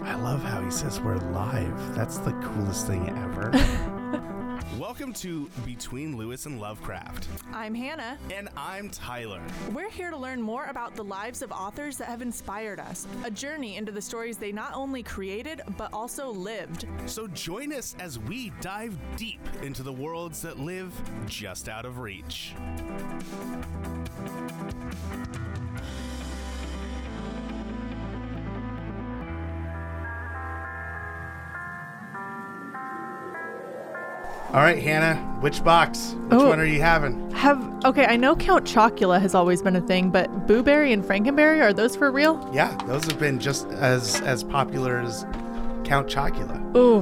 I love how he says we're live. That's the coolest thing ever. Welcome to Between Lewis and Lovecraft. I'm Hannah. And I'm Tyler. We're here to learn more about the lives of authors that have inspired us, a journey into the stories they not only created, but also lived. So join us as we dive deep into the worlds that live just out of reach. All right, Hannah, which box? Which Oh. one are you having? Have okay, I know Count Chocula has always been a thing, but Booberry and Frankenberry are those for real? Yeah, those have been just as as popular as Count Chocula. Ooh,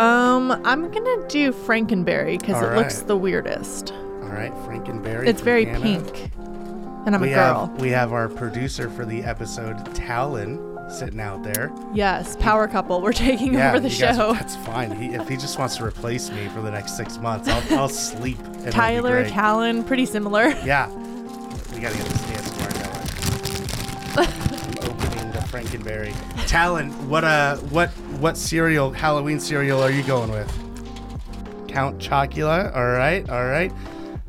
um, I'm gonna do Frankenberry because it looks the weirdest. All right, Frankenberry. It's very Hannah. pink, and I'm we a girl. have we have our producer for the episode, Talon, sitting out there. Yes, power couple. We're taking Yeah, over the you guys- show. that's fine. He, if he just wants to replace me for the next six months, I'll, I'll sleep. and it'll be Tyler. Talon, pretty similar. Yeah, we gotta get this dance going. I'm opening the Frankenberry. Talon, what uh, what what cereal, Halloween cereal, are you going with? Count Chocula. All right, all right.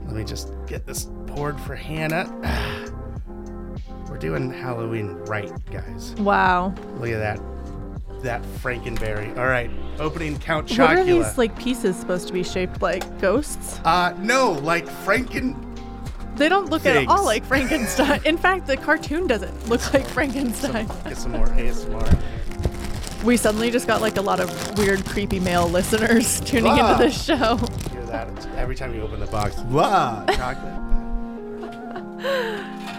Let me just get this poured for Hannah. We're doing Halloween right, guys. Wow. Look at that. That Frankenberry. All right, opening Count Chocula. What are these like pieces supposed to be shaped like ghosts? uh, no, like Franken. They don't look at all like Frankenstein. In fact, the cartoon doesn't look like Frankenstein. Get some more ASMR. We suddenly just got like a lot of weird, creepy male listeners tuning Ah. into this show. Hear that? Every time you open the box. Wow, chocolate.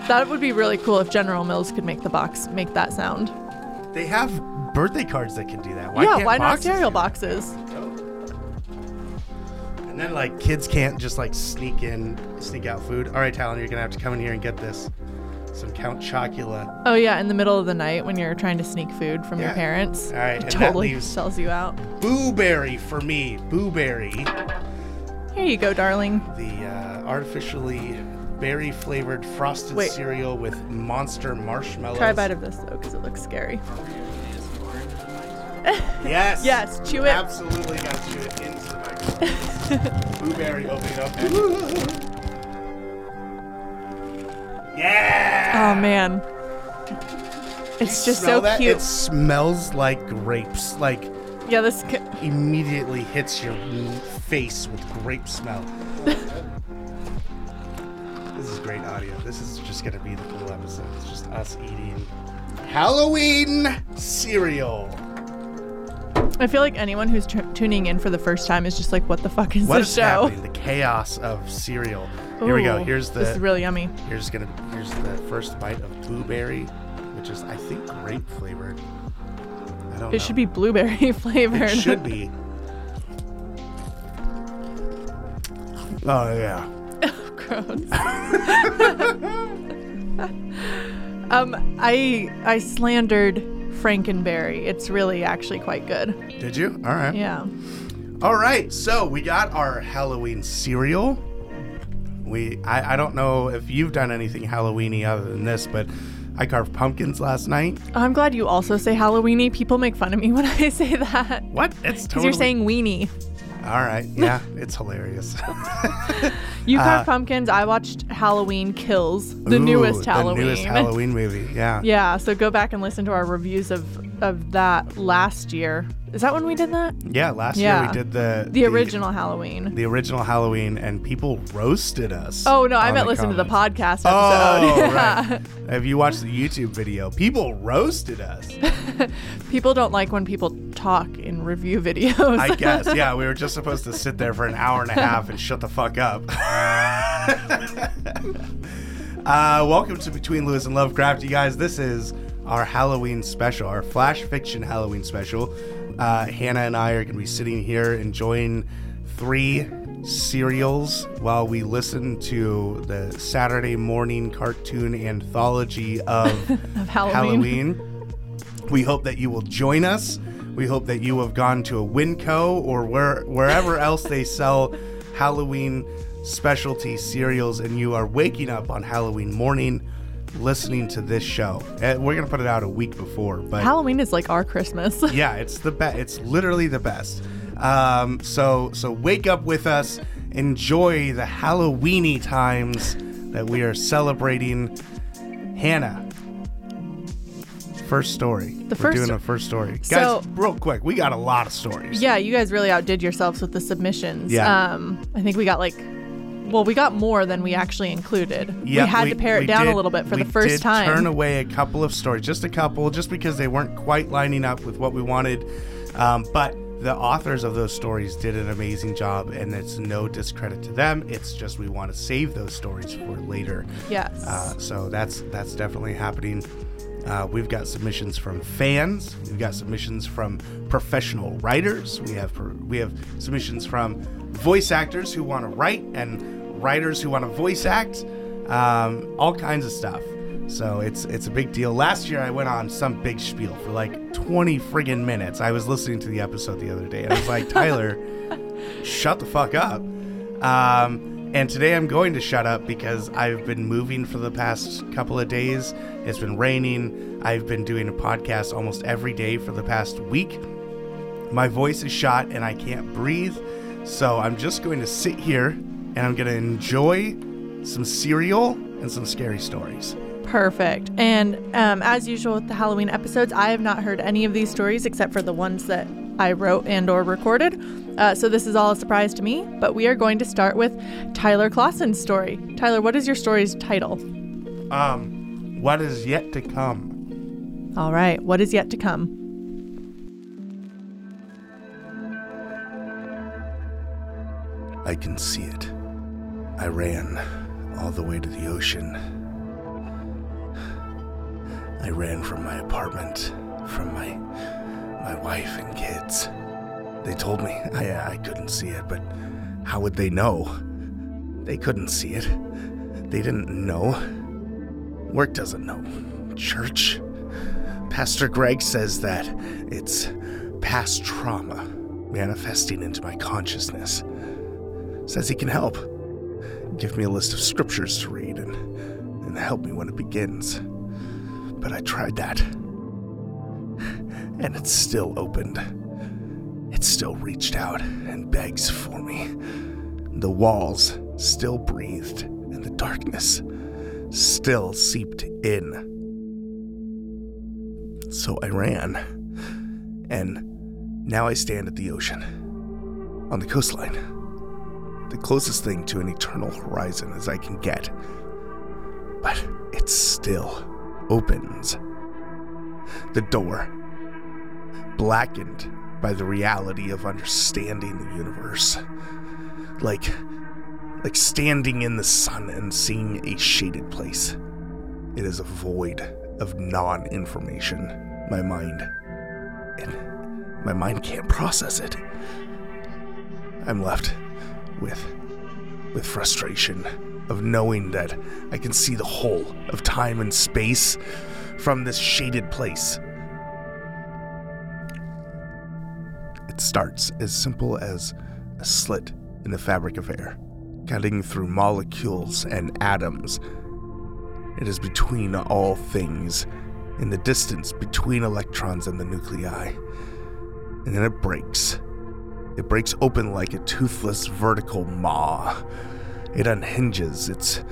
That would be really cool if General Mills could make the box make that sound. They have birthday cards that can do that. Why yeah, can't why not cereal boxes? And then like kids can't just like sneak in, sneak out food. All right, Talon, you're gonna have to come in here and get this. Some Count Chocula. Oh yeah, in the middle of the night when you're trying to sneak food from your parents. All right, totally sells you out. Booberry for me. Booberry, Here you go, darling. the uh, artificially berry flavored frosted Wait. cereal with monster marshmallows. Try a bite of this though, because it looks scary. Yes. Yes, chew it. Absolutely got to chew it into the microphone. Blueberry, open it up. yeah. Oh man, it's just so that? cute. It smells like grapes. Like Yeah, this. immediately hits your face with grape smell. this is great audio. This is just gonna be the cool episode. It's just us eating Halloween cereal. I feel like anyone who's tr- tuning in for the first time is just like, "What the fuck is What this is show?" happening? The chaos of cereal. Here we go. Ooh, Here's the This is really yummy. Here's gonna here's the first bite of blueberry, which is I think grape flavored. I don't know. It should be blueberry flavored. It should be. Oh yeah. Gross. um, I I slandered Frankenberry. It's really actually quite good. Did you? All right. Yeah. All right. So we got our Halloween cereal. We I, I don't know if you've done anything Halloweeny other than this, but I carved pumpkins last night. I'm glad you also say Halloweeny. People make fun of me when I say that. What? It's Because totally. you're saying weenie. All right. Yeah, it's hilarious. You carved Uh, pumpkins. I watched Halloween Kills, the Ooh, newest Halloween. The newest Halloween movie. Yeah. Yeah, so go back and listen to our reviews of of that last year. Is that when we did that? Yeah, last Yeah. year we did the The original Halloween. the original Halloween, and people roasted us. Oh no, I meant the listen to the podcast episode. Oh, Yeah. right. If you watched the YouTube video, people roasted us. People don't like when people talk in review videos. I guess. Yeah, we were just supposed to sit there for an hour and a half and shut the fuck up. uh, welcome to Between Lewis and Lovecraft, you guys. This is our Halloween special, our flash fiction Halloween special. Uh, Hannah and I are going to be sitting here enjoying three cereals while we listen to the Saturday morning cartoon anthology of, Of Halloween. Halloween. We hope that you will join us. We hope that you have gone to a Winco or where wherever else they sell Halloween specialty cereals and you are waking up on Halloween morning listening to this show. Uh, We're gonna put it out a week before, but Halloween is like our Christmas. yeah, it's the best. It's literally the best. Um, so so wake up with us. Enjoy the Halloweeny times that we are celebrating. Hannah, first story. The We're first- doing a first story, So- guys. Real quick, we got a lot of stories. yeah, you guys really outdid yourselves with the submissions. Yeah. Um, I think we got like, well, we got more than we actually included. Yep, we had to pare it down did- a little bit for the first did time. Turn away a couple of stories, just a couple, just because they weren't quite lining up with what we wanted. Um, but the authors of those stories did an amazing job, and it's no discredit to them. It's just we want to save those stories for later. yes. Uh, so that's that's definitely happening. Uh, we've got submissions from fans. We've got submissions from professional writers. We have we have submissions from voice actors who want to write and writers who want to voice act. Um, all kinds of stuff. So it's it's a big deal. Last year I went on some big spiel for like 20 friggin' minutes. I was listening to the episode the other day and I was like, Tyler, shut the fuck up. Um, and today I'm going to shut up because I've been moving for the past couple of days. It's been raining. I've been doing a podcast almost every day for the past week. My voice is shot and I can't breathe. So I'm just going to sit here and I'm going to enjoy some cereal and some scary stories. Perfect. And um, as usual with the Halloween episodes, I have not heard any of these stories except for the ones that I wrote and or recorded. Uh, so this is all a surprise to me. But we are going to start with Tyler Clausen's story. Tyler, what is your story's title? Um, what is yet to come? All right. What is yet to come? I can see it. I ran all the way to the ocean. I ran from my apartment, from my my wife and kids. They told me I I couldn't see it, but how would they know? They couldn't see it. They didn't know. Work doesn't know. Church. Pastor Greg says that it's past trauma manifesting into my consciousness says he can help. Give me a list of scriptures to read and, and help me when it begins. But I tried that. And it's still opened. It still reached out and begs for me. The walls still breathed, and the darkness still seeped in. So I ran. And now I stand at the ocean, on the coastline the closest thing to an eternal horizon as I can get. But it still opens. The door, blackened by the reality of understanding the universe. Like like standing in the sun and seeing a shaded place. It is a void of non-information. My mind and my mind can't process it. I'm left with with frustration of knowing that I can see the whole of time and space from this shaded place. It starts as simple as a slit in the fabric of air, cutting through molecules and atoms. It is between all things, in the distance between electrons and the nuclei. And then it breaks it breaks open like a toothless vertical maw. It unhinges its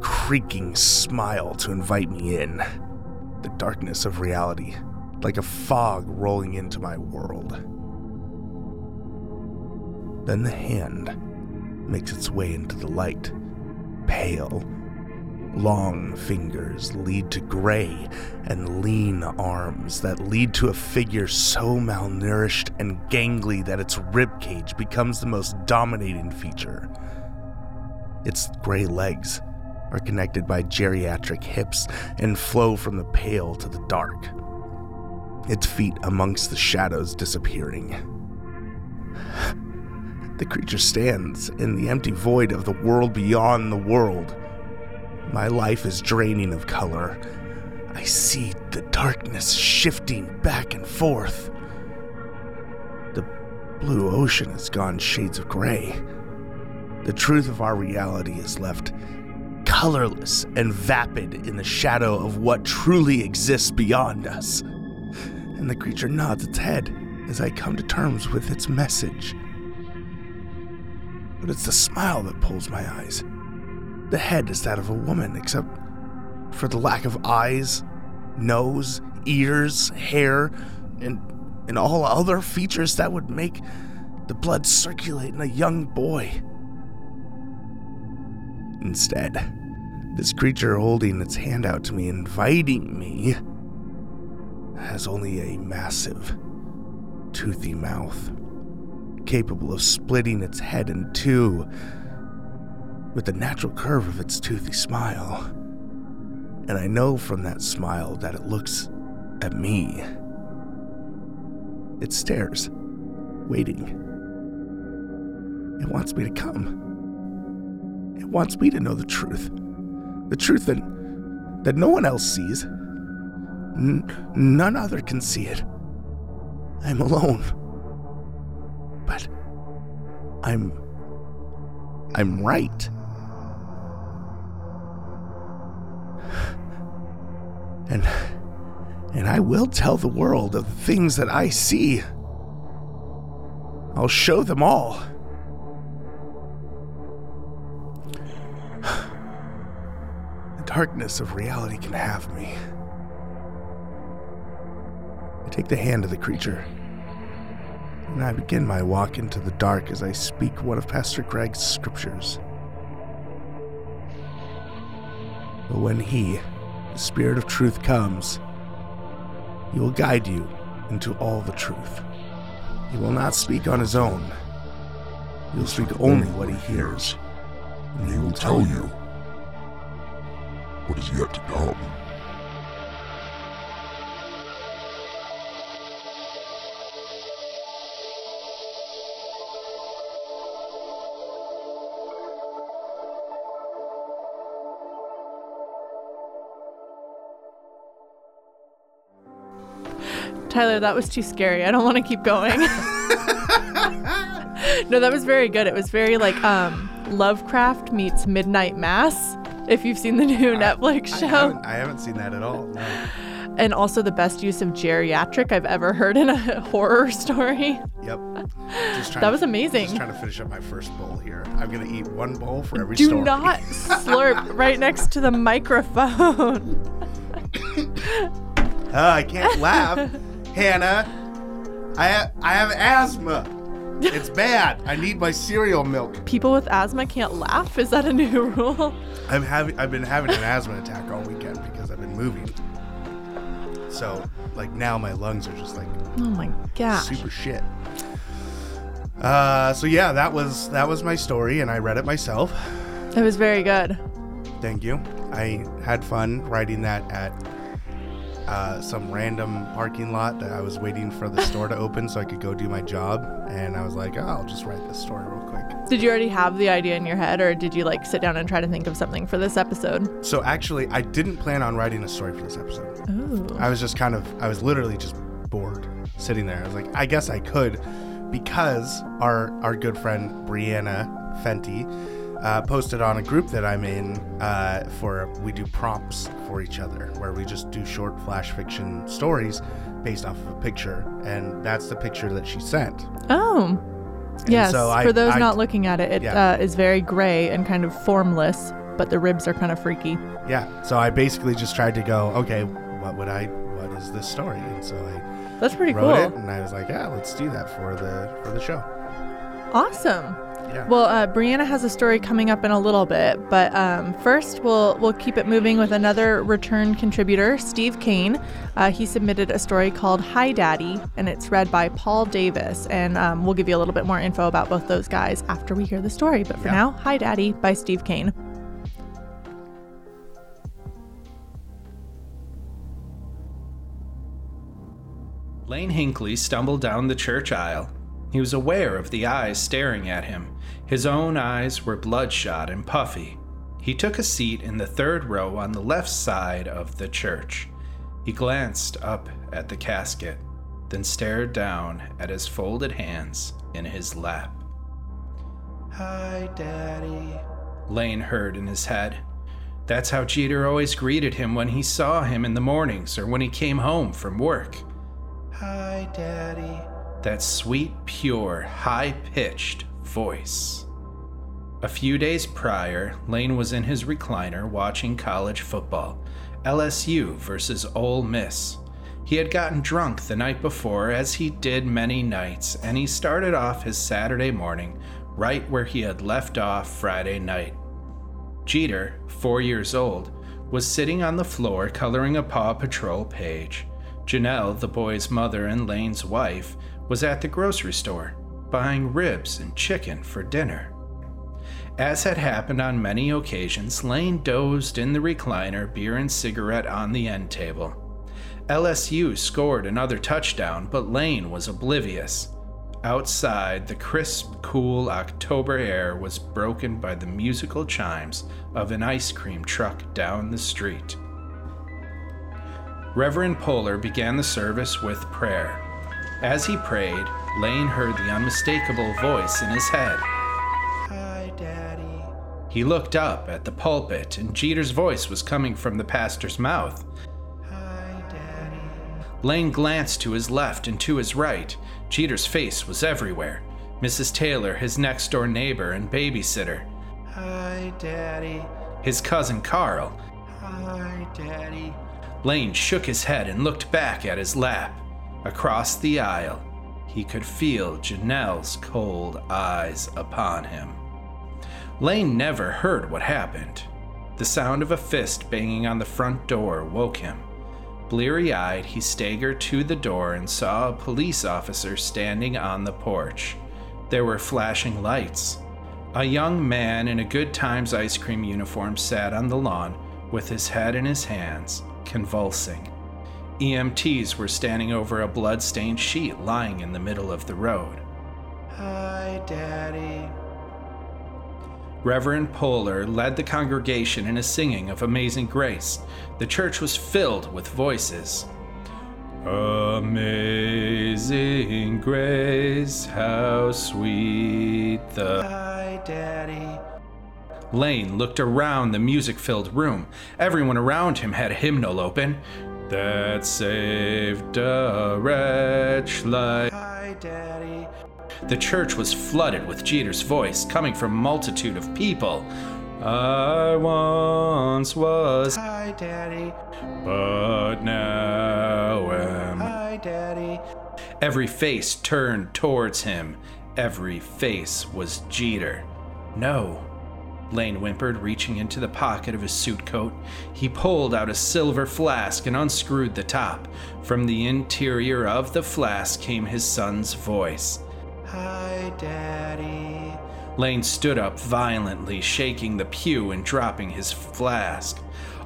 creaking smile to invite me in. The darkness of reality, like a fog rolling into my world. Then the hand makes its way into the light, pale. Long fingers lead to gray and lean arms that lead to a figure so malnourished and gangly that its ribcage becomes the most dominating feature. Its gray legs are connected by geriatric hips and flow from the pale to the dark. Its feet amongst the shadows disappearing. The creature stands in the empty void of the world beyond the world. My life is draining of color. I see the darkness shifting back and forth. The blue ocean has gone shades of gray. The truth of our reality is left colorless and vapid in the shadow of what truly exists beyond us. And the creature nods its head as I come to terms with its message. But it's the smile that pulls my eyes. The head is that of a woman, except for the lack of eyes, nose, ears, hair, and, and all other features that would make the blood circulate in a young boy. Instead, this creature holding its hand out to me, inviting me, has only a massive, toothy mouth, capable of splitting its head in two with the natural curve of its toothy smile. And I know from that smile that it looks at me. It stares, waiting. It wants me to come. It wants me to know the truth. The truth that, that no one else sees. N- none other can see it. I'm alone. But I'm. I'm right. And. And I will tell the world of the things that I see. I'll show them all. The darkness of reality can have me. I take the hand of the creature, and I begin my walk into the dark as I speak one of Pastor Greg's scriptures. But when he, the Spirit of truth, comes, he will guide you into all the truth. He will not speak on his own. He will speak only what he hears. and he will tell you what is yet to come. Tyler, that was too scary. I don't want to keep going. no, that was very good. It was very like um Lovecraft meets Midnight Mass. If you've seen the new Netflix I show, haven't, I haven't seen that at all. No. and also the best use of geriatric I've ever heard in a horror story. Yep. That to- was amazing. Just trying to finish up my first bowl here. I'm gonna eat one bowl for every Do story. not slurp right next to the microphone. Oh, I can't laugh, Hannah. I ha- I have asthma. It's bad. I need my cereal milk. People with asthma can't laugh. Is that a new rule? I'm having. I've been having an asthma attack all weekend because I've been moving. So, like now, my lungs are just like Oh my gosh. super shit. Uh, so yeah, that was that was my story, and I read it myself. It was very good. Thank you. I had fun writing that at uh, some random parking lot that I was waiting for the store to open so I could go do my job. And I was like, oh, I'll just write this story real quick. Did you already have the idea in your head, or did you like sit down and try to think of something for this episode? So actually, I didn't plan on writing a story for this episode. Ooh. I was just kind of, I was literally just bored sitting there. I was like, I guess I could because our, our good friend Brianna Fenty uh, posted on a group that I'm in uh, for we do prompts for each other where we just do short flash fiction stories based off of a picture and that's the picture that she sent Oh. Yes. so I- For those I- not looking at it, it Yeah. uh, is very gray and kind of formless, but the ribs are kind of freaky. yeah so i basically just tried to go okay what would i what is this story and so i That's pretty wrote cool. it and i was like yeah let's do that for the for the show Awesome. Yeah Well, uh, Brianna has a story coming up in a little bit, but um, first we'll we'll keep it moving with another return contributor, Steve Kane. Uh, he submitted a story called "Hi Daddy," and it's read by Paul Davis. And um, we'll give you a little bit more info about both those guys after we hear the story. But for Yeah. now, "Hi Daddy" by Steve Kane. Lane Hinckley stumbled down the church aisle. He was aware of the eyes staring at him. His own eyes were bloodshot and puffy. He took a seat in the third row on the left side of the church. He glanced up at the casket, then stared down at his folded hands in his lap. Hi, Daddy, Lane heard in his head. That's how Jeter always greeted him when he saw him in the mornings or when he came home from work. Hi, Daddy. That sweet, pure, high pitched voice. A few days prior, Lane was in his recliner watching college football LSU versus Ole Miss. He had gotten drunk the night before, as he did many nights, and he started off his Saturday morning right where he had left off Friday night. Jeter, four years old, was sitting on the floor coloring a Paw Patrol page. Janelle, the boy's mother and Lane's wife, was at the grocery store, buying ribs and chicken for dinner. As had happened on many occasions, Lane dozed in the recliner, beer and cigarette on the end table. LSU scored another touchdown, but Lane was oblivious. Outside, the crisp, cool October air was broken by the musical chimes of an ice cream truck down the street. Reverend Polar began the service with prayer. As he prayed, Lane heard the unmistakable voice in his head. He looked up at the pulpit, and Jeter's voice was coming from the pastor's mouth. Hi, Daddy. Lane glanced to his left and to his right. Jeter's face was everywhere. Mrs. Taylor, his next door neighbor and babysitter. Hi, Daddy. His cousin Carl. Hi, Daddy. Lane shook his head and looked back at his lap. Across the aisle, he could feel Janelle's cold eyes upon him. Lane never heard what happened. The sound of a fist banging on the front door woke him. Bleary eyed, he staggered to the door and saw a police officer standing on the porch. There were flashing lights. A young man in a Good Times ice cream uniform sat on the lawn with his head in his hands convulsing. EMTs were standing over a blood-stained sheet lying in the middle of the road. Hi, Daddy. Reverend Polar led the congregation in a singing of Amazing Grace. The church was filled with voices. Amazing grace, how sweet the. Hi, Daddy. Lane looked around the music filled room. Everyone around him had a hymnal open. That saved a wretch like. Hi, Daddy. The church was flooded with Jeter's voice coming from a multitude of people. I once was. Hi, Daddy. But now am. Hi, Daddy. Every face turned towards him. Every face was Jeter. No, Lane whimpered, reaching into the pocket of his suit coat. He pulled out a silver flask and unscrewed the top. From the interior of the flask came his son's voice. Hi, Daddy. Lane stood up violently, shaking the pew and dropping his flask.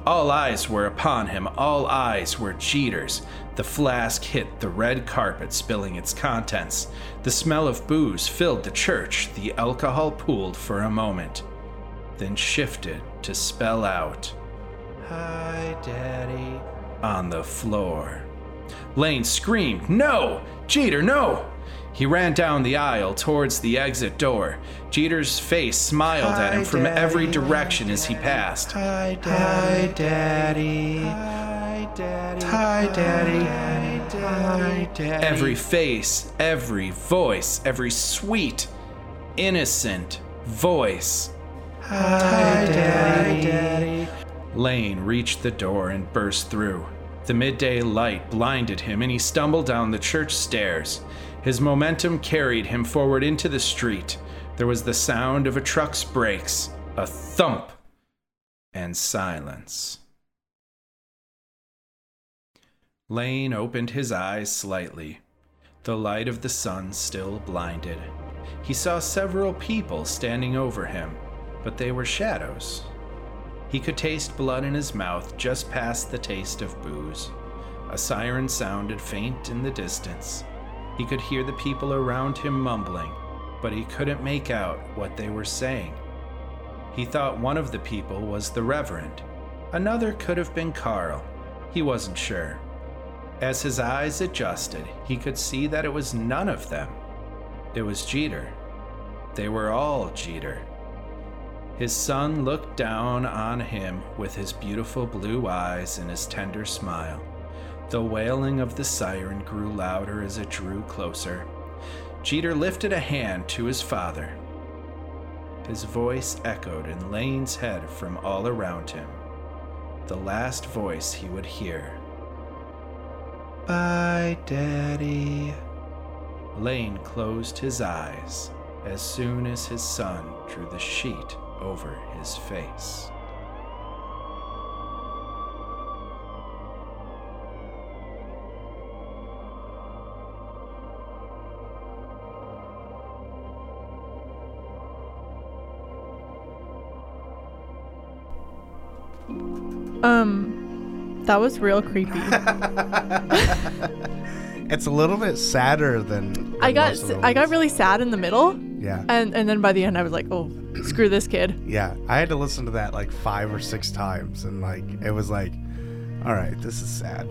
All eyes were upon him, all eyes were Jeter's. The flask hit the red carpet, spilling its contents. The smell of booze filled the church. The alcohol pooled for a moment then shifted to spell out, Hi, Daddy, on the floor. Lane screamed, No! Jeter, no! He ran down the aisle towards the exit door. Jeter's face smiled Hi, at him from Daddy, every direction as he passed. Hi, Daddy. Hi, Daddy. Hi, Daddy. Hi, Daddy. Hi, Daddy. Every face, every voice, every sweet, innocent voice Hi, Daddy. Daddy. Lane reached the door and burst through. The midday light blinded him and he stumbled down the church stairs. His momentum carried him forward into the street. There was the sound of a truck's brakes, a thump, and silence. Lane opened his eyes slightly. The light of the sun still blinded. He saw several people standing over him but they were shadows. He could taste blood in his mouth just past the taste of booze. A siren sounded faint in the distance. He could hear the people around him mumbling, but he couldn't make out what they were saying. He thought one of the people was the Reverend. Another could have been Carl. He wasn't sure. As his eyes adjusted, he could see that it was none of them. It was Jeter. They were all Jeter. His son looked down on him with his beautiful blue eyes and his tender smile. The wailing of the siren grew louder as it drew closer. Jeter lifted a hand to his father. His voice echoed in Lane's head from all around him. The last voice he would hear. Bye, Daddy. Lane closed his eyes as soon as his son drew the sheet over his face. Um, that was real creepy. It's a little bit sadder than. than I got most of the I got really sad in the middle, Yeah. and and then by the end I was like, oh, screw this kid, Yeah. I had to listen to that like five or six times, and like it was like, all right, this is sad.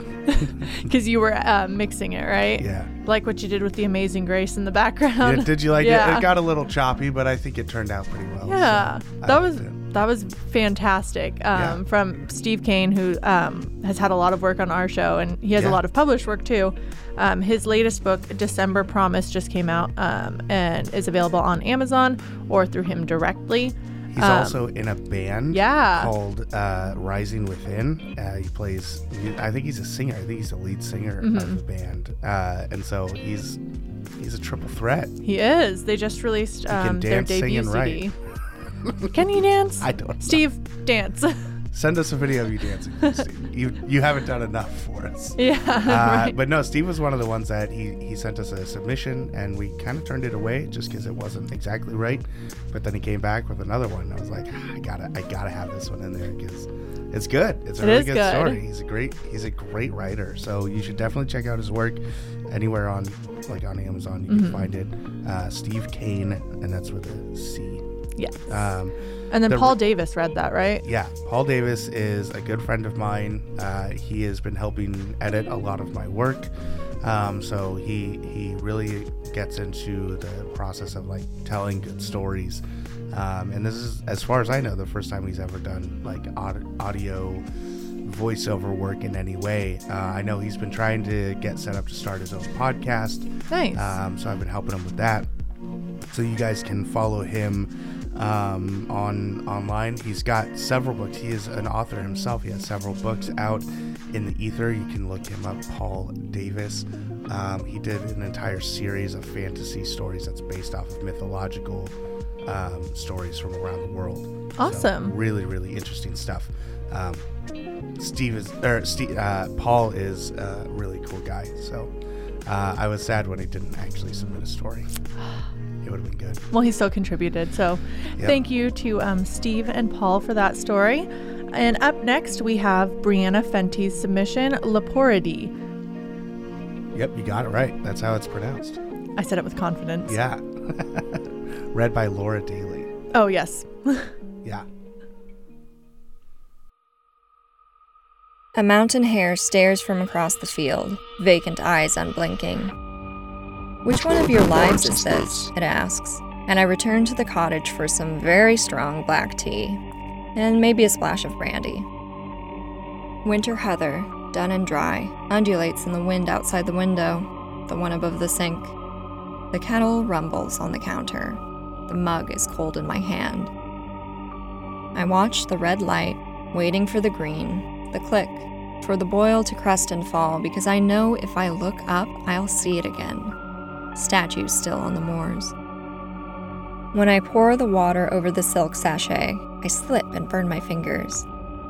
because you were uh, mixing it right. Yeah. Like what you did with the Amazing Grace in the background. Yeah, did you like it? Yeah. It got a little choppy, but I think it turned out pretty well. Yeah, so that was it. That was fantastic. Um, Yeah. From Steve Kane, who um, has had a lot of work on our show, and he has a lot of published work too. Um, his latest book, December Promise, just came out um, and is available on Amazon or through him directly. He's Um, also in a band yeah. called uh, Rising Within. Uh, he plays, I think he's a singer. I think he's the lead singer Mm-hmm. of the band. Uh, and so he's he's a triple threat. He is. They just released um, their dance, sing, debut and write. Can you dance? I don't know. Steve, dance. Send us a video of you dancing. Steve. you you haven't done enough for us. yeah. Uh, right. But no, Steve was one of the ones that he, he sent us a submission and we kind of turned it away just because it wasn't exactly right. But then he came back with another one. And I was like, "Ah, I gotta I gotta have this one in there because it's good. It's a It really good, good. story. He's a great he's a great writer. So you should definitely check out his work anywhere on like on Amazon. You Mm-hmm. can find it. Uh, Steve Kane, and that's with a C. yes. Um, and then the- Paul Davis read that, right? yeah, Paul Davis is a good friend of mine. Uh, he has been helping edit a lot of my work, um, so he he really gets into the process of like telling good stories. Um, and this is, as far as I know, the first time he's ever done like audio voiceover work in any way. Uh, I know he's been trying to get set up to start his own podcast. Nice. Um, so I've been helping him with that. So you guys can follow him um, on online. He's got several books. He is an author himself. He has several books out in the ether. You can look him up, Paul Davis. Um, he did an entire series of fantasy stories that's based off of mythological um, stories from around the world. So, Awesome. really, really interesting stuff. Um, Steve is, or Steve, uh, Paul is a really cool guy. So uh, I was sad when he didn't actually submit a story. It would have been good. Well, he still contributed. So Yep. thank you to um, Steve and Paul for that story. And up next, we have Brianna Fenty's submission, Leporidi. Yep, you got it right. That's how it's pronounced. I said it with confidence. Yeah. Read by Laura Daly. Oh, yes. Yeah. A mountain hare stares from across the field, vacant eyes unblinking. Which one of your lives is this? It asks, and I return to the cottage for some very strong black tea, and maybe a splash of brandy. Winter heather, done and dry, undulates in the wind outside the window, the one above the sink. The kettle rumbles on the counter. The mug is cold in my hand. I watch the red light, waiting for the green, the click, for the boil to crest and fall, because I know if I look up, I'll see it again. Statues still on the moors. When I pour the water over the silk sachet, I slip and burn my fingers.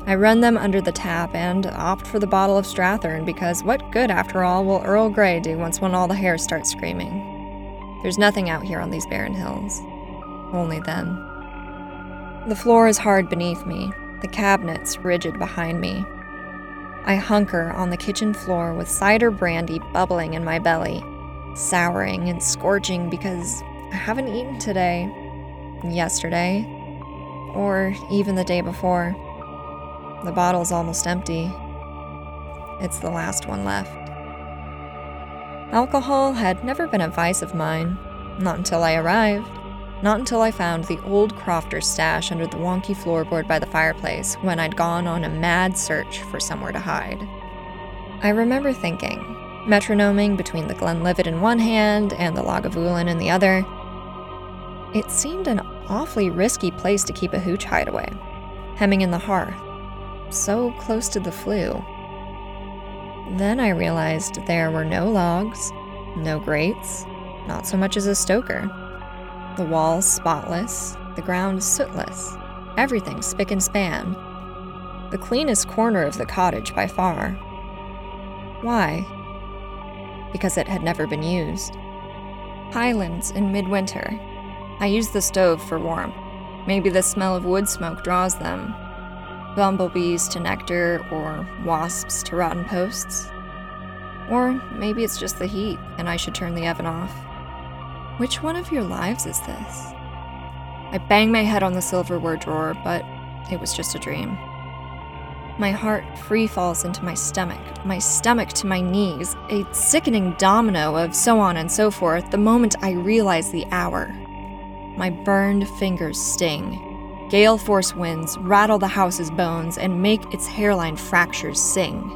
I run them under the tap and opt for the bottle of Strathern because what good, after all, will Earl Grey do once when all the hares start screaming? There's nothing out here on these barren hills. Only them. The floor is hard beneath me, the cabinets rigid behind me. I hunker on the kitchen floor with cider brandy bubbling in my belly, souring and scorching because I haven't eaten today, yesterday, or even the day before. The bottle's almost empty. It's the last one left. Alcohol had never been a vice of mine, not until I arrived. Not until I found the old crofter stash under the wonky floorboard by the fireplace when I'd gone on a mad search for somewhere to hide. I remember thinking, metronoming between the Glenlivet in one hand and the Lagavulin in the other, it seemed an awfully risky place to keep a hooch hideaway, hemming in the hearth, so close to the flue. Then I realized there were no logs, no grates, not so much as a stoker. The walls spotless, the ground sootless, everything spick and span. The cleanest corner of the cottage by far. Why? Because it had never been used. Highlands in midwinter. I use the stove for warmth. Maybe the smell of wood smoke draws them. Bumblebees to nectar, or wasps to rotten posts. Or maybe it's just the heat and I should turn the oven off. Which one of your lives is this? I bang my head on the silverware drawer, but it was just a dream. My heart free falls into my stomach, my stomach to my knees, a sickening domino of so on and so forth the moment I realize the hour. My burned fingers sting. Gale force winds rattle the house's bones and make its hairline fractures sing.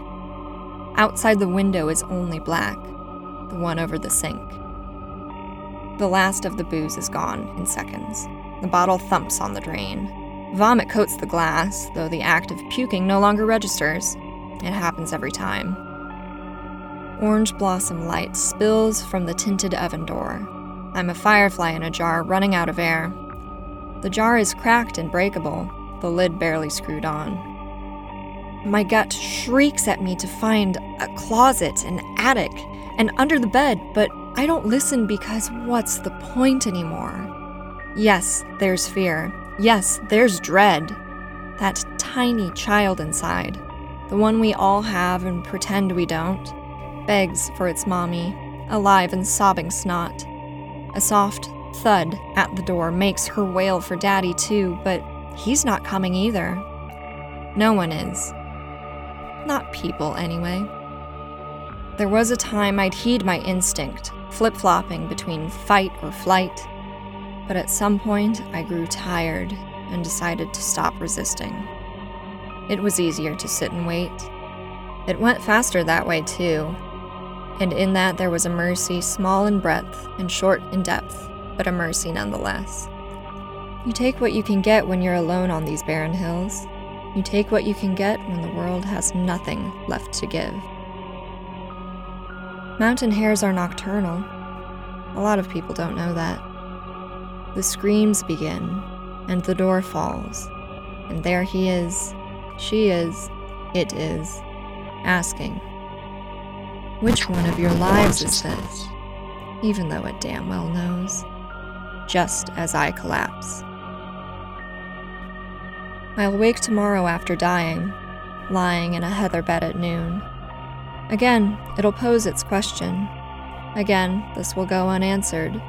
Outside the window is only black, the one over the sink. The last of the booze is gone in seconds. The bottle thumps on the drain. Vomit coats the glass, though the act of puking no longer registers. It happens every time. Orange blossom light spills from the tinted oven door. I'm a firefly in a jar running out of air. The jar is cracked and breakable, the lid barely screwed on. My gut shrieks at me to find a closet, an attic, and under the bed, but I don't listen because what's the point anymore? Yes, there's fear. Yes, there's dread. That tiny child inside, the one we all have and pretend we don't, begs for its mommy, alive and sobbing snot. A soft thud at the door makes her wail for daddy too, but he's not coming either. No one is. Not people, anyway. There was a time I'd heed my instinct, flip flopping between fight or flight. But at some point, I grew tired and decided to stop resisting. It was easier to sit and wait. It went faster that way, too. And in that, there was a mercy small in breadth and short in depth, but a mercy nonetheless. You take what you can get when you're alone on these barren hills. You take what you can get when the world has nothing left to give. Mountain hares are nocturnal. A lot of people don't know that. The screams begin, and the door falls, and there he is, she is, it is, asking, Which one of your lives is this? Even though it damn well knows. Just as I collapse. I'll wake tomorrow after dying, lying in a heather bed at noon. Again, it'll pose its question. Again, this will go unanswered.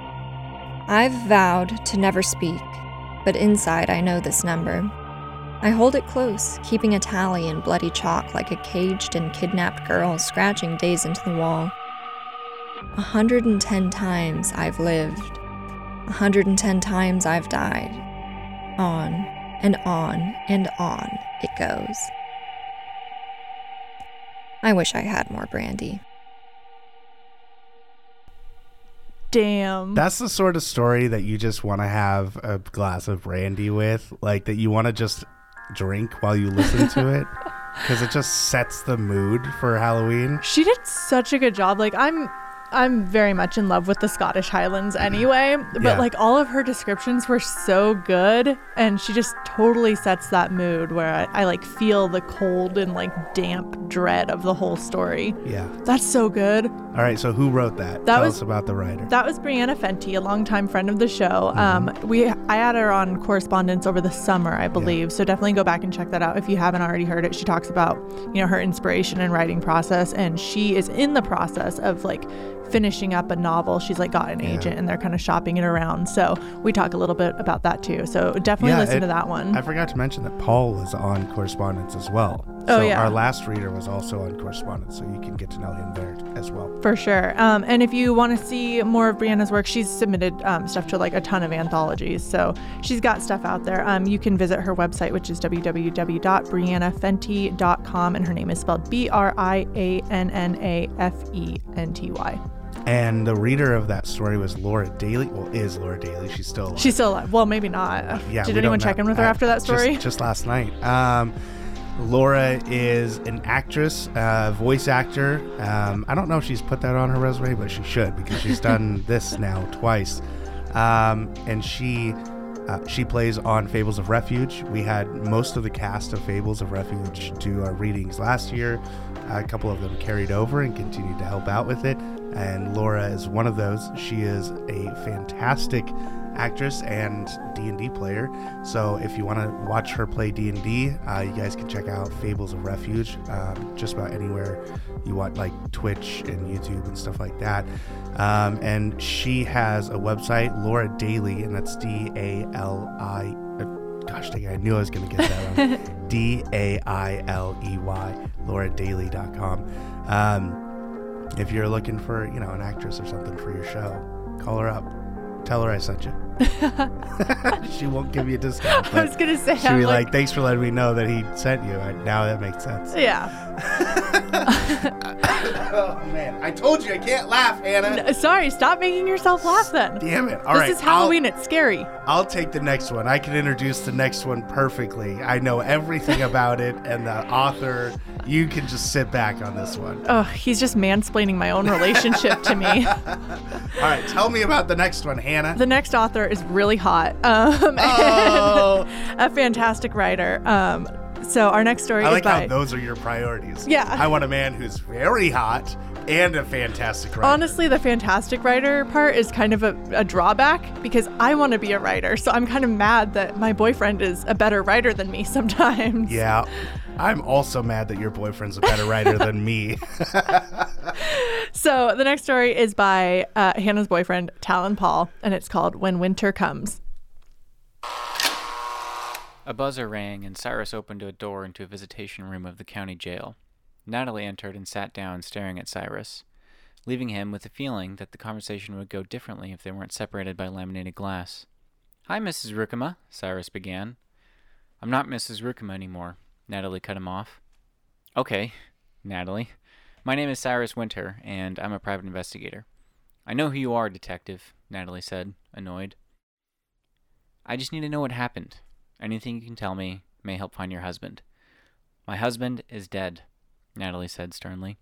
I've vowed to never speak, but inside I know this number. I hold it close, keeping a tally in bloody chalk like a caged and kidnapped girl scratching days into the wall. A hundred and ten times I've lived. A hundred and ten times I've died. On and on and on it goes. I wish I had more brandy. Damn. That's the sort of story that you just want to have a glass of brandy with, like that you want to just drink while you listen to it because it just sets the mood for Halloween. She did such a good job. Like I'm I'm very much in love with the Scottish Highlands anyway, but Yeah. like all of her descriptions were so good and she just totally sets that mood where I, I like feel the cold and like damp dread of the whole story. Yeah. That's so good. All right. So who wrote that? That Tell was- us about the writer. That was Brianna Fenty, a longtime friend of the show. Um, we I had her on correspondence over the summer, I believe. So definitely go back and check that out if you haven't already heard it. She talks about you know her inspiration and writing process, and she is in the process of like finishing up a novel. She's like got an agent, and they're kind of shopping it around. So we talk a little bit about that too. So definitely Yeah, listen it- to that one. I forgot to mention that Paul is on correspondence as well. Oh, so yeah. our last reader was also on correspondence, so you can get to know him there as well. For sure. Um, and if you want to see more of Brianna's work, she's submitted um, stuff to like a ton of anthologies. So she's got stuff out there. Um, you can visit her website, which is www.briannafenty.com. And her name is spelled B R I A N N A F E N T Y. And the reader of that story was Laura Dailey. Well, is Laura Dailey? She's still alive. She's still alive. Well, maybe not. yeah. Did anyone check in with her I- after that just- story? Just, last night. Um, Laura is an actress, uh, voice actor. Um, I don't know if she's put that on her resume, but she should because she's done this now twice. Um, and she uh, she plays on Fables of Refuge. We had most of the cast of Fables of Refuge do our readings last year. A couple of them carried over and continued to help out with it. And Laura is one of those. She is a fantastic actress and D&D player. So if you want to watch her play D&D, uh, you guys can check out Fables of Refuge um, just about anywhere you want, like Twitch and YouTube and stuff like that. Um, and she has a website, Laura Dailey, and that's D-A-L-I. uh, Gosh dang it, I knew I was going to get that wrong. D A I L E Y, lauradailey.com. Um, if you're looking for, you know, an actress or something for your show, call her up. Tell her I sent you. she won't give you a discount. I was going to say, she'll I'm be like, like, thanks for letting me know that he sent you. I, now that makes sense. yeah. oh, man. I told you I can't laugh, Hannah. N- Sorry, stop making yourself laugh then. Damn it. All this right, is Halloween. it's scary. I'll, I'll take the next one. I can introduce the next one perfectly. I know everything about it and the author. You can just sit back on this one. Oh, he's just mansplaining my own relationship to me. All right, tell me about the next one, Hannah. The next author is really hot um, Oh. a fantastic writer. Um, so our next story I is like by. how those are your priorities. Yeah. I want a man who's very hot and a fantastic writer. Honestly, the fantastic writer part is kind of a, a drawback because I want to be a writer. So I'm kind of mad that my boyfriend is a better writer than me sometimes. Yeah. I'm also mad that your boyfriend's a better writer than me. So the next story is by uh, Hannah's boyfriend, Talon Paul, and it's called When Winter Comes. A buzzer rang, and Cyrus opened a door into a visitation room of the county jail. Natalie entered and sat down, staring at Cyrus, leaving him with the feeling that the conversation would go differently if they weren't separated by laminated glass. Hi, Mrs. Rukema, Cyrus began. I'm not Mrs. Rukema anymore, Natalie cut him off. Okay, Natalie. My name is Cyrus Winter, and I'm a private investigator. I know who you are, Detective, Natalie said, annoyed. I just need to know what happened. Anything you can tell me may help find your husband. My husband is dead, Natalie said sternly.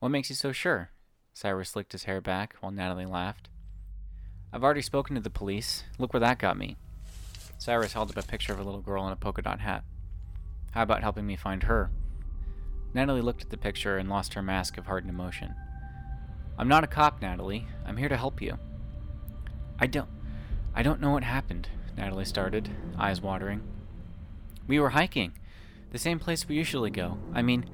What makes you so sure? Cyrus slicked his hair back while Natalie laughed. I've already spoken to the police. Look where that got me. Cyrus held up a picture of a little girl in a polka dot hat. How about helping me find her? Natalie looked at the picture and lost her mask of hardened emotion. I'm not a cop, Natalie. I'm here to help you. I don't. I don't know what happened, Natalie started, eyes watering. We were hiking. The same place we usually go. I mean,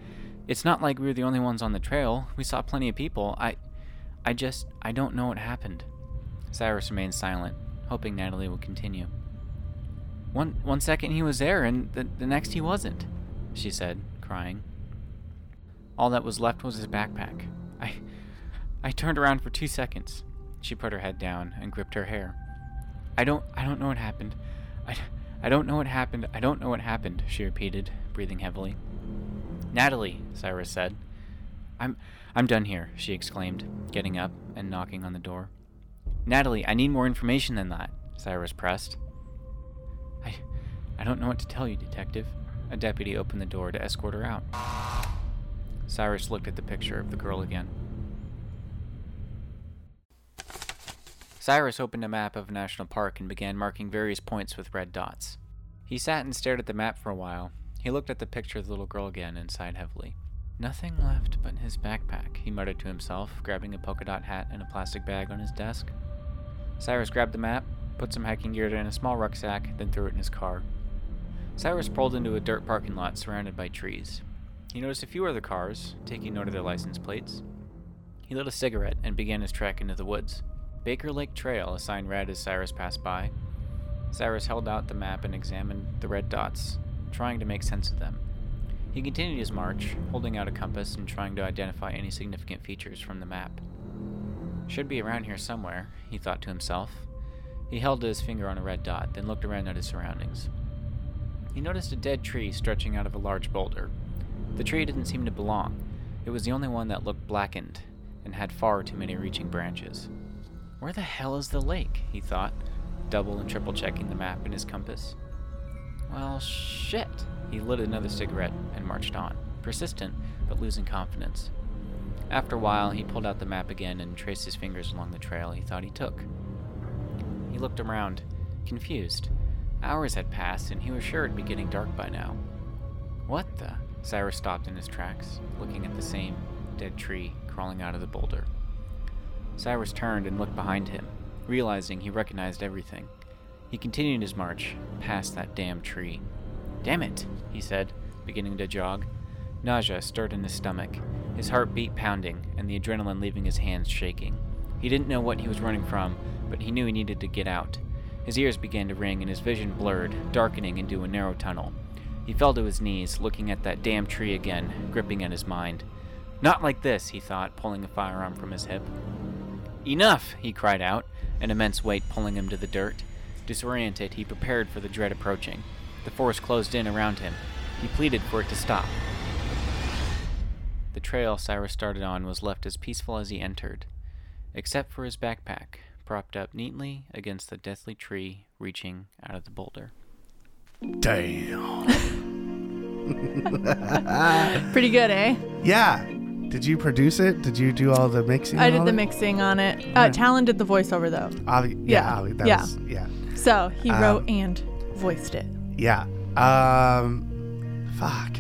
it's not like we were the only ones on the trail. We saw plenty of people. I. I just. I don't know what happened. Cyrus remained silent, hoping Natalie would continue. One, one second he was there, and the, the next he wasn't, she said, crying. All that was left was his backpack. I. I turned around for two seconds. She put her head down and gripped her hair. I don't I don't know what happened. I, I don't know what happened. I don't know what happened, she repeated, breathing heavily. Natalie, Cyrus said. I'm I'm done here, she exclaimed, getting up and knocking on the door. Natalie, I need more information than that, Cyrus pressed. I I don't know what to tell you, detective. A deputy opened the door to escort her out. Cyrus looked at the picture of the girl again. Cyrus opened a map of a national park and began marking various points with red dots. He sat and stared at the map for a while. He looked at the picture of the little girl again and sighed heavily. Nothing left but his backpack, he muttered to himself, grabbing a polka dot hat and a plastic bag on his desk. Cyrus grabbed the map, put some hiking gear in a small rucksack, then threw it in his car. Cyrus pulled into a dirt parking lot surrounded by trees. He noticed a few other cars, taking note of their license plates. He lit a cigarette and began his trek into the woods. Baker Lake Trail, a sign read as Cyrus passed by. Cyrus held out the map and examined the red dots, trying to make sense of them. He continued his march, holding out a compass and trying to identify any significant features from the map. Should be around here somewhere, he thought to himself. He held his finger on a red dot, then looked around at his surroundings. He noticed a dead tree stretching out of a large boulder. The tree didn't seem to belong. It was the only one that looked blackened and had far too many reaching branches. Where the hell is the lake? he thought, double and triple checking the map and his compass. Well, shit. He lit another cigarette and marched on, persistent but losing confidence. After a while, he pulled out the map again and traced his fingers along the trail he thought he took. He looked around, confused. Hours had passed, and he was sure it'd be getting dark by now. What the? Cyrus stopped in his tracks, looking at the same dead tree crawling out of the boulder. Cyrus turned and looked behind him, realizing he recognized everything. He continued his march, past that damn tree. Damn it, he said, beginning to jog. Nausea stirred in his stomach, his heart beat pounding, and the adrenaline leaving his hands shaking. He didn't know what he was running from, but he knew he needed to get out. His ears began to ring and his vision blurred, darkening into a narrow tunnel. He fell to his knees, looking at that damn tree again, gripping at his mind. Not like this, he thought, pulling a firearm from his hip. Enough! he cried out, an immense weight pulling him to the dirt. Disoriented, he prepared for the dread approaching. The forest closed in around him. He pleaded for it to stop. The trail Cyrus started on was left as peaceful as he entered, except for his backpack, propped up neatly against the deathly tree reaching out of the boulder. Damn. Pretty good, eh? Yeah. Did you produce it? Did you do all the mixing? I did the that? mixing on it. Uh. Talon did the voiceover though. Ollie- Yeah, yeah, Ollie, that yeah. was yeah. So he Um, wrote and voiced it. Yeah. Um fuck.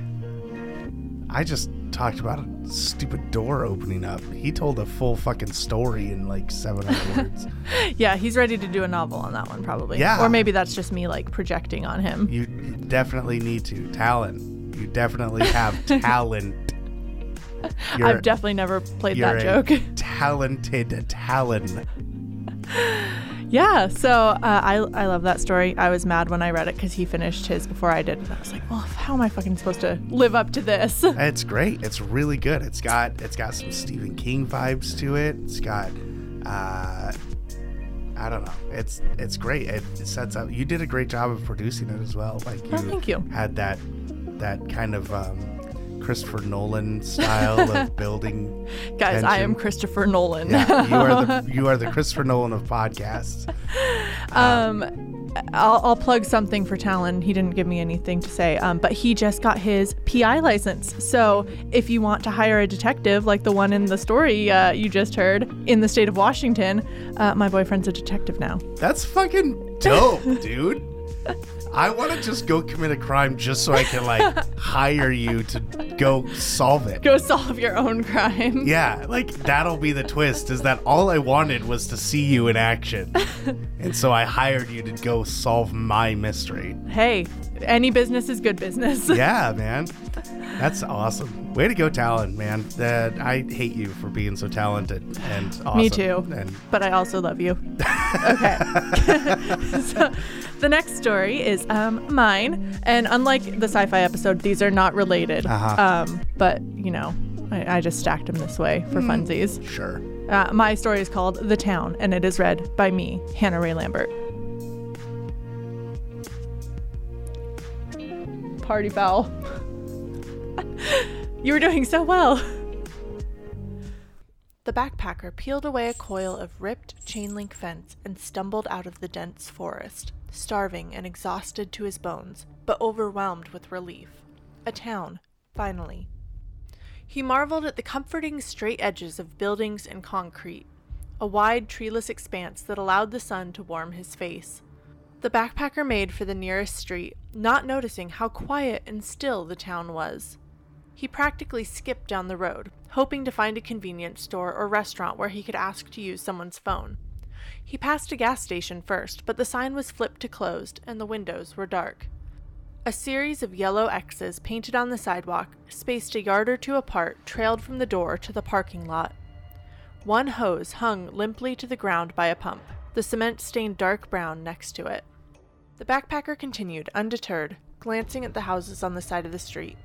I just talked about a stupid door opening up. He told a full fucking story in like 700 words. Yeah, he's ready to do a novel on that one probably. Yeah. Or maybe that's just me like projecting on him. You definitely need to. Talent. You definitely have talent. You're, I've definitely never played that joke. talented talent. Yeah, so uh, I I love that story. I was mad when I read it because he finished his before I did, and I was like, well, how am I fucking supposed to live up to this? It's great. It's really good. It's got it's got some Stephen King vibes to it. It's got uh I don't know. It's it's great. It, it sets up. You did a great job of producing it as well. Like you, Oh, thank you. had that that kind of um, Christopher Nolan style of building. Guys, I am. Christopher Nolan. Yeah, you are the you are the Christopher Nolan of podcasts. Um, I'll, I'll plug something for Talon. He didn't give me anything to say, um, but he just got his PI license. So if you want to hire a detective like the one in the story uh, you just heard in the state of Washington, uh, my boyfriend's a detective now. That's fucking dope, dude. I want to just go commit a crime just so I can like hire you to go solve it. Go solve your own crime. Yeah, like that'll be the twist is that all I wanted was to see you in action. and so I hired you to go solve my mystery. Hey, any business is good business. Yeah, man. That's awesome. Way to go, talent, man. That I hate you for being so talented and awesome. Me too. And but I also love you. Okay. so the next story is um, mine, and unlike the sci-fi episode, these are not related. Uh-huh. Um, but you know, I, I just stacked them this way for funsies. sure. Uh, my story is called "The Town," and it is read by me, Hannah Ray Lambert. Party foul. you were doing so well. The backpacker peeled away a coil of ripped chain link fence and stumbled out of the dense forest, starving and exhausted to his bones, but overwhelmed with relief. A town, finally. He marveled at the comforting straight edges of buildings and concrete, a wide treeless expanse that allowed the sun to warm his face. The backpacker made for the nearest street, not noticing how quiet and still the town was. He practically skipped down the road, hoping to find a convenience store or restaurant where he could ask to use someone's phone. He passed a gas station first, but the sign was flipped to closed and the windows were dark. A series of yellow X's painted on the sidewalk, spaced a yard or two apart, trailed from the door to the parking lot. One hose hung limply to the ground by a pump, the cement stained dark brown next to it. The backpacker continued, undeterred, glancing at the houses on the side of the street.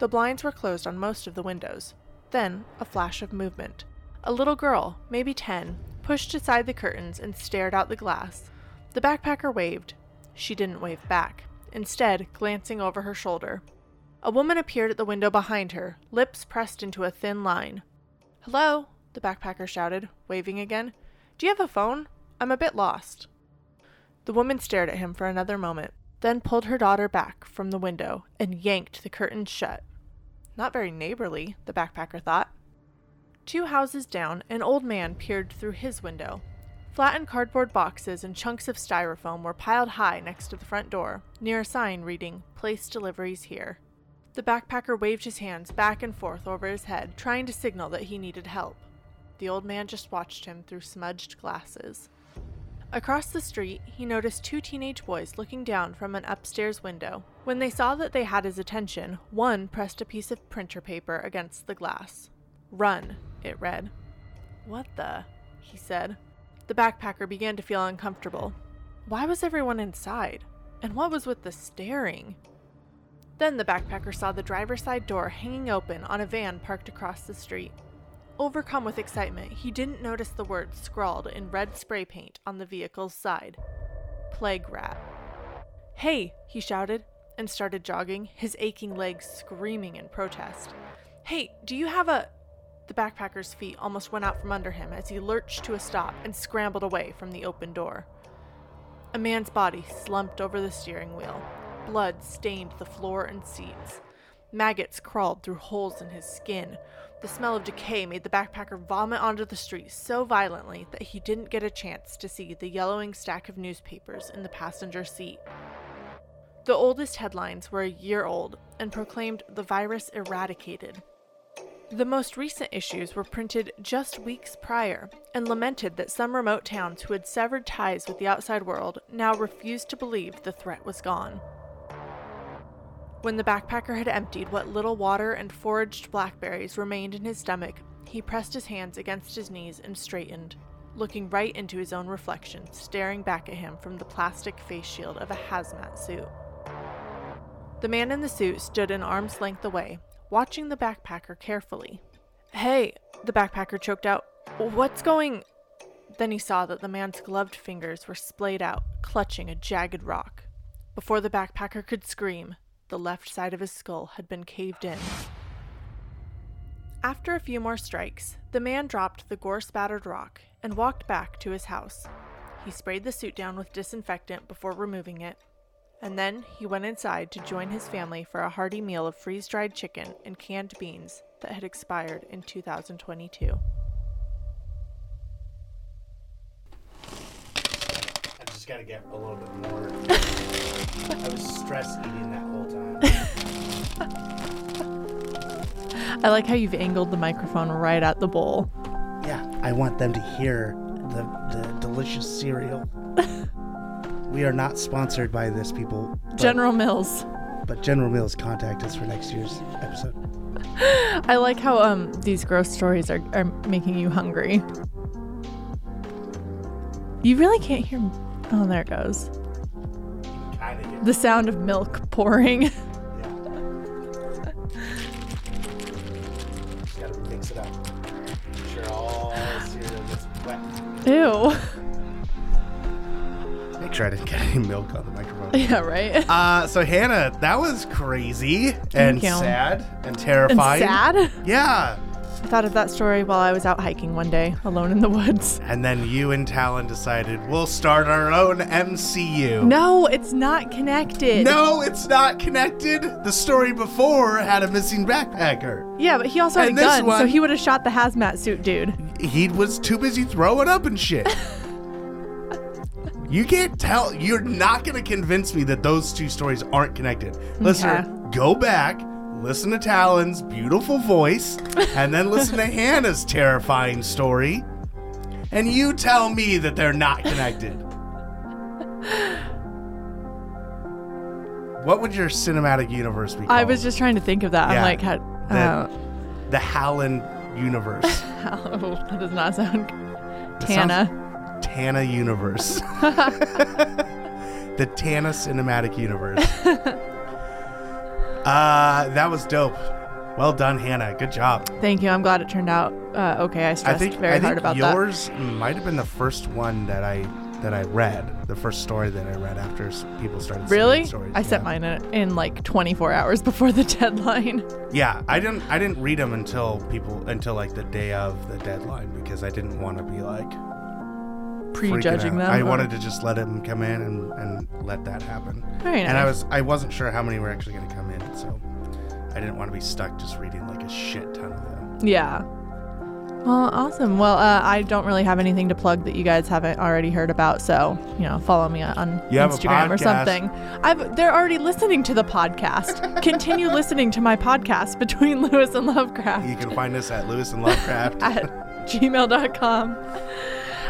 The blinds were closed on most of the windows. Then, a flash of movement. A little girl, maybe 10, pushed aside the curtains and stared out the glass. The backpacker waved. She didn't wave back, instead, glancing over her shoulder. A woman appeared at the window behind her, lips pressed into a thin line. Hello, the backpacker shouted, waving again. Do you have a phone? I'm a bit lost. The woman stared at him for another moment, then pulled her daughter back from the window and yanked the curtains shut. Not very neighborly, the backpacker thought. Two houses down, an old man peered through his window. Flattened cardboard boxes and chunks of styrofoam were piled high next to the front door, near a sign reading, Place deliveries here. The backpacker waved his hands back and forth over his head, trying to signal that he needed help. The old man just watched him through smudged glasses. Across the street, he noticed two teenage boys looking down from an upstairs window. When they saw that they had his attention, one pressed a piece of printer paper against the glass. Run, it read. What the? he said. The backpacker began to feel uncomfortable. Why was everyone inside? And what was with the staring? Then the backpacker saw the driver's side door hanging open on a van parked across the street. Overcome with excitement, he didn't notice the words scrawled in red spray paint on the vehicle's side Plague Rat. Hey, he shouted and started jogging, his aching legs screaming in protest. Hey, do you have a. The backpacker's feet almost went out from under him as he lurched to a stop and scrambled away from the open door. A man's body slumped over the steering wheel. Blood stained the floor and seats. Maggots crawled through holes in his skin. The smell of decay made the backpacker vomit onto the street so violently that he didn't get a chance to see the yellowing stack of newspapers in the passenger seat. The oldest headlines were a year old and proclaimed the virus eradicated. The most recent issues were printed just weeks prior and lamented that some remote towns who had severed ties with the outside world now refused to believe the threat was gone. When the backpacker had emptied what little water and foraged blackberries remained in his stomach, he pressed his hands against his knees and straightened, looking right into his own reflection, staring back at him from the plastic face shield of a hazmat suit. The man in the suit stood an arm's length away, watching the backpacker carefully. Hey, the backpacker choked out. What's going. Then he saw that the man's gloved fingers were splayed out, clutching a jagged rock. Before the backpacker could scream, the left side of his skull had been caved in. After a few more strikes, the man dropped the gore spattered rock and walked back to his house. He sprayed the suit down with disinfectant before removing it, and then he went inside to join his family for a hearty meal of freeze dried chicken and canned beans that had expired in 2022. I just gotta get a little bit more. I was stress eating that whole time. I like how you've angled the microphone right at the bowl. Yeah, I want them to hear the, the delicious cereal. we are not sponsored by this, people. but- General Mills. But General Mills contact us for next year's episode. I like how um these gross stories are, are making you hungry. You really can't hear. Oh, there it goes. Kind of. The sound of milk pouring. Just gotta mix it up. Make sure all the cereal gets wet. Ew. Make sure I didn't get any milk on the microphone. Yeah, right. Uh, so Hannah, that was crazy and sad and terrifying. And terrifying. sad. Yeah. I thought of that story while I was out hiking one day, alone in the woods. And then you and Talon decided we'll start our own MCU. No, it's not connected. No, it's not connected. The story before had a missing backpacker. Yeah, but he also had And a gun, so he would have shot the hazmat suit dude. He was too busy throwing up and shit. you can't tell. You're not going to convince me that those two stories aren't connected. Listener, go back, listen to Talon's beautiful voice, and then listen to Hannah's terrifying story, and you tell me that they're not connected. What would your cinematic universe be called? I was just trying to think of that. Yeah. I'm like, how, That- uh, the Howland universe. oh, that does not sound. Tana. Tana universe. the Tana cinematic universe. Uh, that was dope. Well done, Hannah. Good job. Thank you. I'm glad it turned out uh, okay. I I stressed think very I think hard about that. yours might have been the first one that I that I read. The first story that I read after people started. Really? Stories. I sent mine in, in like 24 hours before the deadline. Yeah, I didn't. I didn't read them until people until like the day of the deadline because I didn't want to be like Prejudging them. I or- wanted to just let him come in and, and let that happen. Very And I was I wasn't sure how many were actually going to come in, so I didn't want to be stuck just reading like a shit ton of them. Yeah. Well, awesome. Well, uh, I don't really have anything to plug that you guys haven't already heard about, so you know, follow me on You Instagram or something. I've they're already listening to the podcast. Continue listening to my podcast between Lewis and Lovecraft You can find us at Lewis and Lovecraft. at gmail.com.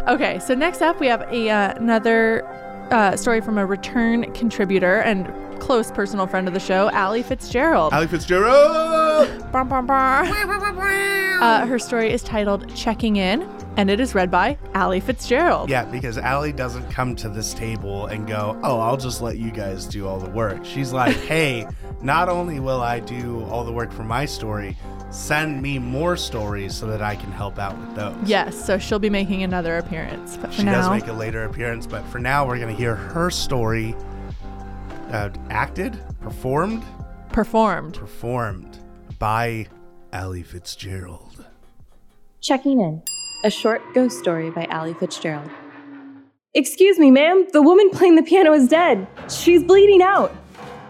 Okay, so next up we have a uh, another uh, story from a return contributor and close personal friend of the show, Allie Fitzgerald. Allie Fitzgerald. Brum, brum, brum. Uh, her story is titled Checking In, and it is read by Allie Fitzgerald. Yeah, because Allie doesn't come to this table and go, "Oh, I'll just let you guys do all the work." She's like, "Hey, not only will I do all the work for my story, send me more stories so that I can help out with those." Yes, so she'll be making another appearance. But for She now, does make a later appearance, but for now, we're going to hear her story uh, acted, performed, performed. performed by Allie Fitzgerald. Checking in. A short ghost story by Allie Fitzgerald. Excuse me, ma'am. The woman playing the piano is dead. She's bleeding out.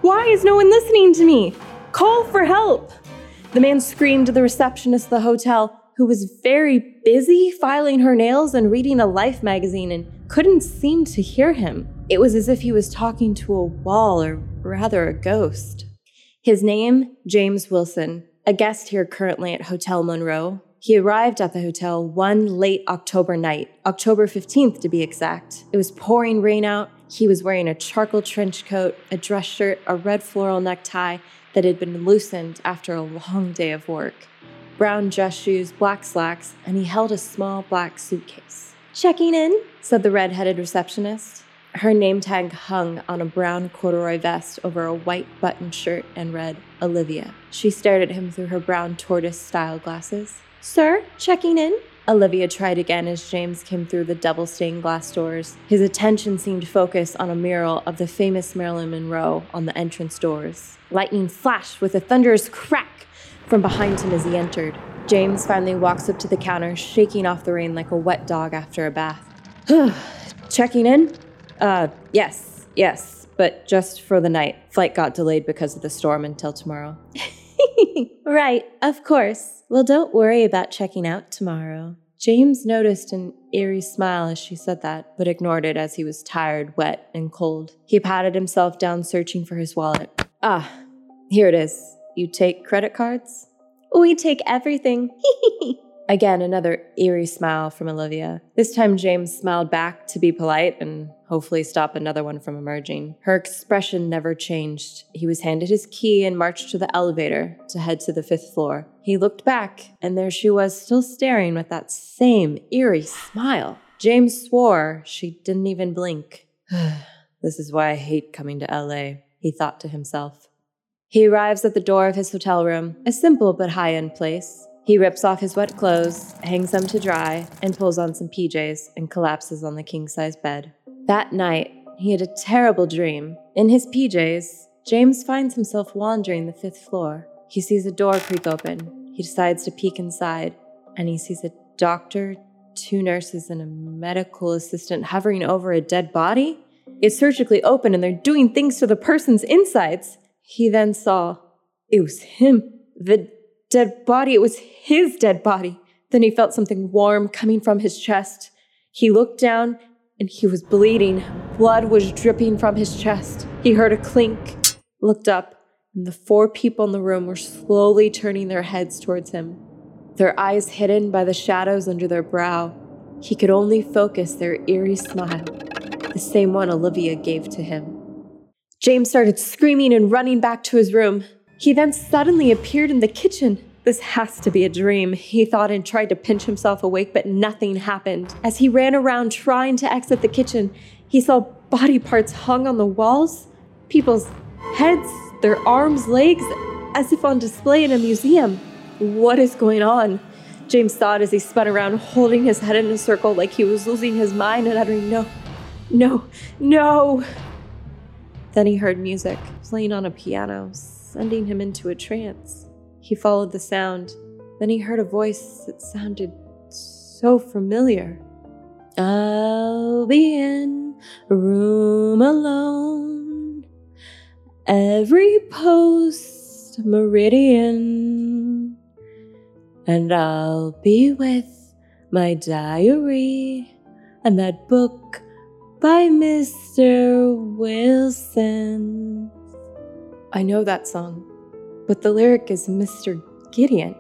Why is no one listening to me? Call for help. The man screamed to the receptionist of the hotel, who was very busy filing her nails and reading a Life magazine and couldn't seem to hear him. It was as if he was talking to a wall, or rather a ghost. His name, James Wilson, a guest here currently at Hotel Monroe. He arrived at the hotel one late October night, October 15th to be exact. It was pouring rain out. He was wearing a charcoal trench coat, a dress shirt, a red floral necktie that had been loosened after a long day of work, brown dress shoes, black slacks, and he held a small black suitcase. Checking in, said the red headed receptionist. Her name tag hung on a brown corduroy vest over a white button shirt and read Olivia. She stared at him through her brown tortoise style glasses. Sir, checking in? Olivia tried again as James came through the double stained glass doors. His attention seemed focused on a mural of the famous Marilyn Monroe on the entrance doors. Lightning flashed with a thunderous crack from behind him as he entered. James finally walks up to the counter, shaking off the rain like a wet dog after a bath. Checking in? Uh, yes, yes, but just for the night. Flight got delayed because of the storm until tomorrow. right, of course. Well, don't worry about checking out tomorrow. James noticed an eerie smile as she said that, but ignored it as he was tired, wet, and cold. He patted himself down, searching for his wallet. Ah, here it is. You take credit cards? We take everything. Again, another eerie smile from Olivia. This time, James smiled back to be polite and hopefully stop another one from emerging. Her expression never changed. He was handed his key and marched to the elevator to head to the fifth floor. He looked back, and there she was, still staring with that same eerie smile. James swore she didn't even blink. this is why I hate coming to LA, he thought to himself. He arrives at the door of his hotel room, a simple but high end place. He rips off his wet clothes, hangs them to dry, and pulls on some PJs and collapses on the king size bed. That night, he had a terrible dream. In his PJs, James finds himself wandering the fifth floor. He sees a door creak open. He decides to peek inside, and he sees a doctor, two nurses, and a medical assistant hovering over a dead body. It's surgically open, and they're doing things to the person's insides. He then saw it was him, the dead body. It was his dead body. Then he felt something warm coming from his chest. He looked down and he was bleeding. Blood was dripping from his chest. He heard a clink, looked up, and the four people in the room were slowly turning their heads towards him. Their eyes hidden by the shadows under their brow, he could only focus their eerie smile, the same one Olivia gave to him. James started screaming and running back to his room. He then suddenly appeared in the kitchen. This has to be a dream, he thought and tried to pinch himself awake, but nothing happened. As he ran around trying to exit the kitchen, he saw body parts hung on the walls, people's heads, their arms, legs, as if on display in a museum. What is going on? James thought as he spun around, holding his head in a circle like he was losing his mind and uttering, No, no, no. Then he heard music playing on a piano, sending him into a trance. He followed the sound. Then he heard a voice that sounded so familiar. I'll be in a room alone. Every post meridian. And I'll be with my diary and that book by Mr. Wilson. I know that song, but the lyric is Mr. Gideon.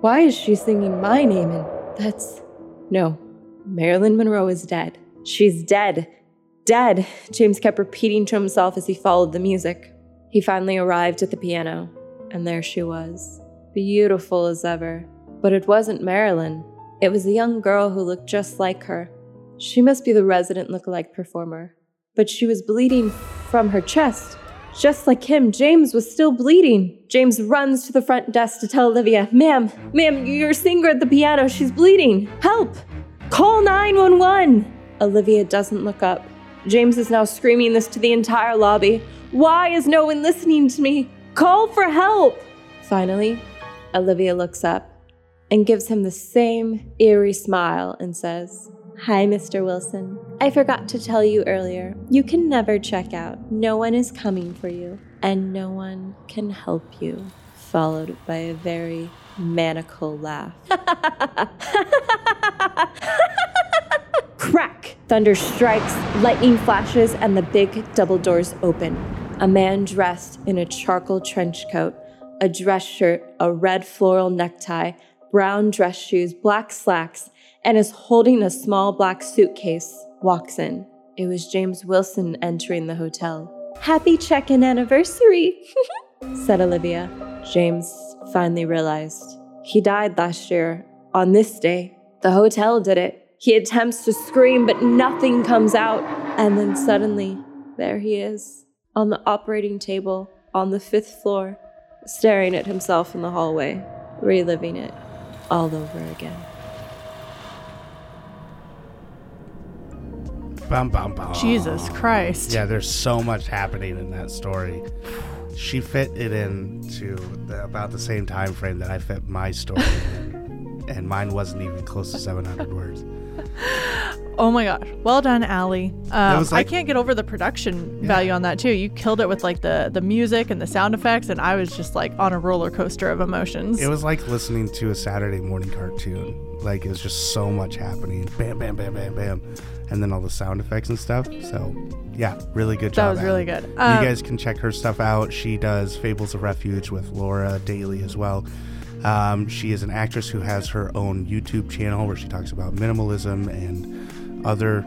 Why is she singing my name? And that's. No, Marilyn Monroe is dead. She's dead. Dead, James kept repeating to himself as he followed the music. He finally arrived at the piano, and there she was, beautiful as ever. But it wasn't Marilyn. It was a young girl who looked just like her. She must be the resident look-alike performer. But she was bleeding from her chest. Just like him, James was still bleeding. James runs to the front desk to tell Olivia, Ma'am, ma'am, your singer at the piano, she's bleeding. Help! Call 911! Olivia doesn't look up. James is now screaming this to the entire lobby. Why is no one listening to me? Call for help! Finally, Olivia looks up and gives him the same eerie smile and says, Hi, Mr. Wilson. I forgot to tell you earlier, you can never check out. No one is coming for you, and no one can help you. Followed by a very maniacal laugh. Crack! Thunder strikes, lightning flashes, and the big double doors open. A man dressed in a charcoal trench coat, a dress shirt, a red floral necktie, brown dress shoes, black slacks, and is holding a small black suitcase, walks in. It was James Wilson entering the hotel. Happy check in anniversary, said Olivia. James finally realized he died last year on this day. The hotel did it. He attempts to scream, but nothing comes out. And then suddenly, there he is, on the operating table, on the fifth floor, staring at himself in the hallway, reliving it all over again. Bum, bum, bum. Jesus Christ. Yeah, there's so much happening in that story. She fit it in to the, about the same time frame that I fit my story, in, and mine wasn't even close to 700 words. Oh my gosh. Well done, Allie. Um, like- I can't get over the production Yeah. value on that too. You killed it with like the the music and the sound effects, and I was just like on a roller coaster of emotions. It was like listening to a Saturday morning cartoon. Like it was just so much happening. Bam, bam, bam, bam, bam, and then all the sound effects and stuff. So, yeah, really good job. that was really Allie. good. you Um, guys can check her stuff out. She does Fables of Refuge with Laura Dailey as well. Um, she is an actress who has her own YouTube channel where she talks about minimalism and other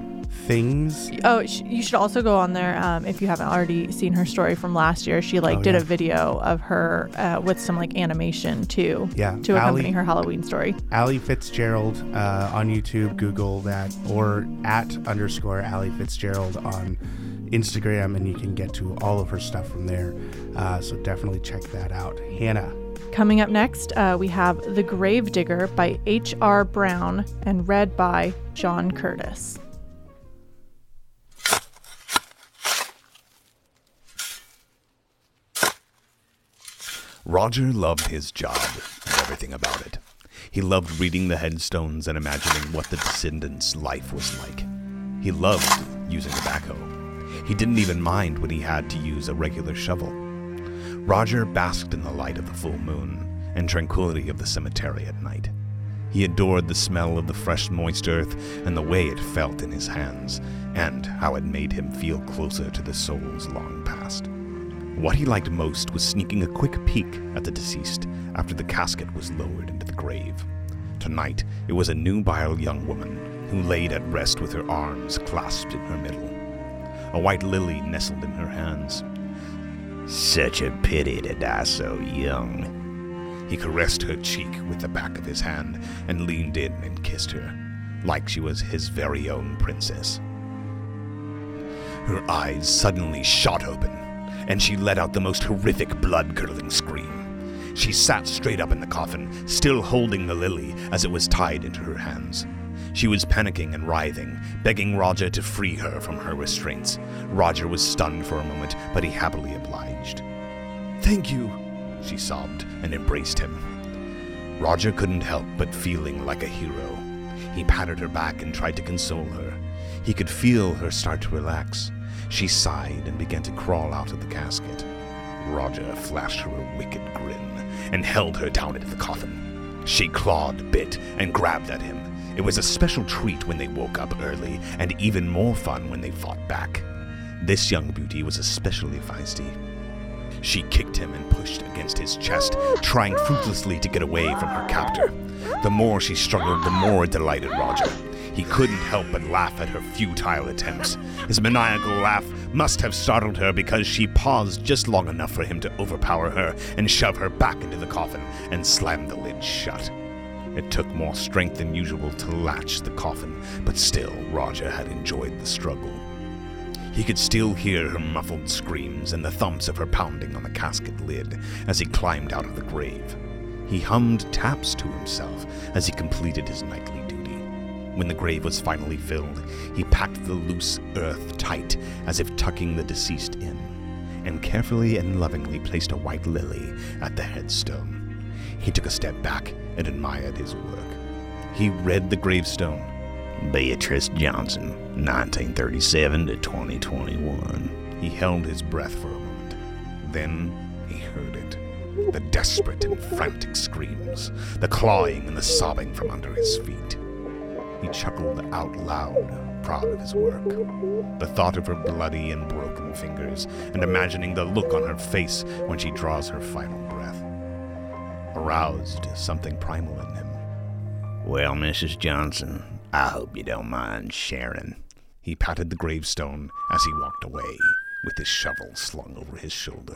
things. Oh, sh- you should also go on there um, if you haven't already seen her story from last year. She like Oh, did yeah. a video of her uh, with some like animation too. Yeah, To accompany Allie- her Halloween story. Allie Fitzgerald uh, on YouTube. Google that or at underscore Allie Fitzgerald on Instagram, and you can get to all of her stuff from there. Uh, so definitely check that out. Hannah, Coming up next, uh, we have The Grave Digger by H.R. Brown and read by John Curtis. Roger loved his job and everything about it. He loved reading the headstones and imagining what the descendants' life was like. He loved using the backhoe. He didn't even mind when he had to use a regular shovel. Roger basked in the light of the full moon and tranquility of the cemetery at night. He adored the smell of the fresh, moist earth and the way it felt in his hands, and how it made him feel closer to the souls long past. What he liked most was sneaking a quick peek at the deceased after the casket was lowered into the grave. Tonight, it was a nubile young woman who laid at rest with her arms clasped in her middle. A white lily nestled in her hands. Such a pity to die so young. He caressed her cheek with the back of his hand and leaned in and kissed her, like she was his very own princess. Her eyes suddenly shot open, and she let out the most horrific, blood curdling scream. She sat straight up in the coffin, still holding the lily as it was tied into her hands. She was panicking and writhing, begging Roger to free her from her restraints. Roger was stunned for a moment, but he happily obliged. Thank you, she sobbed and embraced him. Roger couldn't help but feeling like a hero. He patted her back and tried to console her. He could feel her start to relax. She sighed and began to crawl out of the casket. Roger flashed her a wicked grin and held her down into the coffin. She clawed, bit, and grabbed at him. It was a special treat when they woke up early, and even more fun when they fought back. This young beauty was especially feisty. She kicked him and pushed against his chest, trying fruitlessly to get away from her captor. The more she struggled, the more delighted Roger. He couldn't help but laugh at her futile attempts. His maniacal laugh must have startled her because she paused just long enough for him to overpower her and shove her back into the coffin and slam the lid shut. It took more strength than usual to latch the coffin, but still, Roger had enjoyed the struggle. He could still hear her muffled screams and the thumps of her pounding on the casket lid as he climbed out of the grave. He hummed taps to himself as he completed his nightly. When the grave was finally filled, he packed the loose earth tight as if tucking the deceased in, and carefully and lovingly placed a white lily at the headstone. He took a step back and admired his work. He read the gravestone Beatrice Johnson, 1937 to 2021. He held his breath for a moment. Then he heard it the desperate and frantic screams, the clawing and the sobbing from under his feet. He chuckled out loud, proud of his work. The thought of her bloody and broken fingers, and imagining the look on her face when she draws her final breath, aroused something primal in him. Well, Mrs. Johnson, I hope you don't mind sharing. He patted the gravestone as he walked away, with his shovel slung over his shoulder.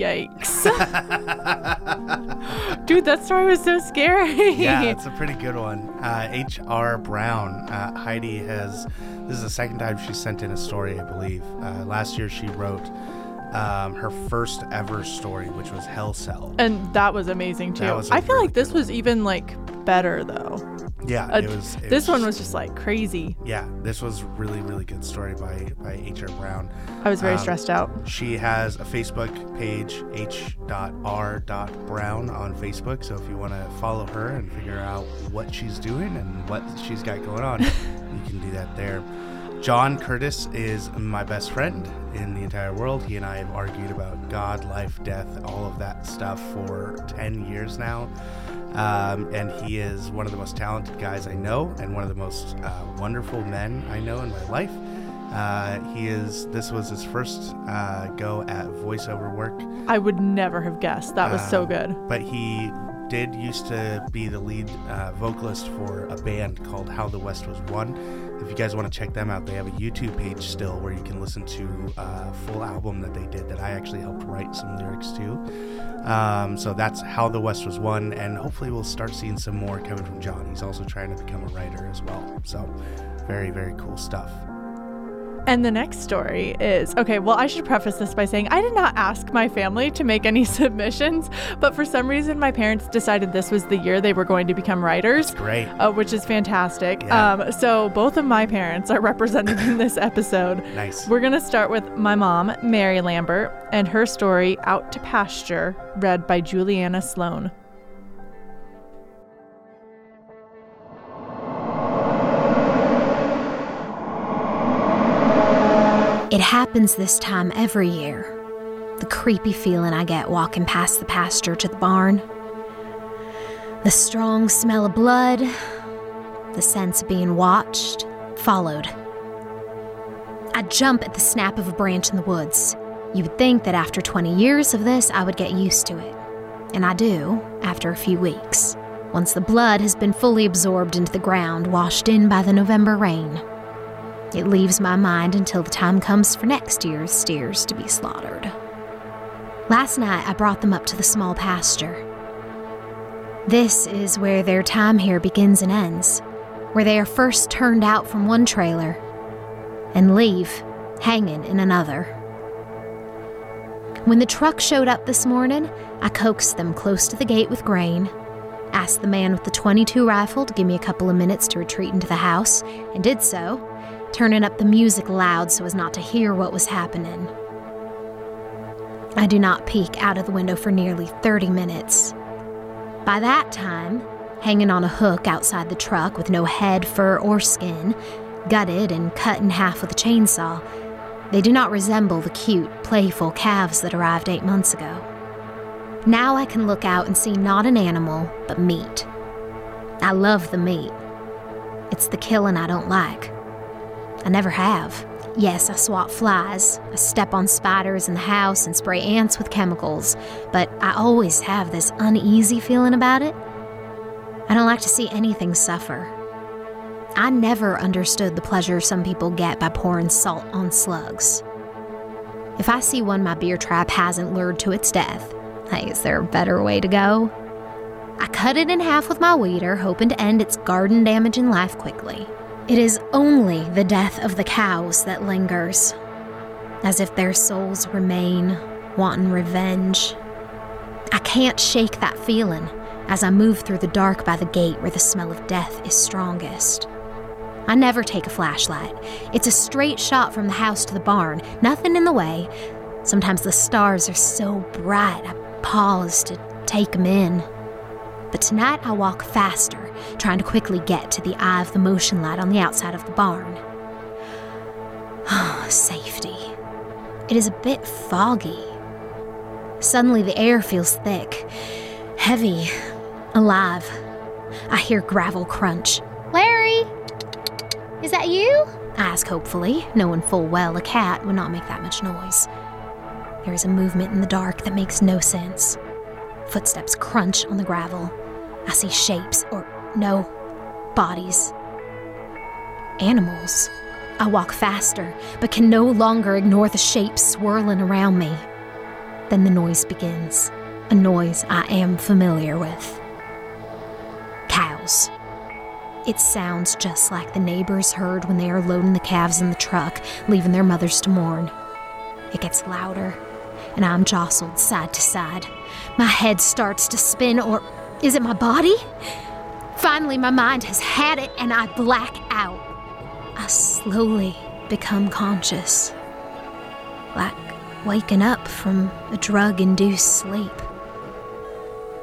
Yikes. Dude, that story was so scary. yeah, it's a pretty good one. Uh, H.R. Brown. Uh, Heidi has, this is the second time she sent in a story, I believe. Uh, last year she wrote um, her first ever story, which was Hell Cell. And that was amazing too. Was I feel really like this good was even like better though. Yeah, Uh, it was. it this one was just like crazy. Yeah, this was really, really good story by by H.R. Brown. I was very Um, stressed out. She has a Facebook page, h.r.brown on Facebook. So if you want to follow her and figure out what she's doing and what she's got going on, you can do that there. John Curtis is my best friend in the entire world. He and I have argued about God, life, death, all of that stuff for 10 years now. Um, and he is one of the most talented guys I know and one of the most uh, wonderful men I know in my life. Uh, he is. This was his first uh, go at voiceover work. I would never have guessed. That was so Um, good. But he did used to be the lead uh, vocalist for a band called How the West Was Won. If you guys want to check them out, they have a YouTube page still where you can listen to a full album that they did that I actually helped write some lyrics to. Um, so that's How the West Was Won, and hopefully we'll start seeing some more coming from John. He's also trying to become a writer as well. So very, very cool stuff. And the next story is okay. Well, I should preface this by saying I did not ask my family to make any submissions, but for some reason, my parents decided this was the year they were going to become writers. Great. Uh, which is fantastic. Yeah. Um, so both of my parents are represented in this episode. Nice. We're gonna start with my mom, Mary Lambert, and her story "Out to Pasture," read by Juliana Sloan. It happens this time every year. The creepy feeling I get walking past the pasture to the barn. The strong smell of blood. The sense of being watched, followed. I jump at the snap of a branch in the woods. You would think that after 20 years of this, I would get used to it. And I do, after a few weeks. Once the blood has been fully absorbed into the ground, washed in by the November rain. It leaves my mind until the time comes for next year's steers to be slaughtered. Last night, I brought them up to the small pasture. This is where their time here begins and ends, where they are first turned out from one trailer and leave hanging in another. When the truck showed up this morning, I coaxed them close to the gate with grain, asked the man with the 22 rifle to give me a couple of minutes to retreat into the house, and did so, turning up the music loud so as not to hear what was happening. I do not peek out of the window for nearly 30 minutes. By that time, hanging on a hook outside the truck with no head, fur, or skin, gutted and cut in half with a chainsaw, they do not resemble the cute, playful calves that arrived eight months ago. Now I can look out and see not an animal, but meat. I love the meat. It's the killing I don't like. I never have. Yes, I swat flies, I step on spiders in the house and spray ants with chemicals, but I always have this uneasy feeling about it. I don't like to see anything suffer. I never understood the pleasure some people get by pouring salt on slugs. If I see one my beer trap hasn't lured to its death, hey, is there a better way to go? I cut it in half with my weeder, hoping to end its garden damaging life quickly. It is only the death of the cows that lingers, as if their souls remain wanting revenge. I can't shake that feeling as I move through the dark by the gate where the smell of death is strongest. I never take a flashlight. It's a straight shot from the house to the barn, nothing in the way. Sometimes the stars are so bright, I pause to take 'em in. But tonight I walk faster, trying to quickly get to the eye of the motion light on the outside of the barn. Safety. It is a bit foggy. Suddenly the air feels thick, heavy, alive. I hear gravel crunch. Larry! Is that you? I ask hopefully, knowing full well a cat would not make that much noise. There is a movement in the dark that makes no sense. Footsteps crunch on the gravel. I see shapes, or no, bodies. Animals. I walk faster, but can no longer ignore the shapes swirling around me. Then the noise begins, a noise I am familiar with. Cows. It sounds just like the neighbors heard when they are loading the calves in the truck, leaving their mothers to mourn. It gets louder, and I'm jostled side to side. My head starts to spin, or is it my body? Finally, my mind has had it, and I black out. I slowly become conscious, like waking up from a drug induced sleep.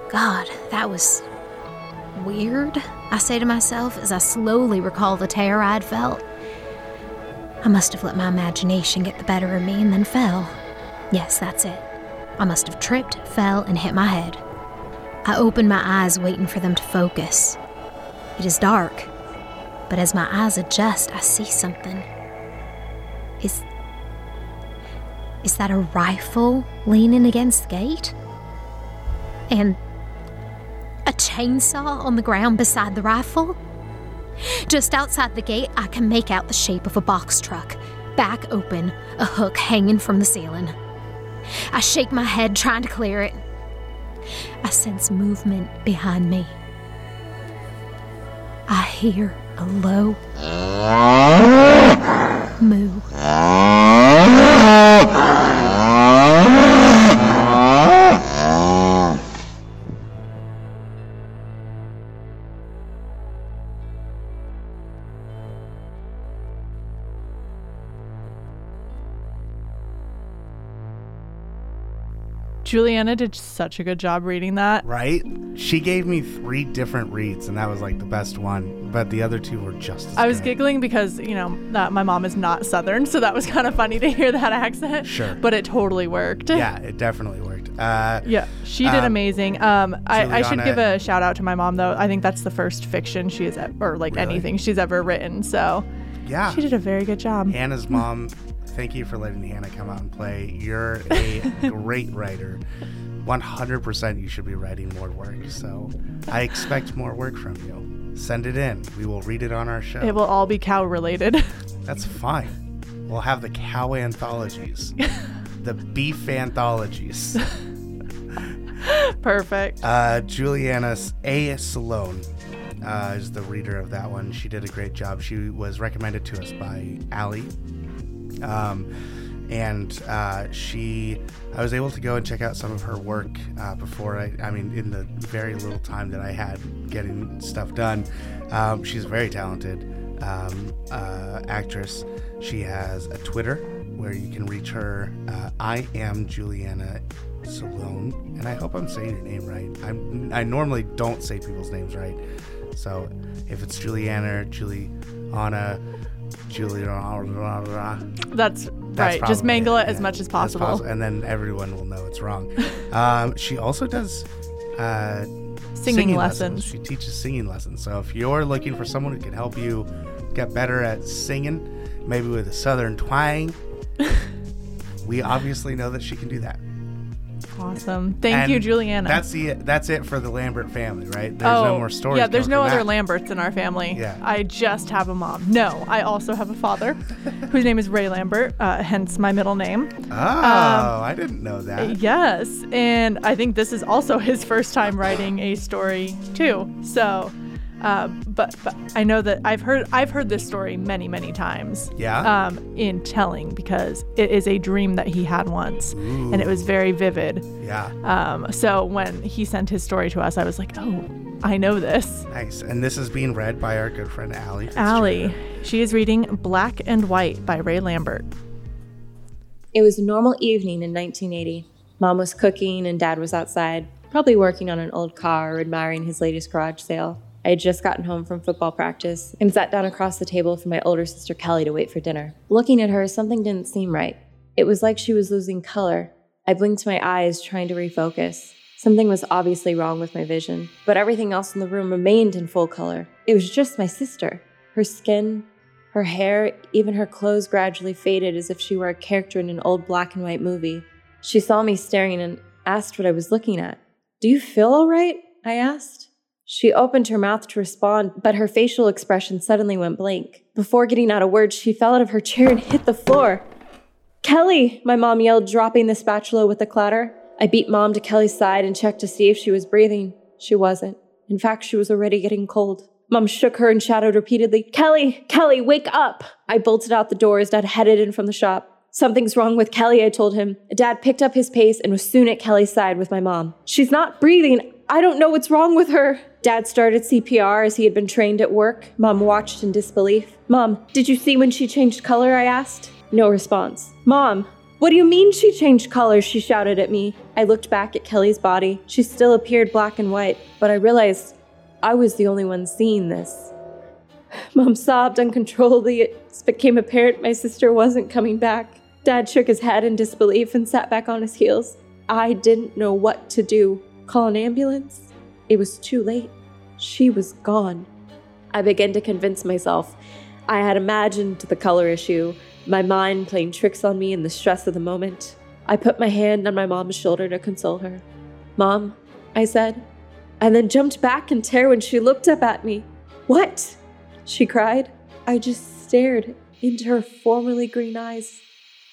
God, that was weird, I say to myself as I slowly recall the terror I'd felt. I must have let my imagination get the better of me and then fell. Yes, that's it. I must have tripped, fell, and hit my head. I open my eyes, waiting for them to focus. It is dark, but as my eyes adjust, I see something. Is. Is that a rifle leaning against the gate? And a chainsaw on the ground beside the rifle? Just outside the gate, I can make out the shape of a box truck, back open, a hook hanging from the ceiling. I shake my head, trying to clear it. I sense movement behind me. I hear a low moo. Juliana did such a good job reading that. Right? She gave me three different reads, and that was like the best one. But the other two were just. As I was good. giggling because, you know, that my mom is not Southern, so that was kind of funny to hear that accent. Sure. But it totally worked. Yeah, it definitely worked. Uh, Yeah, she did Um, amazing. Um, I, I should give a shout out to my mom though. I think that's the first fiction she has, e- or like Really? anything she's ever written. So yeah. she did a very good job. Hannah's mom, thank you for letting Hannah come out and play. You're a great writer. 100% you should be writing more work. So I expect more work from you. Send it in. We will read it on our show. It will all be cow related. That's fine. We'll have the cow anthologies, the beef anthologies. Perfect. Uh, Juliana A. Salone uh, is the reader of that one. She did a great job. She was recommended to us by Allie. Um, and uh, she, I was able to go and check out some of her work uh, before I, I mean, in the very little time that I had getting stuff done. Um, she's very talented um, uh, actress. She has a Twitter where you can reach her. Uh, I am Juliana Salone, and I hope I'm saying your name right. I'm, I normally don't say people's names right, so if it's Juliana, or Juliana, Juliana, That's, right. Just mangle it yeah, as much as possible. possi- and then everyone will know it's wrong. um, she also does uh, Singing, lessons. She teaches singing lessons. So if you're looking for someone who can help you get better at singing, maybe with a southern twang, we obviously know that she can do that. Awesome. Thank you, Juliana. That's the that's it for the Lambert family, right? There's oh, no more stories. Yeah, there's no other that. Lamberts in our family. Yeah. I just have a mom. No, I also have a father whose name is Ray Lambert, uh, hence my middle name. Oh, Um, I didn't know that. Yes, and I think this is also his first time writing a story too. So, uh, but but I know that I've heard I've heard this story many many times. Yeah? Um, in telling because it is a dream that he had once, and it was very vivid. Yeah. Um, so when he sent his story to us, I was like, oh, I know this. Nice. And this is being read by our good friend Allie. Allie. She is reading Black and White by Ray Lambert. It was a normal evening in 1980. Mom was cooking and Dad was outside, probably working on an old car or admiring his latest garage sale. I had just gotten home from football practice and sat down across the table from my older sister Kelly to wait for dinner. Looking at her, something didn't seem right. It was like she was losing color. I blinked my eyes, trying to refocus. Something was obviously wrong with my vision, but everything else in the room remained in full color. It was just my sister. Her skin, her hair, even her clothes gradually faded as if she were a character in an old black and white movie. She saw me staring and asked what I was looking at. Do you feel all right? I asked. She opened her mouth to respond, but her facial expression suddenly went blank. Before getting out a word, she fell out of her chair and hit the floor. Kelly, my mom yelled, dropping the spatula with a clatter. I beat mom to Kelly's side and checked to see if she was breathing. She wasn't. In fact, she was already getting cold. Mom shook her and shouted repeatedly, Kelly, Kelly, wake up! I bolted out the door as Dad headed in from the shop. Something's wrong with Kelly, I told him. Dad picked up his pace and was soon at Kelly's side with my mom. She's not breathing. I don't know what's wrong with her. Dad started CPR as he had been trained at work. Mom watched in disbelief. Mom, did you see when she changed color? I asked. No response. Mom, what do you mean she changed color? She shouted at me. I looked back at Kelly's body. She still appeared black and white, but I realized I was the only one seeing this. Mom sobbed uncontrollably. It became apparent my sister wasn't coming back. Dad shook his head in disbelief and sat back on his heels. I didn't know what to do. Call an ambulance? It was too late. She was gone. I began to convince myself I had imagined the color issue, my mind playing tricks on me in the stress of the moment. I put my hand on my mom's shoulder to console her. Mom, I said, and then jumped back in terror when she looked up at me. What? She cried. I just stared into her formerly green eyes,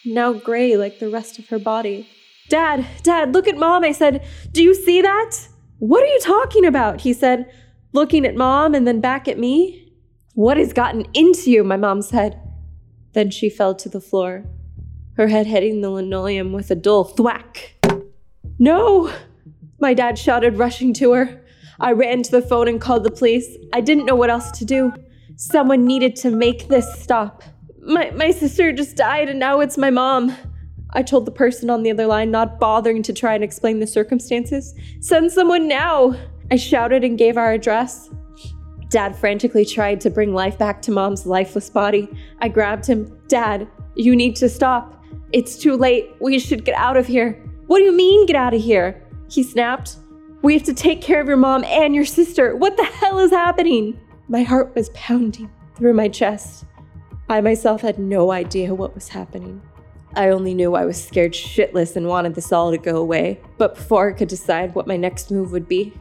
now gray like the rest of her body. Dad, Dad, look at Mom, I said. Do you see that? What are you talking about? He said, looking at Mom and then back at me. What has gotten into you? My mom said. Then she fell to the floor, her head hitting the linoleum with a dull thwack. No! My dad shouted, rushing to her. I ran to the phone and called the police. I didn't know what else to do. Someone needed to make this stop. My, my sister just died, and now it's my mom. I told the person on the other line, not bothering to try and explain the circumstances. Send someone now! I shouted and gave our address. Dad frantically tried to bring life back to mom's lifeless body. I grabbed him. Dad, you need to stop. It's too late. We should get out of here. What do you mean, get out of here? He snapped. We have to take care of your mom and your sister. What the hell is happening? My heart was pounding through my chest. I myself had no idea what was happening. I only knew I was scared shitless and wanted this all to go away. But before I could decide what my next move would be,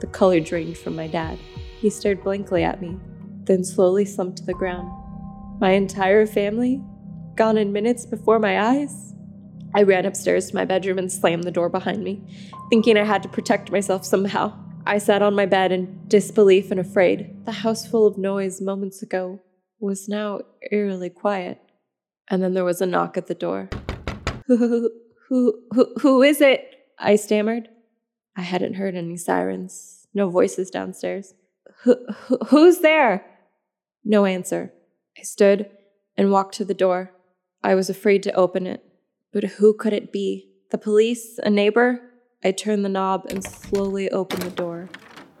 the color drained from my dad. He stared blankly at me, then slowly slumped to the ground. My entire family gone in minutes before my eyes. I ran upstairs to my bedroom and slammed the door behind me, thinking I had to protect myself somehow. I sat on my bed in disbelief and afraid. The house full of noise moments ago was now eerily quiet. And then there was a knock at the door. Who, who, who, who is it? I stammered. I hadn't heard any sirens, no voices downstairs. Who, who, who's there? No answer. I stood and walked to the door. I was afraid to open it. But who could it be? The police? A neighbor? I turned the knob and slowly opened the door.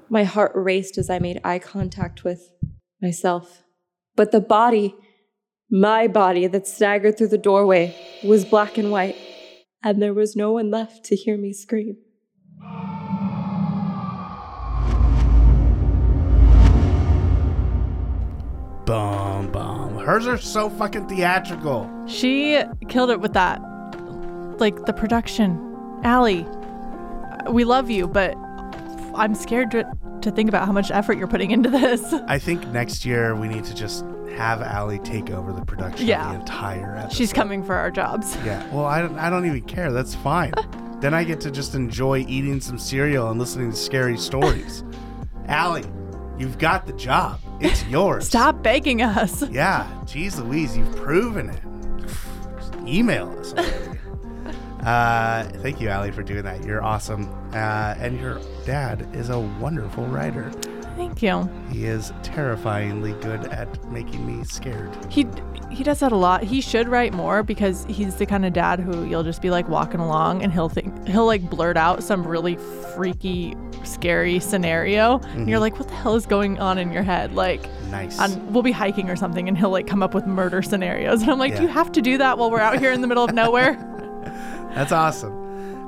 My heart raced as I made eye contact with myself. But the body, my body that staggered through the doorway, was black and white, and there was no one left to hear me scream. Boom, boom. Hers are so fucking theatrical. She killed it with that. Like the production. Allie, we love you, but I'm scared to, to think about how much effort you're putting into this. I think next year we need to just have Allie take over the production Yeah. of the entire episode. She's coming for our jobs. Yeah. Well, I don't, I don't even care. That's fine. then I get to just enjoy eating some cereal and listening to scary stories. Allie, you've got the job. It's yours. Stop begging us. Yeah. Jeez Louise, you've proven it. Just email us. uh, thank you, Allie, for doing that. You're awesome. Uh, and your dad is a wonderful writer. Thank you. He is terrifyingly good at making me scared. He he does that a lot. He should write more because he's the kind of dad who you'll just be like walking along and he'll think he'll like blurt out some really freaky, scary scenario, and you're like, what the hell is going on in your head? Like, Nice. on, we'll be hiking or something, and he'll like come up with murder scenarios, and I'm like, Yeah. do you have to do that while we're out here in the middle of nowhere? That's awesome.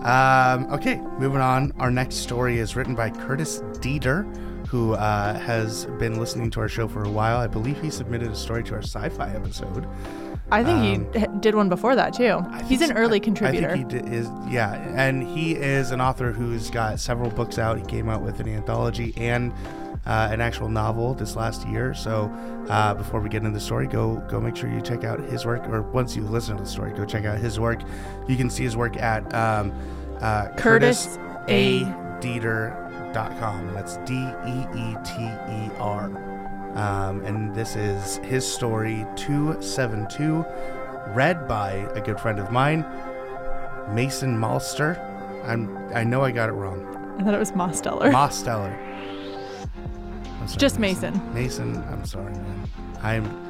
Um, okay, moving on. Our next story is written by Curtis Deeter, who uh, has been listening to our show for a while. I believe he submitted a story to our sci-fi episode. I think Um, he did one before that too. He's an early I- contributor. I think he is, yeah, and he is an author who's got several books out. He came out with an anthology and uh, an actual novel this last year. So uh, before we get into the story, go go make sure you check out his work. Or once you listen to the story, go check out his work. You can see his work at um, uh, Curtis A. curtisADeeter.com. And that's D E E T E R. Um, and this is his story 272, read by a good friend of mine, Mason Malster. I'm I know I got it wrong. I thought it was Mosteller. Mosteller. Sorry, Just Mason. Mason, I'm sorry, man. I'm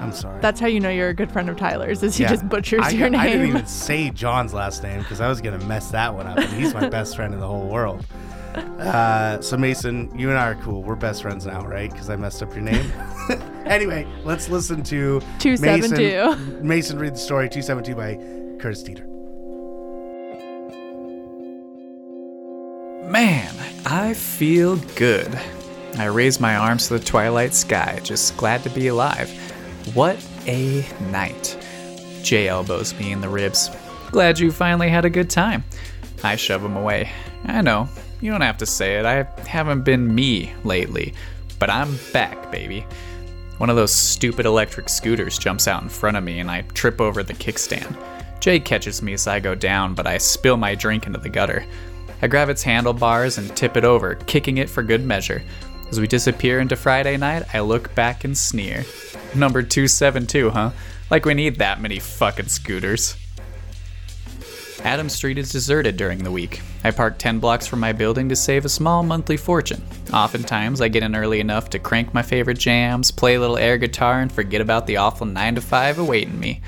I'm sorry. That's how you know you're a good friend of Tyler's, is he Yeah. just butchers I, your name. I didn't even say John's last name because I was gonna mess that one up. And he's my best friend in the whole world. Uh, so Mason, you and I are cool. We're best friends now, right? Because I messed up your name. anyway, let's listen to 272. Mason, Mason read the story 272 by Curtis Deeter. Man, I feel good. I raise my arms to the twilight sky, just glad to be alive. What a night. Jay elbows me in the ribs. Glad you finally had a good time. I shove him away. I know, you don't have to say it. I haven't been me lately, but I'm back, baby. One of those stupid electric scooters jumps out in front of me and I trip over the kickstand. Jay catches me as I go down, but I spill my drink into the gutter. I grab its handlebars and tip it over, kicking it for good measure. As we disappear into Friday night, I look back and sneer. Number 272, huh? Like we need that many fucking scooters. Adams Street is deserted during the week. I park 10 blocks from my building to save a small monthly fortune. Oftentimes, I get in early enough to crank my favorite jams, play a little air guitar, and forget about the awful 9 to 5 awaiting me.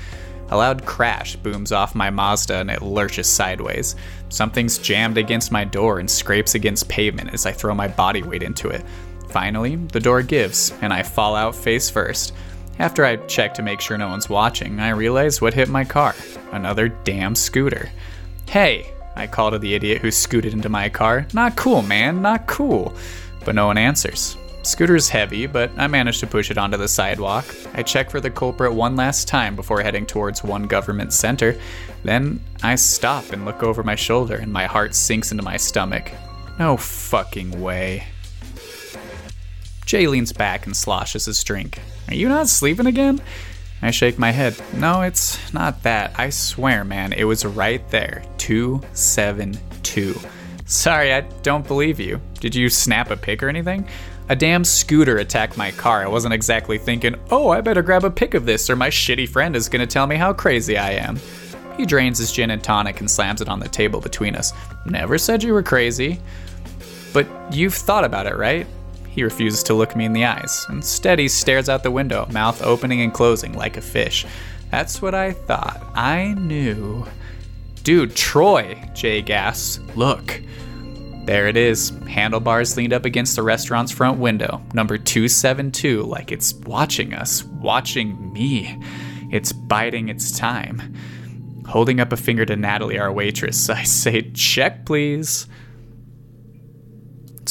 A loud crash booms off my Mazda and it lurches sideways. Something's jammed against my door and scrapes against pavement as I throw my body weight into it. Finally, the door gives, and I fall out face first. After I check to make sure no one's watching, I realize what hit my car another damn scooter. Hey, I call to the idiot who scooted into my car. Not cool, man, not cool. But no one answers. Scooter's heavy, but I manage to push it onto the sidewalk. I check for the culprit one last time before heading towards one government center. Then I stop and look over my shoulder, and my heart sinks into my stomach. No fucking way. Jay leans back and sloshes his drink. Are you not sleeping again? I shake my head. No, it's not that. I swear, man, it was right there. 272. Sorry, I don't believe you. Did you snap a pic or anything? A damn scooter attacked my car. I wasn't exactly thinking, oh, I better grab a pic of this or my shitty friend is gonna tell me how crazy I am. He drains his gin and tonic and slams it on the table between us. Never said you were crazy. But you've thought about it, right? He refuses to look me in the eyes. Instead, he stares out the window, mouth opening and closing like a fish. That's what I thought. I knew. Dude, Troy, Jay gasps. Look. There it is, handlebars leaned up against the restaurant's front window, number 272, like it's watching us, watching me. It's biding its time. Holding up a finger to Natalie, our waitress, I say, check, please.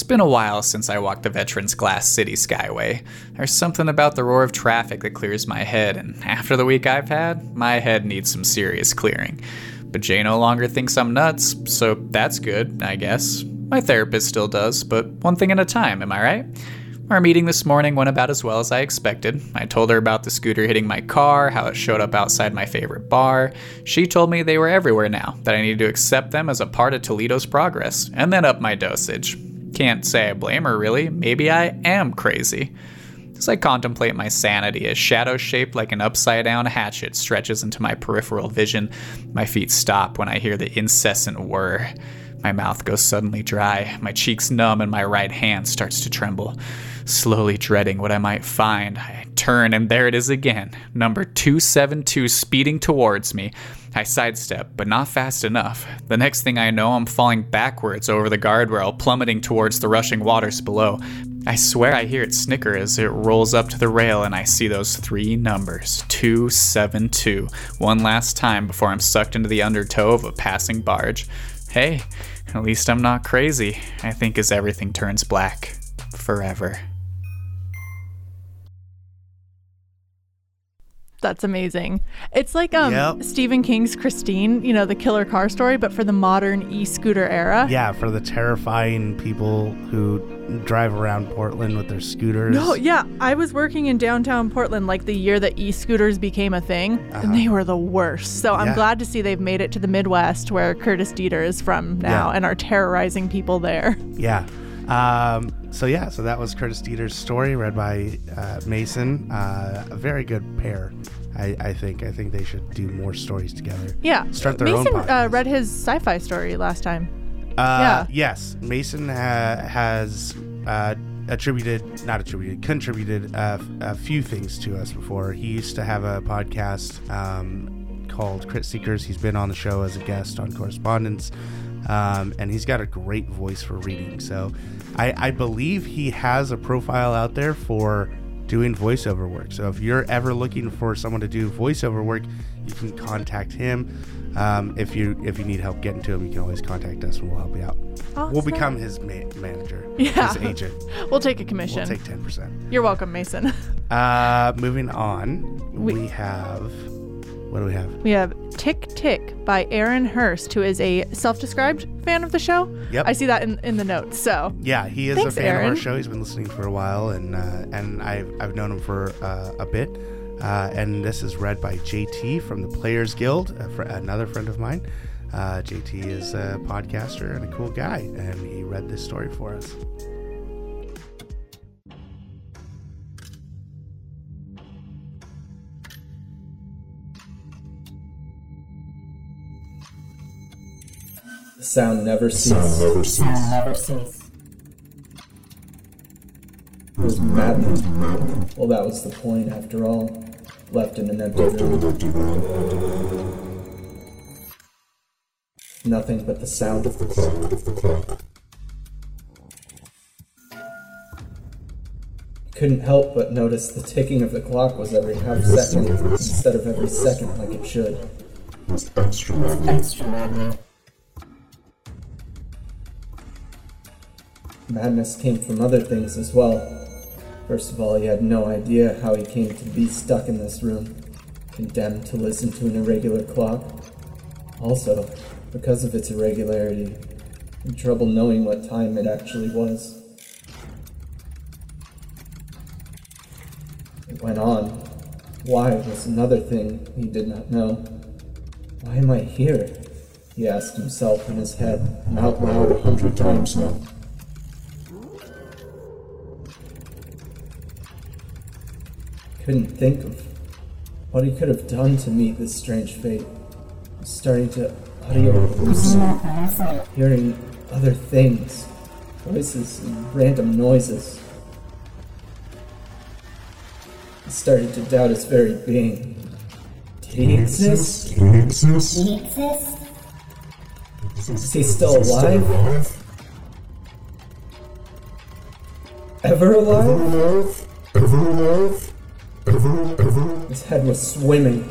It's been a while since I walked the Veterans Glass City Skyway. There's something about the roar of traffic that clears my head, and after the week I've had, my head needs some serious clearing. But Jay no longer thinks I'm nuts, so that's good, I guess. My therapist still does, but one thing at a time, am I right? Our meeting this morning went about as well as I expected. I told her about the scooter hitting my car, how it showed up outside my favorite bar. She told me they were everywhere now, that I needed to accept them as a part of Toledo's progress, and then up my dosage. Can't say I blame her, really. Maybe I am crazy. As I contemplate my sanity, a shadow shaped like an upside down hatchet stretches into my peripheral vision. My feet stop when I hear the incessant whir. My mouth goes suddenly dry, my cheeks numb, and my right hand starts to tremble. Slowly dreading what I might find, I turn and there it is again, number 272 speeding towards me. I sidestep, but not fast enough. The next thing I know, I'm falling backwards over the guardrail, plummeting towards the rushing waters below. I swear I hear it snicker as it rolls up to the rail and I see those three numbers 272 one last time before I'm sucked into the undertow of a passing barge. Hey, at least I'm not crazy, I think, as everything turns black. Forever. That's amazing. It's like um Yep. Stephen King's Christine, you know, the killer car story, but for the modern e-scooter era. Yeah, for the terrifying people who drive around Portland with their scooters. No, yeah, I was working in downtown Portland like the year that e-scooters became a thing, and they were the worst. So I'm Uh-huh. Yeah. glad to see they've made it to the Midwest where Curtis Deeter is from now Yeah. and are terrorizing people there. Yeah. Um, so yeah, so that was Curtis Deeter's story, read by uh, Mason. Uh, a very good pair, I, I think. I think they should do more stories together. Yeah. Start their Mason own uh, read his sci-fi story last time. Uh, Yeah. Yes, Mason ha- has uh, attributed, not attributed, contributed uh, a few things to us before. He used to have a podcast um, called Crit Seekers. He's been on the show as a guest on Correspondence, um, and he's got a great voice for reading. So I, I believe he has a profile out there for doing voiceover work. So if you're ever looking for someone to do voiceover work, you can contact him. Um, if you if you need help getting to him, you can always contact us and we'll help you out. We'll become his ma- manager, Yeah. his agent. We'll take a commission. We'll take ten percent. You're welcome, Mason. Uh, moving on, we, We- have what do we have? We have Tick Tick by Aaron Hurst, who is a self-described fan of the show. Yep. I see that in, in the notes. So Yeah, he is Thanks, a fan of our show. He's been listening for a while, and uh, and I've I've known him for uh, a bit. Uh, and this is read by JT from the Players Guild, a fr- another friend of mine. Uh, JT is a podcaster and a cool guy, and he read this story for us. Sound never ceased. never cease. never cease. It was maddening. Well, that was the point, after all. Left in an empty room. Nothing but the sound of the clock. Couldn't help but notice the ticking of the clock was every half second instead of every second like it should. was extra maddening. Madness came from other things as well. First of all, he had no idea how he came to be stuck in this room, condemned to listen to an irregular clock. Also, because of its irregularity, in trouble knowing what time it actually was. It went on. Why was another thing he did not know. Why am I here? He asked himself in his head and out loud a hundred times now. Couldn't think of what he could have done to meet this strange fate. I'm starting to audio hearing other things, voices and random noises. He started to doubt his very being. Did he exist? Did he exist? Did he exist? Is he still alive? Ever alive? alive? Ever alive? Ever, ever? His head was swimming.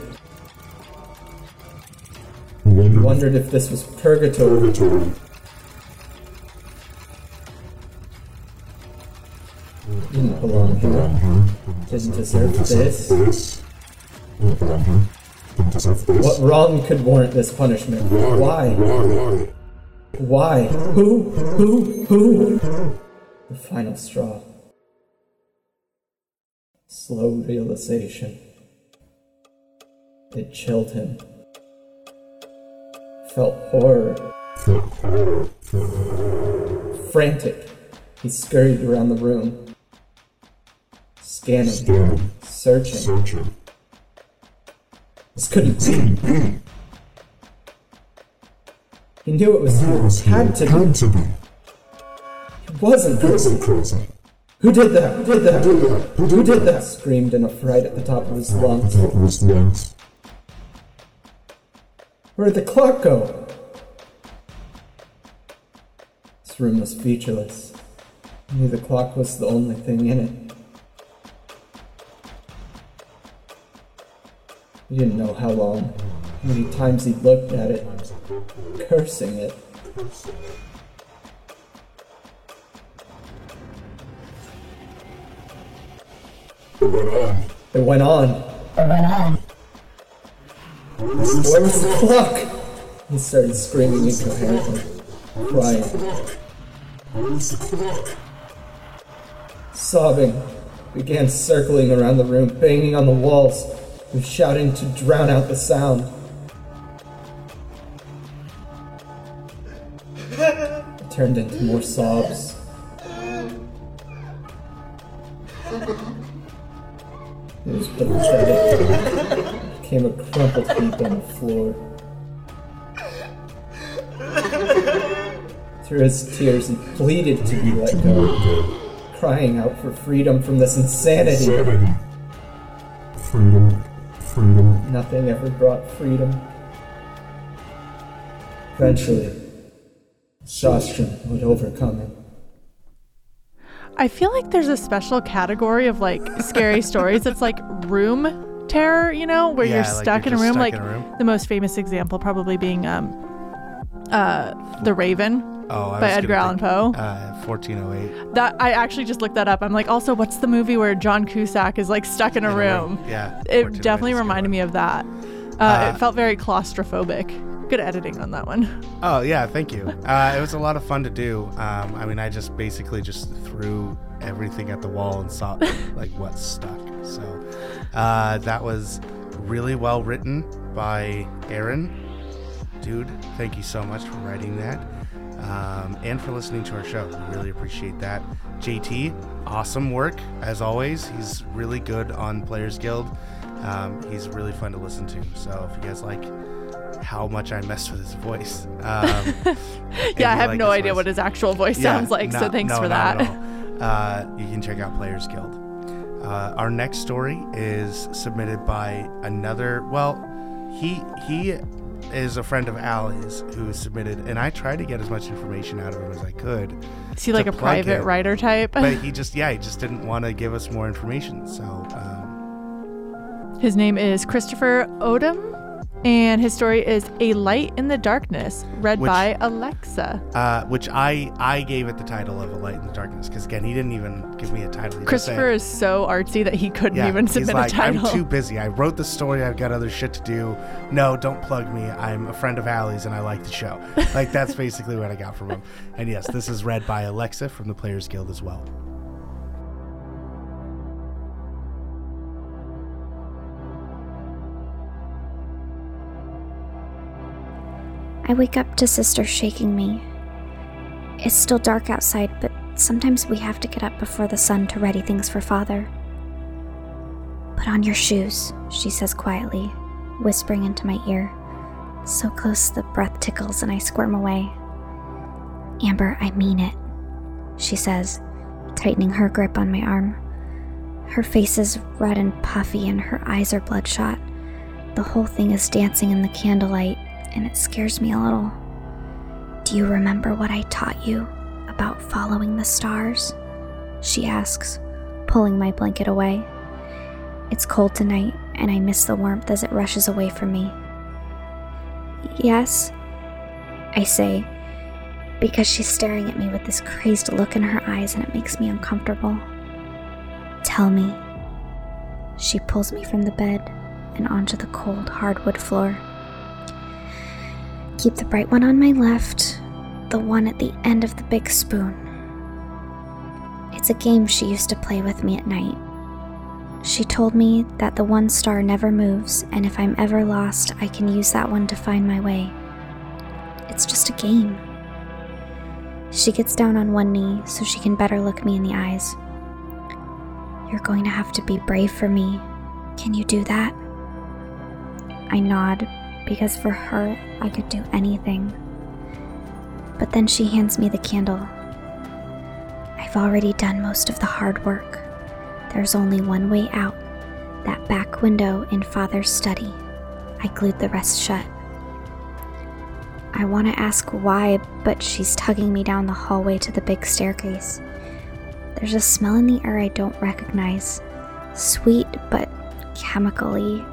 Wondered, wondered if this was purgatory. purgatory. Didn't belong here. Didn't deserve this. This. Didn't belong here. Didn't deserve this. What wrong could warrant this punishment? Why? Why? Why? Why? Who? Who? Who? The final straw. Slow realization. It chilled him. Felt horror. Felt horror. Felt horror. Frantic, he scurried around the room. Scanning, Scanning. searching. Searching. This couldn't be. He knew it was He was here. Had to be. Had to be. It wasn't Wasn't crazy. Who did that? Who did that? Who did that? Who Who did did that? Screamed in a fright at the top of his lungs. top of his lungs. Where did the clock go? This room was featureless. He knew the clock was the only thing in it. He didn't know how long, how many times he'd looked at it, cursing it. It went on. It went on. It went on. Where was the clock? He started screaming incoherently, crying, Where's the clock? sobbing, began circling around the room, banging on the walls, and shouting to drown out the sound. It turned into more sobs. It was pathetic. Became a crumpled heap on the floor. Through his tears, he pleaded to be let go, crying out for freedom from this insanity. Insanity. Freedom. Freedom. Nothing ever brought freedom. Eventually, exhaustion would overcome him. I feel like there's a special category of like scary stories. It's like room terror, you know, where Yeah, you're like stuck you're in a room. stuck Like in a room. the most famous example probably being um, uh, The Raven Oh, by Edgar Allan Poe. Uh, 1408. That I actually just looked that up. I'm like, also, what's the movie where John Cusack is like stuck in a In a room? room, yeah, it definitely a good reminded me of that. Uh, Uh, it felt very claustrophobic. Good editing on that one. Oh yeah, thank you. Uh, it was a lot of fun to do. Um, I mean, I just basically just threw everything at the wall and saw like what stuck. So uh, that was really well written by Aaron. Dude, thank you so much for writing that um, and for listening to our show. We really appreciate that. JT, awesome work as always. He's really good on Players Guild. Um, he's really fun to listen to. So if you guys like how much I messed with his voice. Um, yeah, I have like no idea voice- what his actual voice Yeah, sounds like. so thanks no, for that. Uh, you can check out Players Guild. Uh, our next story is submitted by another. Well, he he is a friend of Allie's who submitted, and I tried to get as much information out of him as I could. Is he like a private it, writer type? But he just yeah, he just didn't want to give us more information. So um, His name is Christopher Odom, and his story is A Light in the Darkness, read Which- by Alexa. uh, which I I gave it the title of A Light in the Darkness because again he didn't even give me a title. He Christopher is so artsy that he couldn't Yeah, even submit like, a title. I'm too busy. I wrote the story. I've got other shit to do. No, don't plug me. I'm a friend of Allie's and I like the show. Like that's basically what I got from him. And yes, this is read by Alexa from the Players Guild as well. I wake up to Sister shaking me. It's still dark outside, but sometimes we have to get up before the sun to ready things for Father. Put on your shoes, she says quietly, whispering into my ear. So close the breath tickles and I squirm away. Amber, I mean it, she says, tightening her grip on my arm. Her face is red and puffy and her eyes are bloodshot. The whole thing is dancing in the candlelight, and it scares me a little. Do you remember what I taught you about following the stars? She asks, pulling my blanket away. It's cold tonight, and I miss the warmth as it rushes away from me. Yes, I say, because she's staring at me with this crazed look in her eyes and it makes me uncomfortable. Tell me. She pulls me from the bed and onto the cold hardwood floor. Keep the bright one on my left, the one at the end of the big spoon. It's a game she used to play with me at night. She told me that the one star never moves, and if I'm ever lost, I can use that one to find my way. It's just a game. She gets down on one knee so she can better look me in the eyes. You're going to have to be brave for me. Can you do that? I nod because for her, I could do anything. But then she hands me the candle. I've already done most of the hard work. There's only one way out that back window in Father's study. I glued the rest shut. I want to ask why, but she's tugging me down the hallway to the big staircase. There's a smell in the air I don't recognize. Sweet, but chemically,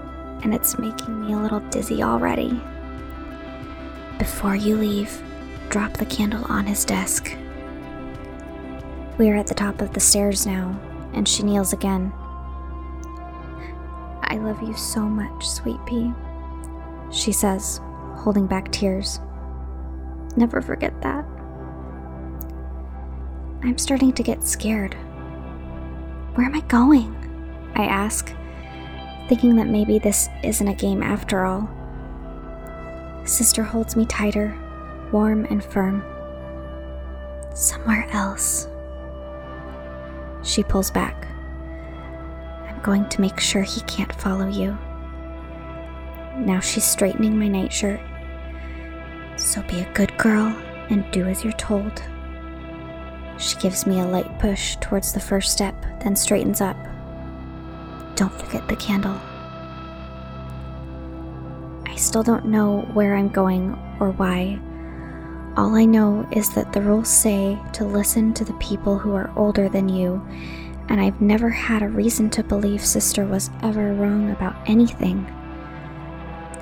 and it's making me a little dizzy already. Before you leave, drop the candle on his desk. We are at the top of the stairs now, and she kneels again. I love you so much, sweet pea, she says, holding back tears. Never forget that. I'm starting to get scared. Where am I going? I ask, thinking that maybe this isn't a game after all. Sister holds me tighter, warm and firm. Somewhere else. She pulls back. I'm going to make sure he can't follow you. Now she's straightening my nightshirt. So be a good girl and do as you're told. She gives me a light push towards the first step, then straightens up. Don't forget the candle. I still don't know where I'm going or why. All I know is that the rules say to listen to the people who are older than you, and I've never had a reason to believe Sister was ever wrong about anything.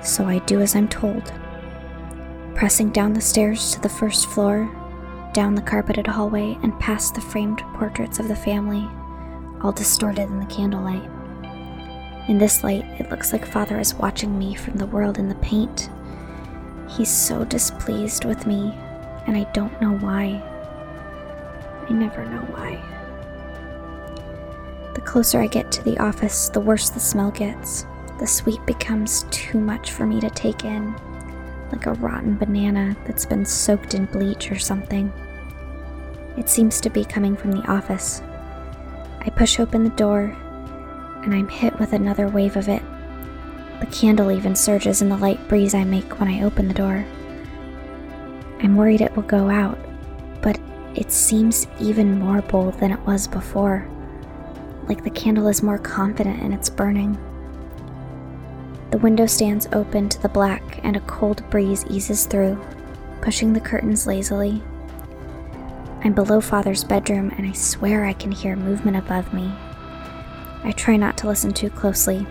So I do as I'm told. Pressing down the stairs to the first floor, down the carpeted hallway, and past the framed portraits of the family, all distorted in the candlelight. In this light, it looks like Father is watching me from the world in the paint. He's so displeased with me, and I don't know why. I never know why. The closer I get to the office, the worse the smell gets. The sweet becomes too much for me to take in, like a rotten banana that's been soaked in bleach or something. It seems to be coming from the office. I push open the door and I'm hit with another wave of it. The candle even surges in the light breeze I make when I open the door. I'm worried it will go out, but it seems even more bold than it was before, like the candle is more confident in its burning. The window stands open to the black, and a cold breeze eases through, pushing the curtains lazily. I'm below Father's bedroom, and I swear I can hear movement above me. I try not to listen too closely,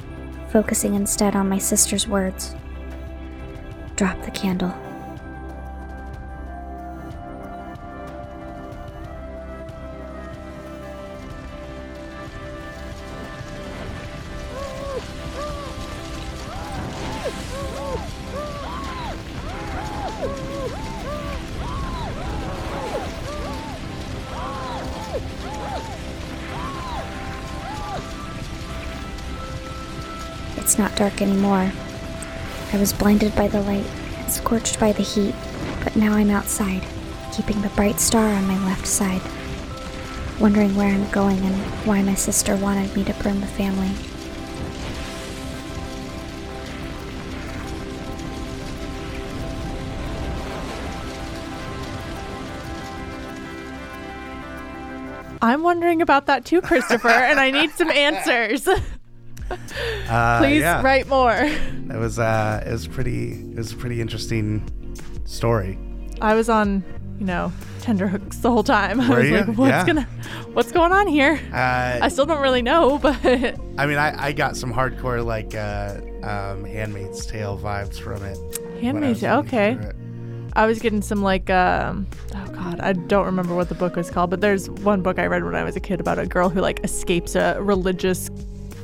focusing instead on my sister's words. Drop the candle. Dark anymore. I was blinded by the light, scorched by the heat, but now I'm outside, keeping the bright star on my left side. Wondering where I'm going and why my sister wanted me to burn the family. I'm wondering about that too, Christopher, and I need some answers. Uh, Please yeah. write more. It was uh, it was pretty it was a pretty interesting story. I was on, you know, tender hooks the whole time. I Were was you? like, what's Yeah. gonna what's going on here? Uh, I still don't really know, but I mean, I, I got some hardcore like uh, um, Handmaid's Tale vibes from it. Handmaid's Tale, okay. I was getting some like um oh god, I don't remember what the book was called, but there's one book I read when I was a kid about a girl who like escapes a religious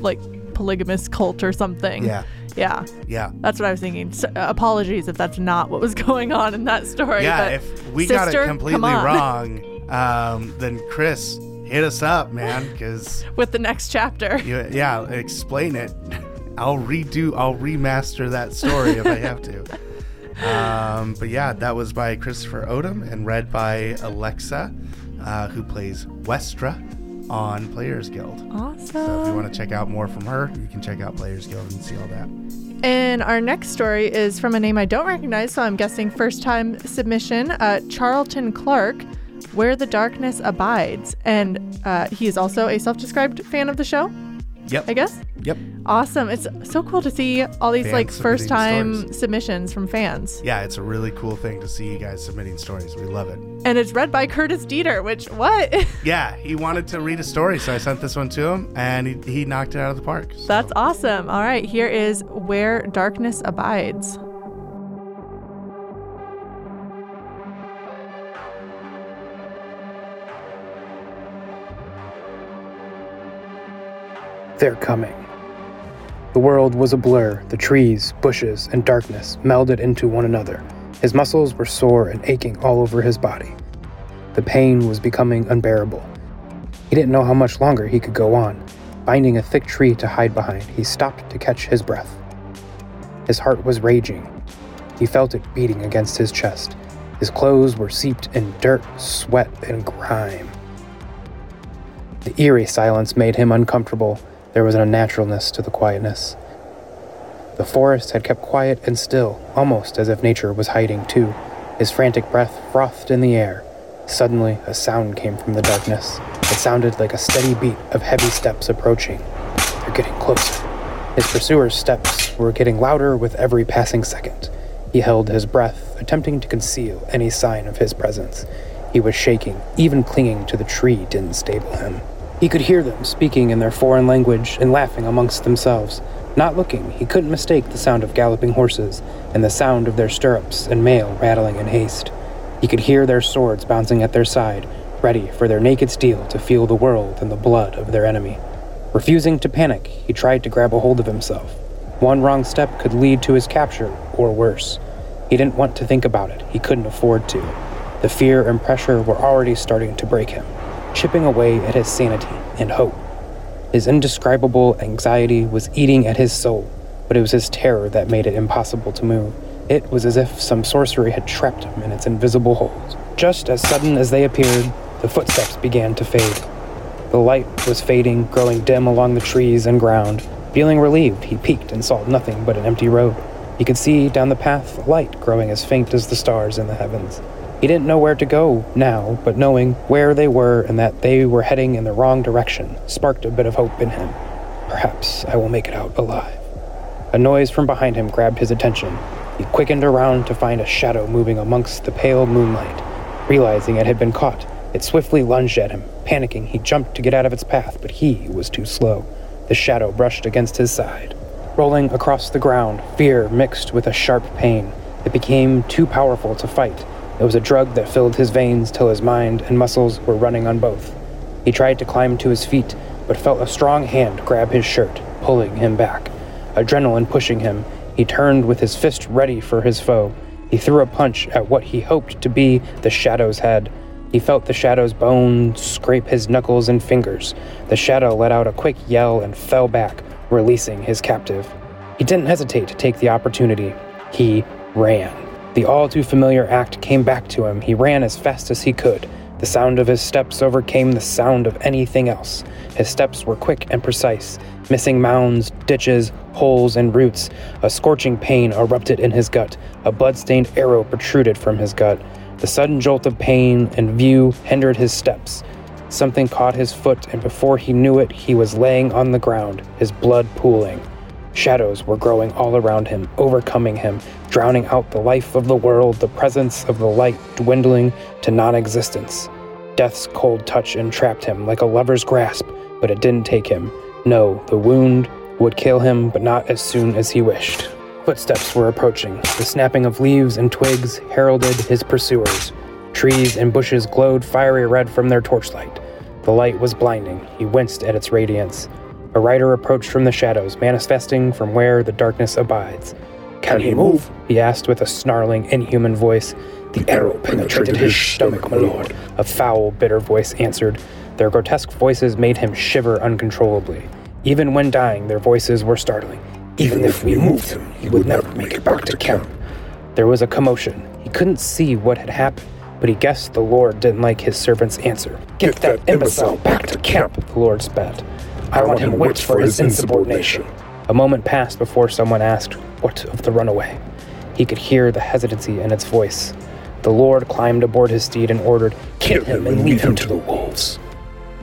like polygamous cult or something. Yeah. Yeah. Yeah. That's what I was thinking. So, uh, apologies if that's not what was going on in that story. Yeah, if we got it completely wrong, um, then Chris, hit us up, man, because with the next chapter. you, yeah, explain it. I'll redo, I'll remaster that story if I have to. Um, but yeah, that was by Christopher Odom and read by Alexa, uh, who plays Westra on Players Guild. Awesome. So if you want to check out more from her, you can check out Players Guild and see all that. And our next story is from a name I don't recognize, so I'm guessing first time submission uh, Charlton Clark, Where the Darkness Abides. And uh, he is also a self described fan of the show, Yep. I guess. Yep. Awesome. It's so cool to see all these Fans like first time stories. submissions from fans. Yeah, it's a really cool thing to see you guys submitting stories. We love it. And it's read by Curtis Deeter, which, what? Yeah, he wanted to read a story, so I sent this one to him, and he, he knocked it out of the park. That's awesome. All right, here is Where Darkness Abides. They're coming. The world was a blur, the trees, bushes, and darkness melded into one another. His muscles were sore and aching all over his body. The pain was becoming unbearable. He didn't know how much longer he could go on. Finding a thick tree to hide behind, he stopped to catch his breath. His heart was raging. He felt it beating against his chest. His clothes were seeped in dirt, sweat, and grime. The eerie silence made him uncomfortable. There was an unnaturalness to the quietness. The forest had kept quiet and still, almost as if nature was hiding too. His frantic breath frothed in the air. Suddenly, a sound came from the darkness. It sounded like a steady beat of heavy steps approaching. They're getting closer. His pursuers' steps were getting louder with every passing second. He held his breath, attempting to conceal any sign of his presence. He was shaking, even clinging to the tree didn't stable him. He could hear them speaking in their foreign language and laughing amongst themselves. Not looking, he couldn't mistake the sound of galloping horses and the sound of their stirrups and mail rattling in haste. He could hear their swords bouncing at their side, ready for their naked steel to feel the world and the blood of their enemy. Refusing to panic, he tried to grab a hold of himself. One wrong step could lead to his capture, or worse. He didn't want to think about it, he couldn't afford to. The fear and pressure were already starting to break him, chipping away at his sanity and hope. His indescribable anxiety was eating at his soul, but it was his terror that made it impossible to move. It was as if some sorcery had trapped him in its invisible hold. Just as sudden as they appeared, the footsteps began to fade. The light was fading, growing dim along the trees and ground. Feeling relieved, he peeked and saw nothing but an empty road. He could see down the path light growing as faint as the stars in the heavens. He didn't know where to go now, but knowing where they were and that they were heading in the wrong direction sparked a bit of hope in him. Perhaps I will make it out alive. A noise from behind him grabbed his attention. He quickened around to find a shadow moving amongst the pale moonlight. Realizing it had been caught, it swiftly lunged at him. Panicking, he jumped to get out of its path, but he was too slow. The shadow brushed against his side. Rolling across the ground, fear mixed with a sharp pain. It became too powerful to fight. It was a drug that filled his veins till his mind and muscles were running on both. He tried to climb to his feet, but felt a strong hand grab his shirt, pulling him back. Adrenaline pushing him, he turned with his fist ready for his foe. He threw a punch at what he hoped to be the shadow's head. He felt the shadow's bones scrape his knuckles and fingers. The shadow let out a quick yell and fell back, releasing his captive. He didn't hesitate to take the opportunity. He ran. The all too familiar act came back to him. He ran as fast as he could. The sound of his steps overcame the sound of anything else. His steps were quick and precise, missing mounds, ditches, holes, and roots. A scorching pain erupted in his gut. A blood-stained arrow protruded from his gut. The sudden jolt of pain and view hindered his steps. Something caught his foot, and before he knew it, he was laying on the ground, his blood pooling. Shadows were growing all around him, overcoming him, drowning out the life of the world, the presence of the light dwindling to non existence. Death's cold touch entrapped him like a lover's grasp, but it didn't take him. No, the wound would kill him, but not as soon as he wished. Footsteps were approaching. The snapping of leaves and twigs heralded his pursuers. Trees and bushes glowed fiery red from their torchlight. The light was blinding. He winced at its radiance. A rider approached from the shadows, manifesting from where the darkness abides. Can he move? He asked with a snarling, inhuman voice. The arrow penetrated his stomach, my lord. A foul, bitter voice answered. Their grotesque voices made him shiver uncontrollably. Even when dying, their voices were startling. Even if we moved him, he would never make it back to camp. There was a commotion. He couldn't see what had happened, but he guessed the Lord didn't like his servant's answer. Get that imbecile back to camp, the Lord spat. I want him whipped for his insubordination. A moment passed before someone asked, What of the runaway? He could hear the hesitancy in its voice. The Lord climbed aboard his steed and ordered, Kill him and leave him to the wolves.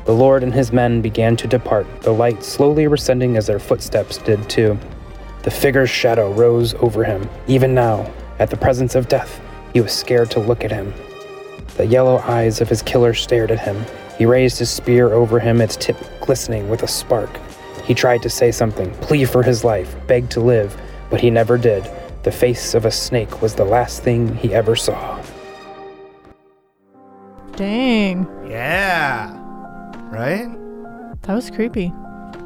The Lord and his men began to depart, the light slowly rescending as their footsteps did too. The figure's shadow rose over him. Even now, at the presence of death, he was scared to look at him. The yellow eyes of his killer stared at him. He raised his spear over him, its tip glistening with a spark. He tried to say something, plead for his life, beg to live, but he never did. The face of a snake was the last thing he ever saw. Dang. Yeah. Right? That was creepy.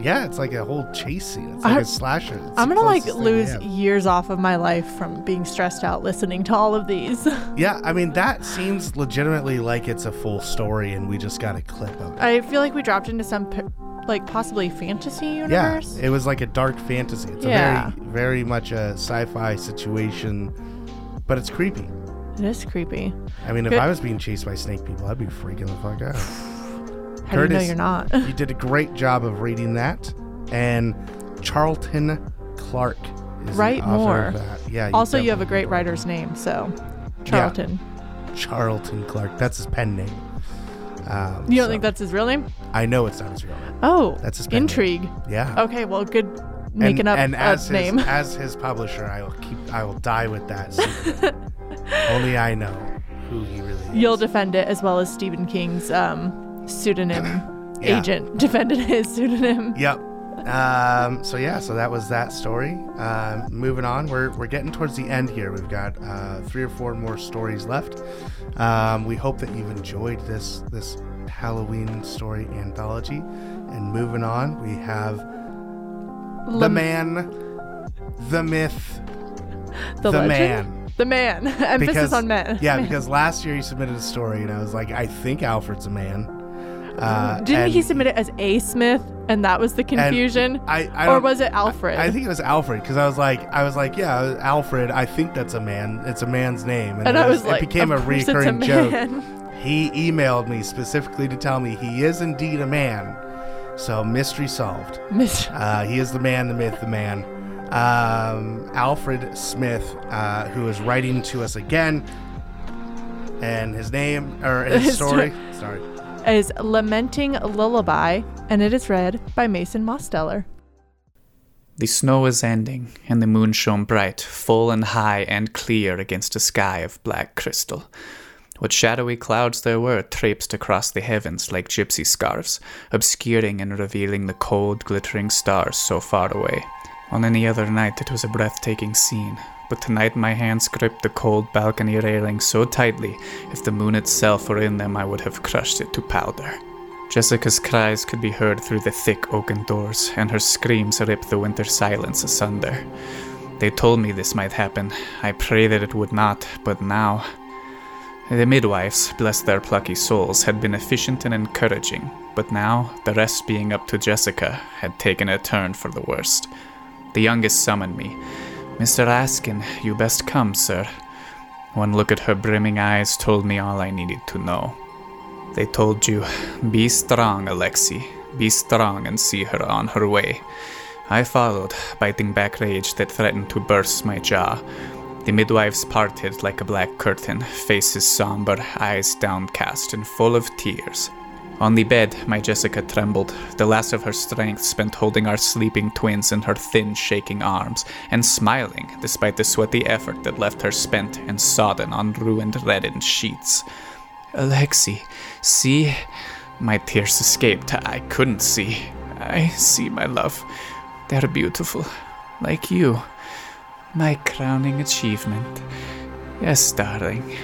Yeah, it's like a whole chase scene. It's like I- a slasher. It's I'm gonna like closest thing we lose years off of my life from being stressed out listening to all of these. Yeah, I mean that seems legitimately like it's a full story, and we just got a clip of it. I feel like we dropped into some p- like possibly fantasy universe. Yeah, it was like a dark fantasy. It's Yeah. a very, very much a sci-fi situation, but it's creepy. It is creepy. I mean, if I was being chased by snake people, I'd be freaking the fuck out. How do you know you're not? you did a great job of reading that, and Charlton Clark is Write the author more. of that. Yeah. also, you have a great writer's name, so Charlton. Charlton Clark. That's his pen name. Um, You don't so- think that's his real name? I know it's not his real name. Oh, That's his pen name. intrigue. Yeah. Okay, well, good making and, up and a as his, name. as his publisher, I will keep. I will die with that. Only I know who he really is. You'll defend it as well as Stephen King's um, pseudonym Yeah. agent defended his pseudonym. Yep. Um, so yeah, so that was that story. Um, moving on, we're, we're getting towards the end here. We've got uh, three or four more stories left. Um, we hope that you've enjoyed this this Halloween story anthology. And moving on, we have the man, the myth, The, the man. The man. Emphasis on men. Yeah, Man. because last year you submitted a story, and I was like, I think Alfred's a man. Uh, Didn't and he submit it as A. Smith, and that was the confusion? I, I or was it Alfred? I think it was Alfred because I was like, I was like, yeah, Alfred. I think that's a man. It's a man's name, And it I was like, it became a "Of course it's a recurring joke. He emailed me specifically to tell me he is indeed a man. So mystery solved. Mystery. Uh, he is the man, the myth, the man. Um, Alfred Smith, uh, who is writing to us again, and his name or his His story. sto- Sorry. Is Lamenting Lullaby, and it is read by Mason Mosteller. The snow was ending, and the moon shone bright, full and high and clear against a sky of black crystal. What shadowy clouds there were traipsed across the heavens like gypsy scarves, obscuring and revealing the cold, glittering stars so far away. On any other night, it was a breathtaking scene, but tonight my hands gripped the cold balcony railing so tightly, if the moon itself were in them, I would have crushed it to powder. Jessica's cries could be heard through the thick oaken doors, and her screams ripped the winter silence asunder. They told me this might happen. I pray that it would not, but now. The midwives, bless their plucky souls, had been efficient and encouraging, but now, the rest being up to Jessica, had taken a turn for the worst. The youngest summoned me. Mr. Askin, you best come, sir. One look at her brimming eyes told me all I needed to know. They told you, Be strong, Alexei. Be strong and see her on her way. I followed, biting back rage that threatened to burst my jaw. The midwives parted like a black curtain, faces somber, eyes downcast and full of tears. On the bed, my Jessica trembled, the last of her strength spent holding our sleeping twins in her thin, shaking arms, and smiling despite the sweaty effort that left her spent and sodden on ruined, reddened sheets. Alexi, see? My tears escaped. I couldn't see. I see, my love. They're beautiful, like you. My crowning achievement. Yes, darling.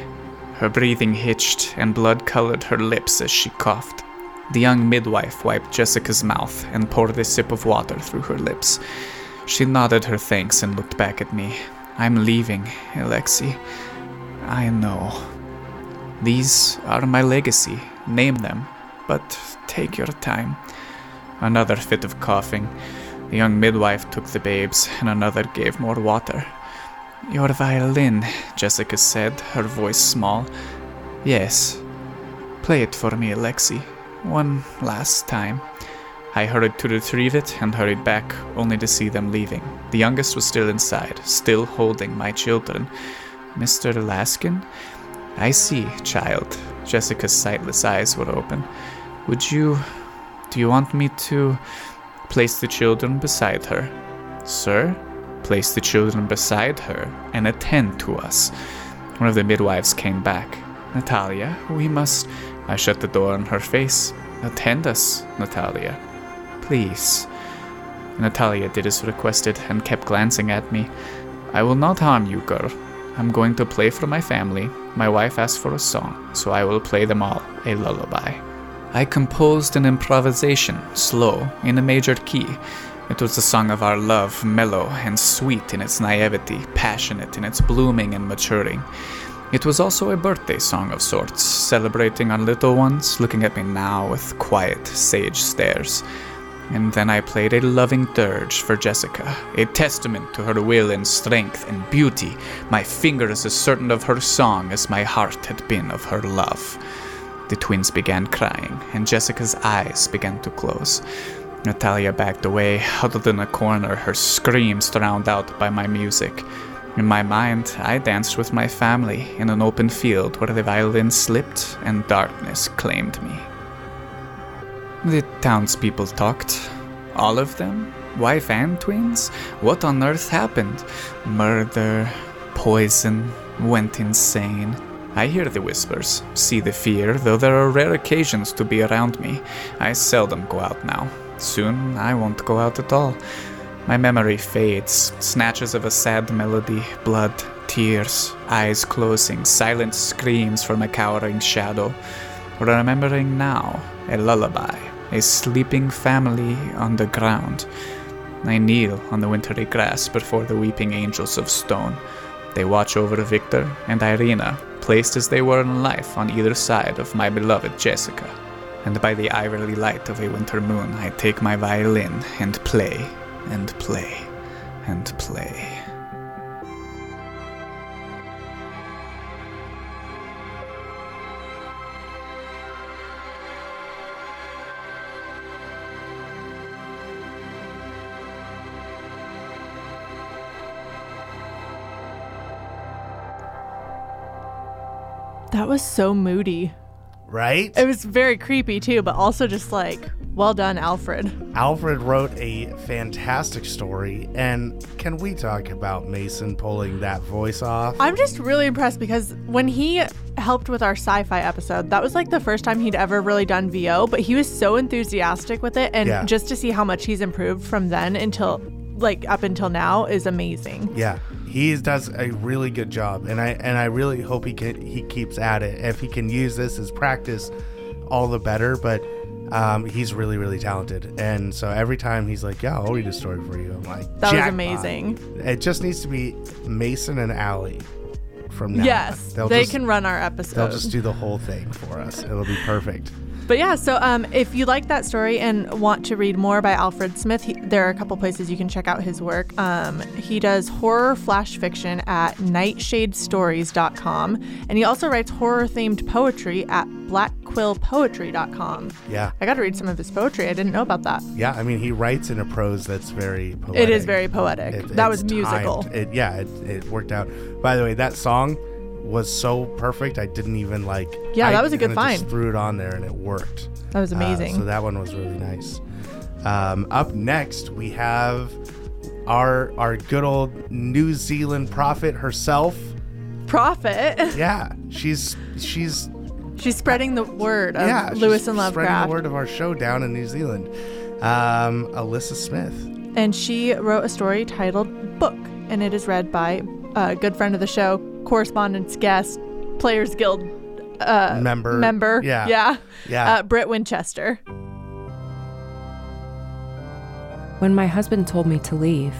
Her breathing hitched, and blood colored her lips as she coughed. The young midwife wiped Jessica's mouth and poured a sip of water through her lips. She nodded her thanks and looked back at me. I'm leaving, Alexi. I know. These are my legacy. Name them, but take your time. Another fit of coughing. The young midwife took the babes, and another gave more water. Your violin, Jessica said, her voice small. Yes. Play it for me, Alexi. One last time. I hurried to retrieve it and hurried back, only to see them leaving. The youngest was still inside, still holding my children. Mr. Laskin? I see, child. Jessica's sightless eyes were open. Would you. Do you want me to place the children beside her? Sir? Place the children beside her and attend to us. One of the midwives came back. Natalia, we must. I shut the door in her face. Attend us, Natalia. Please. Natalia did as requested and kept glancing at me. I will not harm you, girl. I'm going to play for my family. My wife asked for a song, so I will play them all a lullaby. I composed an improvisation, slow, in a major key. It was the song of our love, mellow and sweet in its naivety, passionate in its blooming and maturing. It was also a birthday song of sorts, celebrating our little ones, looking at me now with quiet, sage stares. And then I played a loving dirge for Jessica, a testament to her will and strength and beauty, my fingers as certain of her song as my heart had been of her love. The twins began crying, and Jessica's eyes began to close. Natalia backed away, huddled in a corner, her screams drowned out by my music. In my mind, I danced with my family in an open field where the violin slipped and darkness claimed me. The townspeople talked. All of them? Wife and twins? What on earth happened? Murder, poison, went insane. I hear the whispers, see the fear, though there are rare occasions to be around me. I seldom go out now. Soon I won't go out at all. My memory fades, snatches of a sad melody, blood, tears, eyes closing, silent screams from a cowering shadow. Remembering now a lullaby, a sleeping family on the ground. I kneel on the wintry grass before the weeping angels of stone. They watch over Victor and Irina, placed as they were in life on either side of my beloved Jessica. And by the ivory light of a winter moon, I take my violin and play and play and play. That was so moody. Right? It was very creepy too, but also just like, well done, Alfred. Alfred wrote a fantastic story, and can we talk about Mason pulling that voice off? I'm just really impressed because when he helped with our sci fi episode, that was like the first time he'd ever really done VO, but he was so enthusiastic with it. And Yeah. just to see how much he's improved from then until like up until now is amazing. Yeah, he does a really good job, and I and I really hope he can he keeps at it. If he can use this as practice, all the better. But um, he's really really talented, and so every time he's like, "Yeah, I'll read a story for you," I'm like, That was amazing. It just needs to be Mason and Allie from now. yes, on. they just- can run our episode. They'll just do the whole thing for us. It'll be perfect. But yeah, so um, if you like that story and want to read more by Alfred Smith, he, there are a couple places you can check out his work. Um, he does horror flash fiction at nightshadestories.com, and he also writes horror themed poetry at blackquillpoetry.com. Yeah. I got to read some of his poetry. I didn't know about that. Yeah, I mean, he writes in a prose that's very poetic. It is very poetic. It- that was musical. It, yeah, it, it worked out. By the way, that song was so perfect. I didn't even like. Yeah, I that was a good kinda just find. threw it on there and it worked. That was Uh, amazing. so that one was really nice. Um, up next, we have our our good old New Zealand prophet herself. Prophet. Yeah, she's she's She's spreading the word of yeah she's Lewis and spreading the word of our show down in New Zealand. Um, Alyssa Smith. And she wrote a story titled Book, and it is read by a good friend of the show, correspondence guest, Players Guild uh, Member. Member. Yeah. Yeah. Yeah. Uh, Britt Winchester. When my husband told me to leave,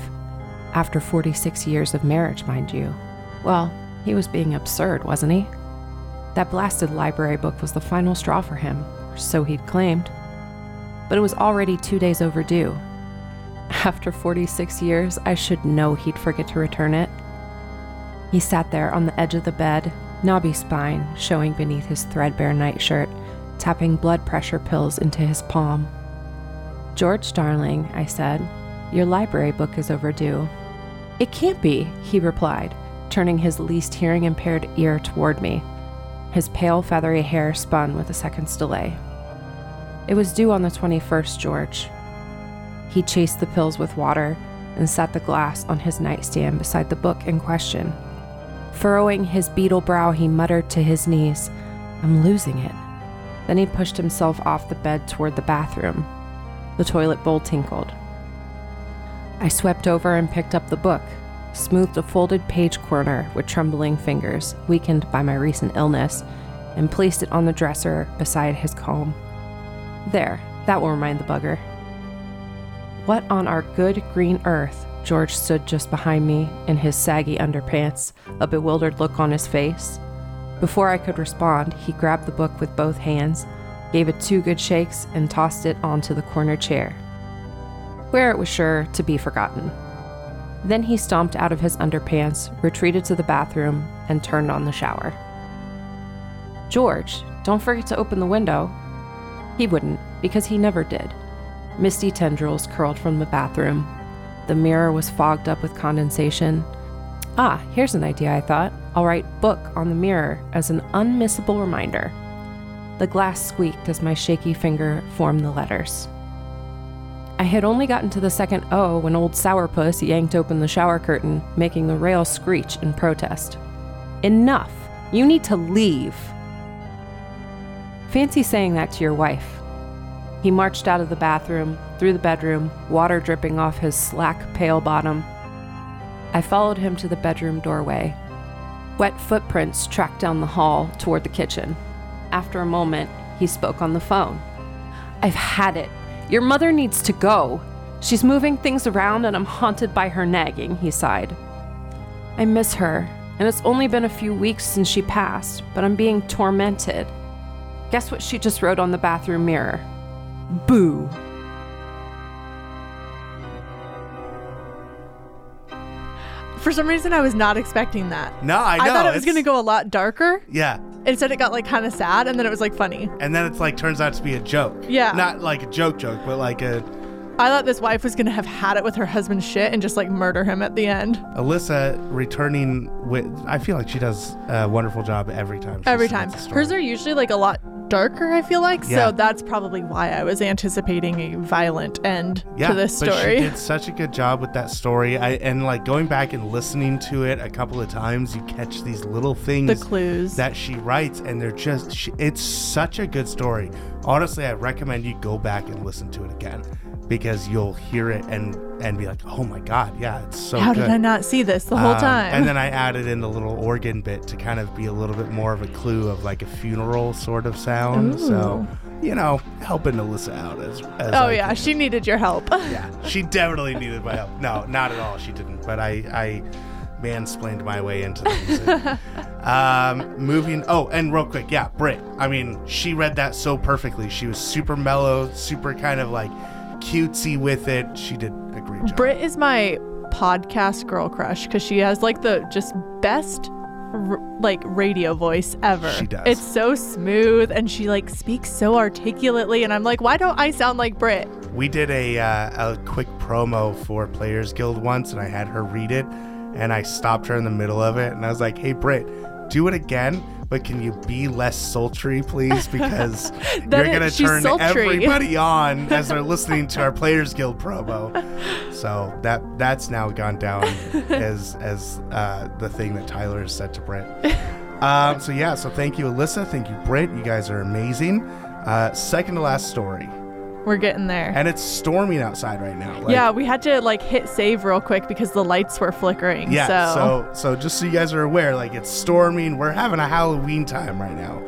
after 46 years of marriage, mind you, well, he was being absurd, wasn't he? That blasted library book was the final straw for him, or so he'd claimed. But it was already two days overdue. After 46 years, I should know he'd forget to return it. He sat there on the edge of the bed, knobby spine showing beneath his threadbare nightshirt, tapping blood pressure pills into his palm. George Darling, I said, your library book is overdue. It can't be, he replied, turning his least hearing impaired ear toward me. His pale, feathery hair spun with a second's delay. It was due on the 21st, George. He chased the pills with water and set the glass on his nightstand beside the book in question. Furrowing his beetle brow, he muttered to his knees, I'm losing it. Then he pushed himself off the bed toward the bathroom. The toilet bowl tinkled. I swept over and picked up the book, smoothed a folded page corner with trembling fingers, weakened by my recent illness, and placed it on the dresser beside his comb. There, that will remind the bugger. What on our good green earth? George stood just behind me in his saggy underpants, a bewildered look on his face. Before I could respond, he grabbed the book with both hands, gave it two good shakes, and tossed it onto the corner chair, where it was sure to be forgotten. Then he stomped out of his underpants, retreated to the bathroom, and turned on the shower. George, don't forget to open the window. He wouldn't, because he never did. Misty tendrils curled from the bathroom. The mirror was fogged up with condensation. Ah, here's an idea, I thought. I'll write book on the mirror as an unmissable reminder. The glass squeaked as my shaky finger formed the letters. I had only gotten to the second O when old Sourpuss yanked open the shower curtain, making the rail screech in protest. Enough! You need to leave! Fancy saying that to your wife. He marched out of the bathroom, through the bedroom, water dripping off his slack, pale bottom. I followed him to the bedroom doorway. Wet footprints tracked down the hall toward the kitchen. After a moment, he spoke on the phone. I've had it. Your mother needs to go. She's moving things around and I'm haunted by her nagging, he sighed. I miss her, and it's only been a few weeks since she passed, but I'm being tormented. Guess what she just wrote on the bathroom mirror? Boo. For some reason, I was not expecting that. No, I know. I thought it was it's- going to go a lot darker. Yeah. Instead, it got like kind of sad, and then it was like funny. And then it's like turns out to be a joke. Yeah. Not like a joke joke, but like a I thought this wife was going to have had it with her husband's shit and just like murder him at the end. Alyssa returning with I feel like she does a wonderful job every time. she Every submits time. a story. Hers are usually like a lot darker, I feel like. Yeah. So that's probably why I was anticipating a violent end yeah, to this story. But she did such a good job with that story. I and like going back and listening to it a couple of times, you catch these little things, The clues. that she writes, and they're just. She, it's such a good story. Honestly, I recommend you go back and listen to it again because you'll hear it and and be like, oh my god, yeah, it's so. How good. did I not see this the whole Um, time? And then I added in the little organ bit to kind of be a little bit more of a clue of like a funeral sort of sound. So, you know, helping Alyssa out as. as oh I yeah, can. she needed your help. Yeah, she definitely needed my help. No, not at all. She didn't. But I, I mansplained my way into the music. Um, moving. Oh, and real quick, yeah, Britt. I mean, she read that so perfectly. She was super mellow, super kind of like cutesy with it. She did a great job. Britt is my podcast girl crush because she has like the just best r- like radio voice ever. She does. It's so smooth and she like speaks so articulately and I'm like, why don't I sound like Britt? We did a uh, a quick promo for Players Guild once, and I had her read it, and I stopped her in the middle of it, and I was like, "Hey, Britt, do it again." But can you be less sultry, please? Because you're gonna turn sultry. everybody on as they're listening to our Players Guild promo. So that that's now gone down as as uh, the thing that Tyler has said to Britt. Um, so yeah, so thank you, Alyssa. Thank you, Britt. You guys are amazing. Uh, second to last story, We're getting there. and it's storming outside right now. Like, yeah, we had to like hit save real quick because the lights were flickering. Yeah, so, so so just so you guys are aware, like it's storming. We're having a Halloween time right now.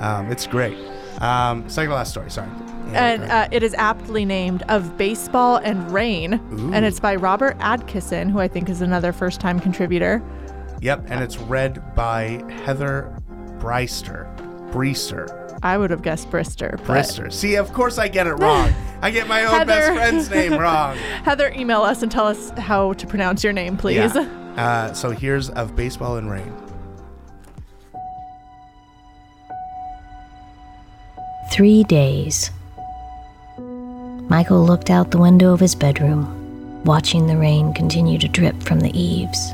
Um, it's great. Um, second last story. Sorry. Yeah, and uh, it is aptly named Of Baseball and Rain. And it's by Robert Adkisson, who I think is another first time contributor. yep, and it's read by Heather Breister. Breister. I would have guessed Brister. but- Brister. See, of course I get it wrong. I get my own best friend's name wrong. Heather, email us and tell us how to pronounce your name, please. Yeah. Uh, so here's of baseball and rain. Three days. Michael looked out the window of his bedroom, watching the rain continue to drip from the eaves.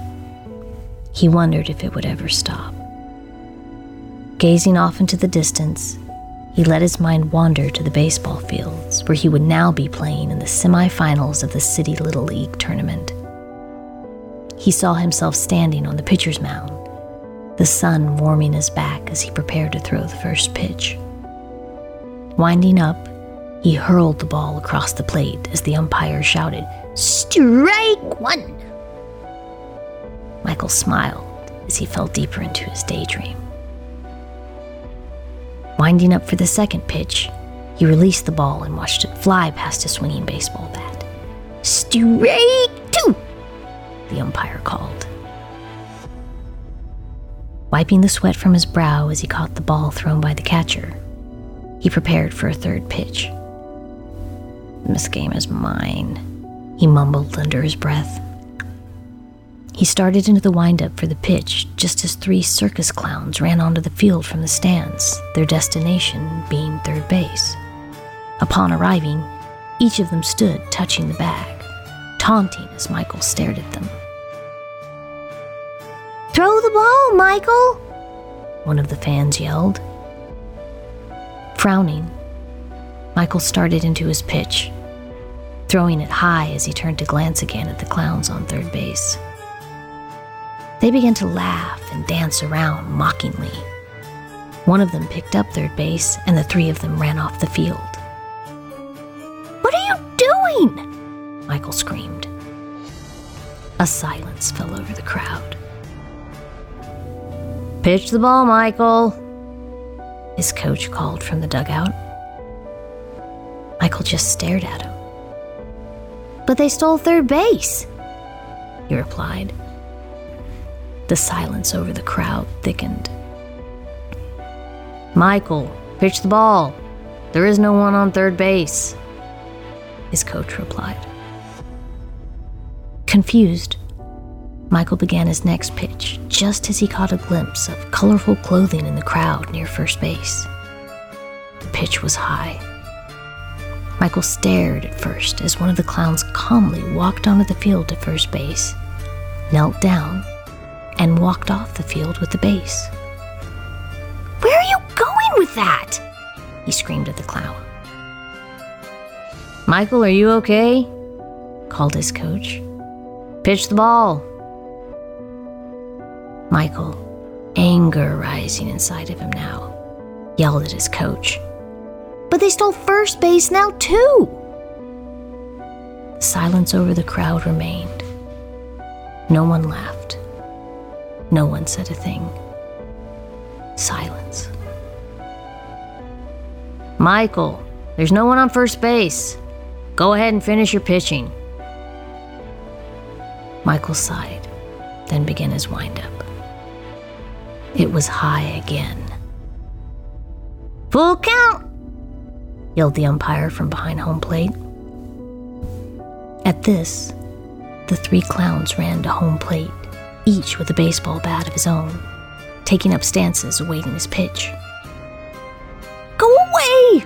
He wondered if it would ever stop. Gazing off into the distance, he let his mind wander to the baseball fields where he would now be playing in the semifinals of the City Little League tournament. He saw himself standing on the pitcher's mound, the sun warming his back as he prepared to throw the first pitch. Winding up, he hurled the ball across the plate as the umpire shouted, Strike one! Michael smiled as he fell deeper into his daydream. Winding up for the second pitch, he released the ball and watched it fly past a swinging baseball bat. Strike two! The umpire called. Wiping the sweat from his brow as he caught the ball thrown by the catcher, he prepared for a third pitch. This game is mine, he mumbled under his breath. He started into the windup for the pitch just as three circus clowns ran onto the field from the stands, their destination being third base. Upon arriving, each of them stood touching the bag, taunting as Michael stared at them. Throw the ball, Michael! One of the fans yelled. Frowning, Michael started into his pitch, throwing it high as he turned to glance again at the clowns on third base. They began to laugh and dance around mockingly. One of them picked up third base, and the three of them ran off the field. What are you doing? Michael screamed. A silence fell over the crowd. Pitch the ball, Michael, his coach called from the dugout. Michael just stared at him. But they stole third base, he replied. The silence over the crowd thickened. Michael, pitch the ball. There is no one on third base, his coach replied. Confused, Michael began his next pitch just as he caught a glimpse of colorful clothing in the crowd near first base. The pitch was high. Michael stared at first as one of the clowns calmly walked onto the field to first base, knelt down, and walked off the field with the base. Where are you going with that? He screamed at the clown. Michael, are you okay? called his coach. Pitch the ball. Michael, anger rising inside of him now, yelled at his coach. But they stole first base now, too! Silence over the crowd remained. No one laughed. No one said a thing. Silence. Michael, there's no one on first base. Go ahead and finish your pitching. Michael sighed, then began his windup. It was high again. Full count! yelled the umpire from behind home plate. At this, the three clowns ran to home plate, each with a baseball bat of his own, taking up stances awaiting his pitch. Go away!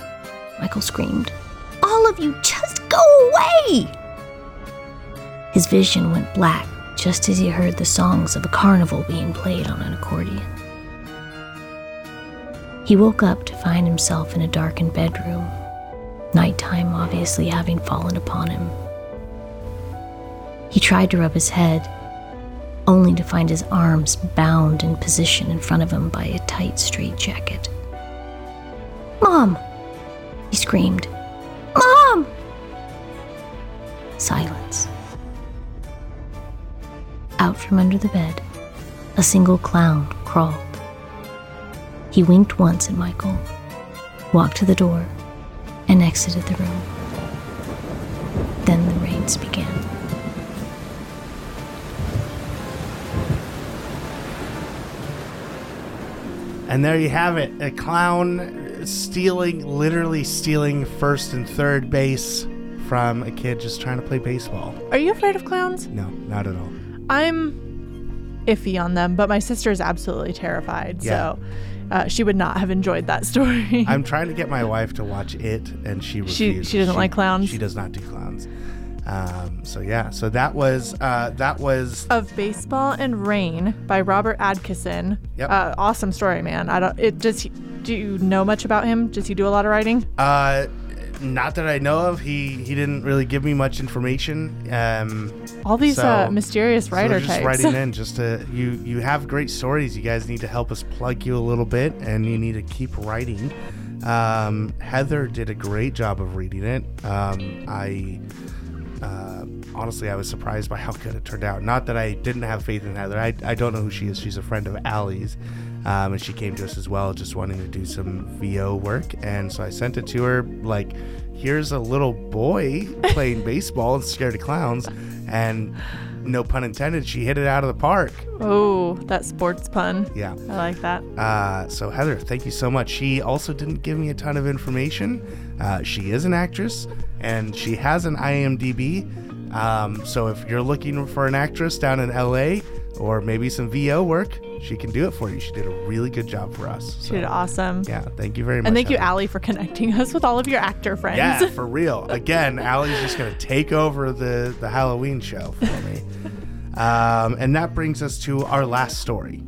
Michael screamed. All of you, just go away! His vision went black just as he heard the songs of a carnival being played on an accordion. He woke up to find himself in a darkened bedroom, nighttime obviously having fallen upon him. He tried to rub his head, only to find his arms bound in position in front of him by a tight straitjacket. Mom! He screamed. Mom! Silence. Out from under the bed, a single clown crawled. He winked once at Michael, walked to the door, and exited the room. Then the rains began. And there you have it. A clown stealing, literally stealing first and third base from a kid just trying to play baseball. Are you afraid of clowns? No, not at all. I'm iffy on them, but my sister is absolutely terrified. Yeah. So uh, she would not have enjoyed that story. I'm trying to get my wife to watch it, and she She- refuses. she doesn't like clowns? She does not do clowns. Um, so yeah, so that was uh, that was of Baseball and Rain by Robert Adkisson. Yep. Uh, awesome story, man. I don't. It does. He, do you know much about him? Does he do a lot of writing? uh, not that I know of. He he didn't really give me much information. Um, All these, uh, so- mysterious so writer just types. writing in just to you you have great stories. You guys need to help us plug you a little bit, and you need to keep writing. Um, Heather did a great job of reading it. Um, I uh, honestly, I was surprised by how good it turned out. Not that I didn't have faith in Heather. I, I don't know who she is. She's a friend of Allie's. Um, and she came to us as well, just wanting to do some VO work. And so I sent it to her, like, here's a little boy playing baseball and scared of clowns. And no pun intended, she hit it out of the park. Oh, that sports pun. Yeah. I like that. Uh, so Heather, thank you so much. She also didn't give me a ton of information. Uh, she is an actress and she has an IMDb. Um, so if you're looking for an actress down in LA or maybe some VO work, she can do it for you. She did a really good job for us. She did awesome. Yeah, thank you very much. And thank you. Allie, for connecting us with all of your actor friends. Yeah, for real. Again, Allie's just gonna take over the the Halloween show for me, um, and that brings us to our last story.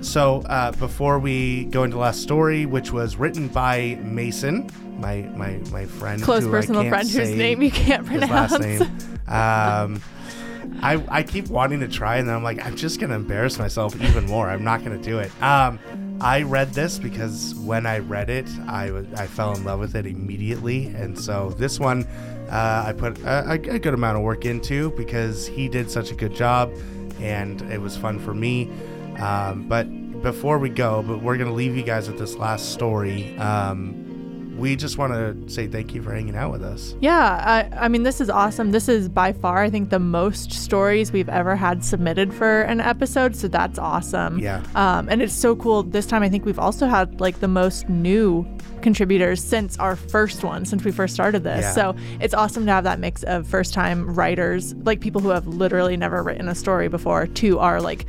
So uh, before we go into the last story, which was written by Mason, my my my friend, Close personal friend whose name you can't pronounce. name. Um, I, I keep wanting to try, and then I'm like, I'm just gonna embarrass myself even more. I'm not gonna do it. Um, I read this because when I read it, I I fell in love with it immediately, and so this one uh, I put a, a good amount of work into because he did such a good job, and it was fun for me. Um, but before we go, but we're gonna leave you guys with this last story. Um, we just want to say thank you for hanging out with us. Yeah, I, I mean, this is awesome. This is by far, I think, the most stories we've ever had submitted for an episode. So that's awesome. Yeah. Um, and it's so cool. This time, I think we've also had like the most new contributors since our first one, since we first started this. Yeah. So it's awesome to have that mix of first time writers, like people who have literally never written a story before, to our like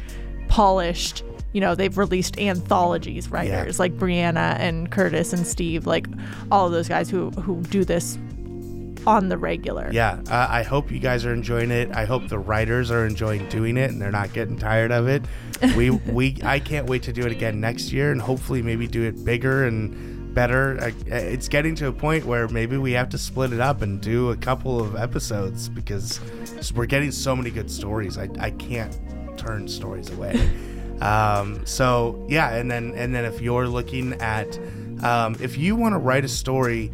polished. You know, they've released anthologies writers like Brianna and Curtis and Steve, like all of those guys who who do this on the regular. Yeah, uh, I hope you guys are enjoying it. I hope the writers are enjoying doing it and they're not getting tired of it. We we I can't wait to do it again next year and hopefully maybe do it bigger and better. I, it's getting to a point where maybe we have to split it up and do a couple of episodes because we're getting so many good stories. I, I can't turn stories away. Um, so yeah, and then and then if you're looking at um, if you want to write a story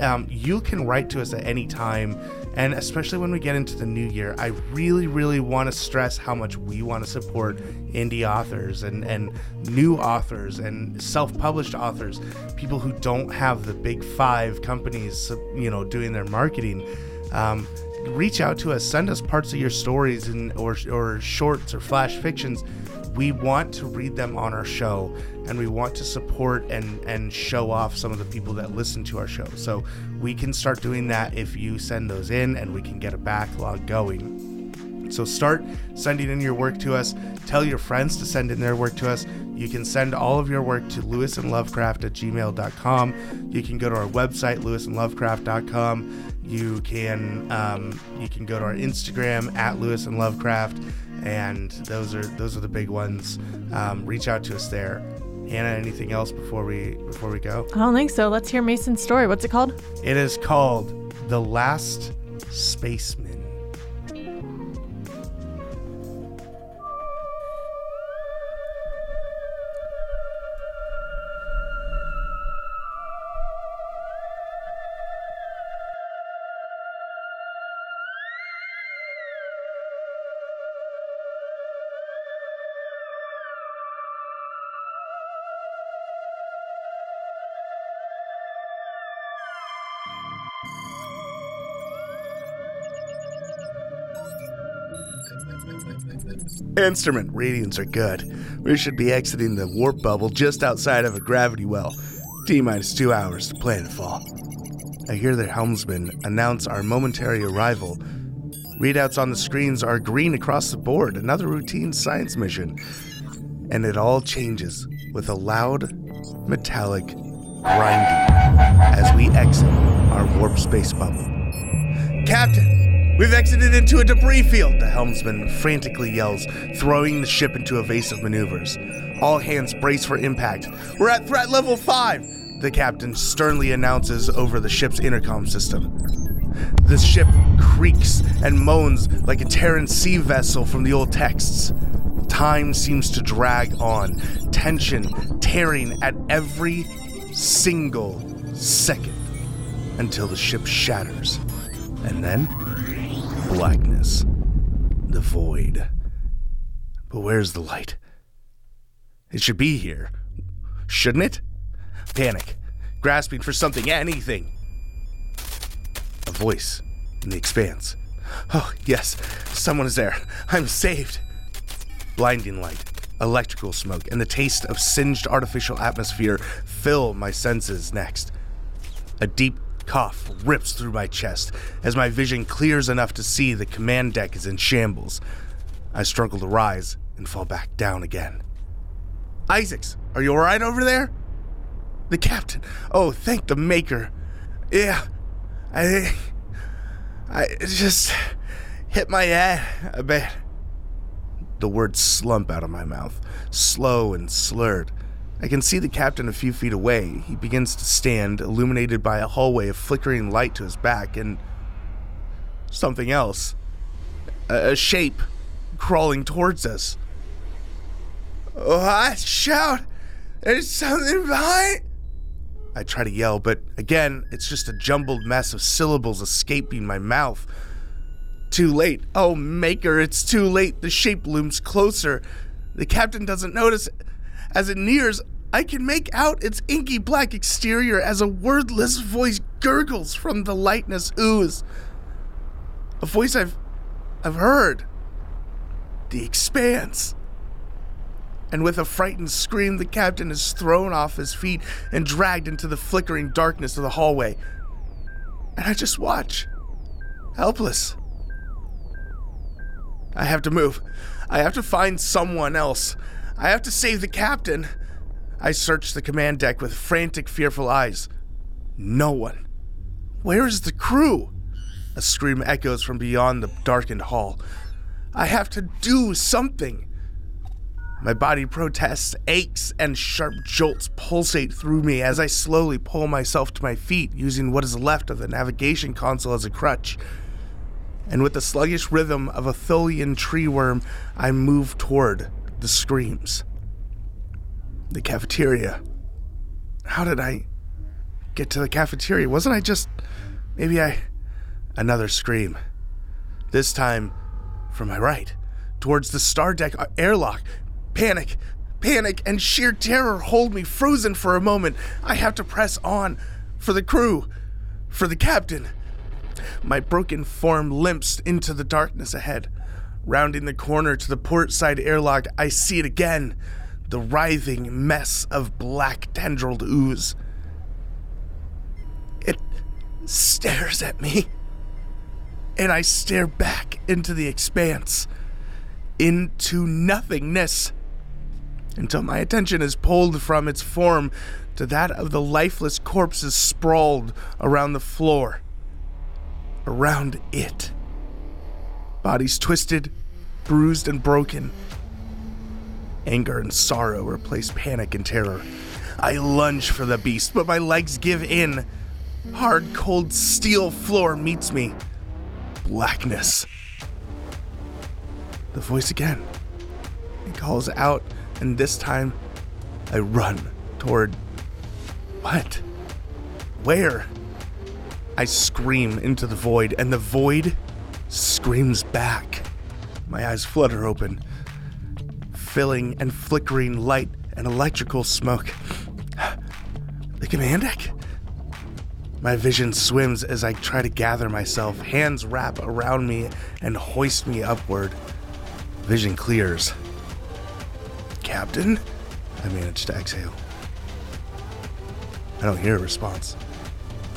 um, you can write to us at any time. And especially when we get into the new year, I really, really want to stress how much we want to support indie authors and, and new authors and self published authors, people who don't have the big five companies, you know, doing their marketing. Um, reach out to us, send us parts of your stories and or, or shorts or flash fictions we want to read them on our show and we want to support and and show off some of the people that listen to our show. So we can start doing that if you send those in and we can get a backlog going. So start sending in your work to us. Tell your friends to send in their work to us. You can send all of your work to lewisandlovecraft at gmail.com you can go to our website lewisandlovecraft.com you can um, you can go to our instagram at lewis and those are those are the big ones. Um, reach out to us there. Hannah, anything else before we before we go? I don't think so. Let's hear Mason's story. What's it called? It is called The Last Spaceman. Instrument readings are good. We should be exiting the warp bubble just outside of a gravity well. T minus two hours to planetfall. I hear the helmsman announce our momentary arrival. Readouts on the screens are green across the board, another routine science mission. And it all changes with a loud, metallic grinding as we exit our warp space bubble. Captain, We've exited into a debris field, the helmsman frantically yells, throwing the ship into evasive maneuvers. All hands brace for impact. We're at threat level 5, the captain sternly announces over the ship's intercom system. The ship creaks and moans like a Terran sea vessel from the old texts. Time seems to drag on, tension tearing at every single second until the ship shatters. And then blackness, the void. But where's the light? It should be here, shouldn't it? Panic, grasping for something, anything. A voice in the expanse. Oh, yes, someone is there. I'm saved. Blinding light, electrical smoke, and the taste of singed artificial atmosphere fill my senses next. A deep cough rips through my chest as my vision clears enough to see the command deck is in shambles. I struggle to rise and fall back down again. Isaacs, are you alright over there? The captain. Oh, thank the maker. Yeah, I. I just hit my head a bit. The words slump out of my mouth, slow and slurred. I can see the captain a few feet away. He begins to stand, illuminated by a hallway of flickering light to his back, and something else. A, a shape crawling towards us. Oh, I shout! There's something behind! I try to yell, but again, it's just a jumbled mess of syllables escaping my mouth. Too late. Oh, Maker, it's too late. The shape looms closer. The captain doesn't notice. As it nears, I can make out its inky black exterior as a wordless voice gurgles from the lightness ooze. A voice I've I've heard. The expanse. And with a frightened scream, the captain is thrown off his feet and dragged into the flickering darkness of the hallway. And I just watch, helpless. I have to move. I have to find someone else. I have to save the captain. I search the command deck with frantic, fearful eyes. No one. Where is the crew? A scream echoes from beyond the darkened hall. I have to do something. My body protests, aches, and sharp jolts pulsate through me as I slowly pull myself to my feet using what is left of the navigation console as a crutch. And with the sluggish rhythm of a Tholian tree worm, I move toward the screams. The cafeteria. How did I get to the cafeteria? Wasn't I just. Maybe I. Another scream. This time from my right, towards the star deck airlock. Panic, panic, and sheer terror hold me frozen for a moment. I have to press on for the crew, for the captain. My broken form limps into the darkness ahead. Rounding the corner to the port side airlock, I see it again the writhing mess of black tendrilled ooze. It stares at me, and I stare back into the expanse, into nothingness, until my attention is pulled from its form to that of the lifeless corpses sprawled around the floor. Around it. Bodies twisted, bruised, and broken. Anger and sorrow replace panic and terror. I lunge for the beast, but my legs give in. Hard, cold steel floor meets me. Blackness. The voice again. It calls out, and this time I run toward. What? Where? I scream into the void, and the void screams back. My eyes flutter open, filling and flickering light and electrical smoke. The command deck? My vision swims as I try to gather myself. Hands wrap around me and hoist me upward. Vision clears. Captain? I manage to exhale. I don't hear a response.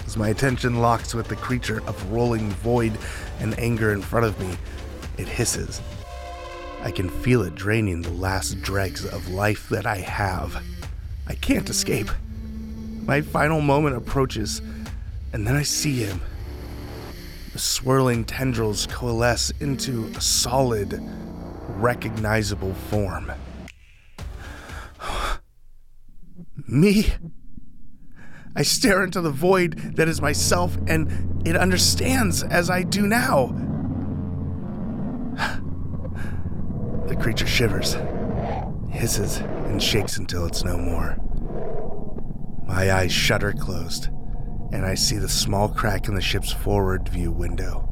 As my attention locks with the creature of rolling void and anger in front of me, it hisses. I can feel it draining the last dregs of life that I have. I can't escape. My final moment approaches, and then I see him. The swirling tendrils coalesce into a solid, recognizable form. Me? I stare into the void that is myself, and it understands as I do now. The creature shivers, hisses, and shakes until it's no more. My eyes shutter closed, and I see the small crack in the ship's forward view window.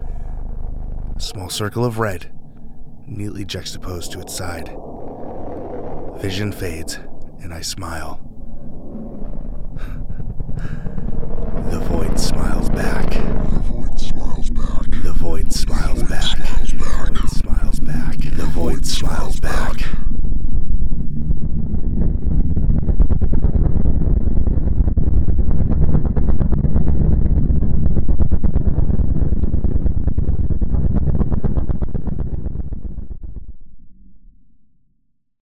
A small circle of red, neatly juxtaposed to its side. Vision fades, and I smile. the void smiles back. The void smiles back. The void smiles back void smiles back.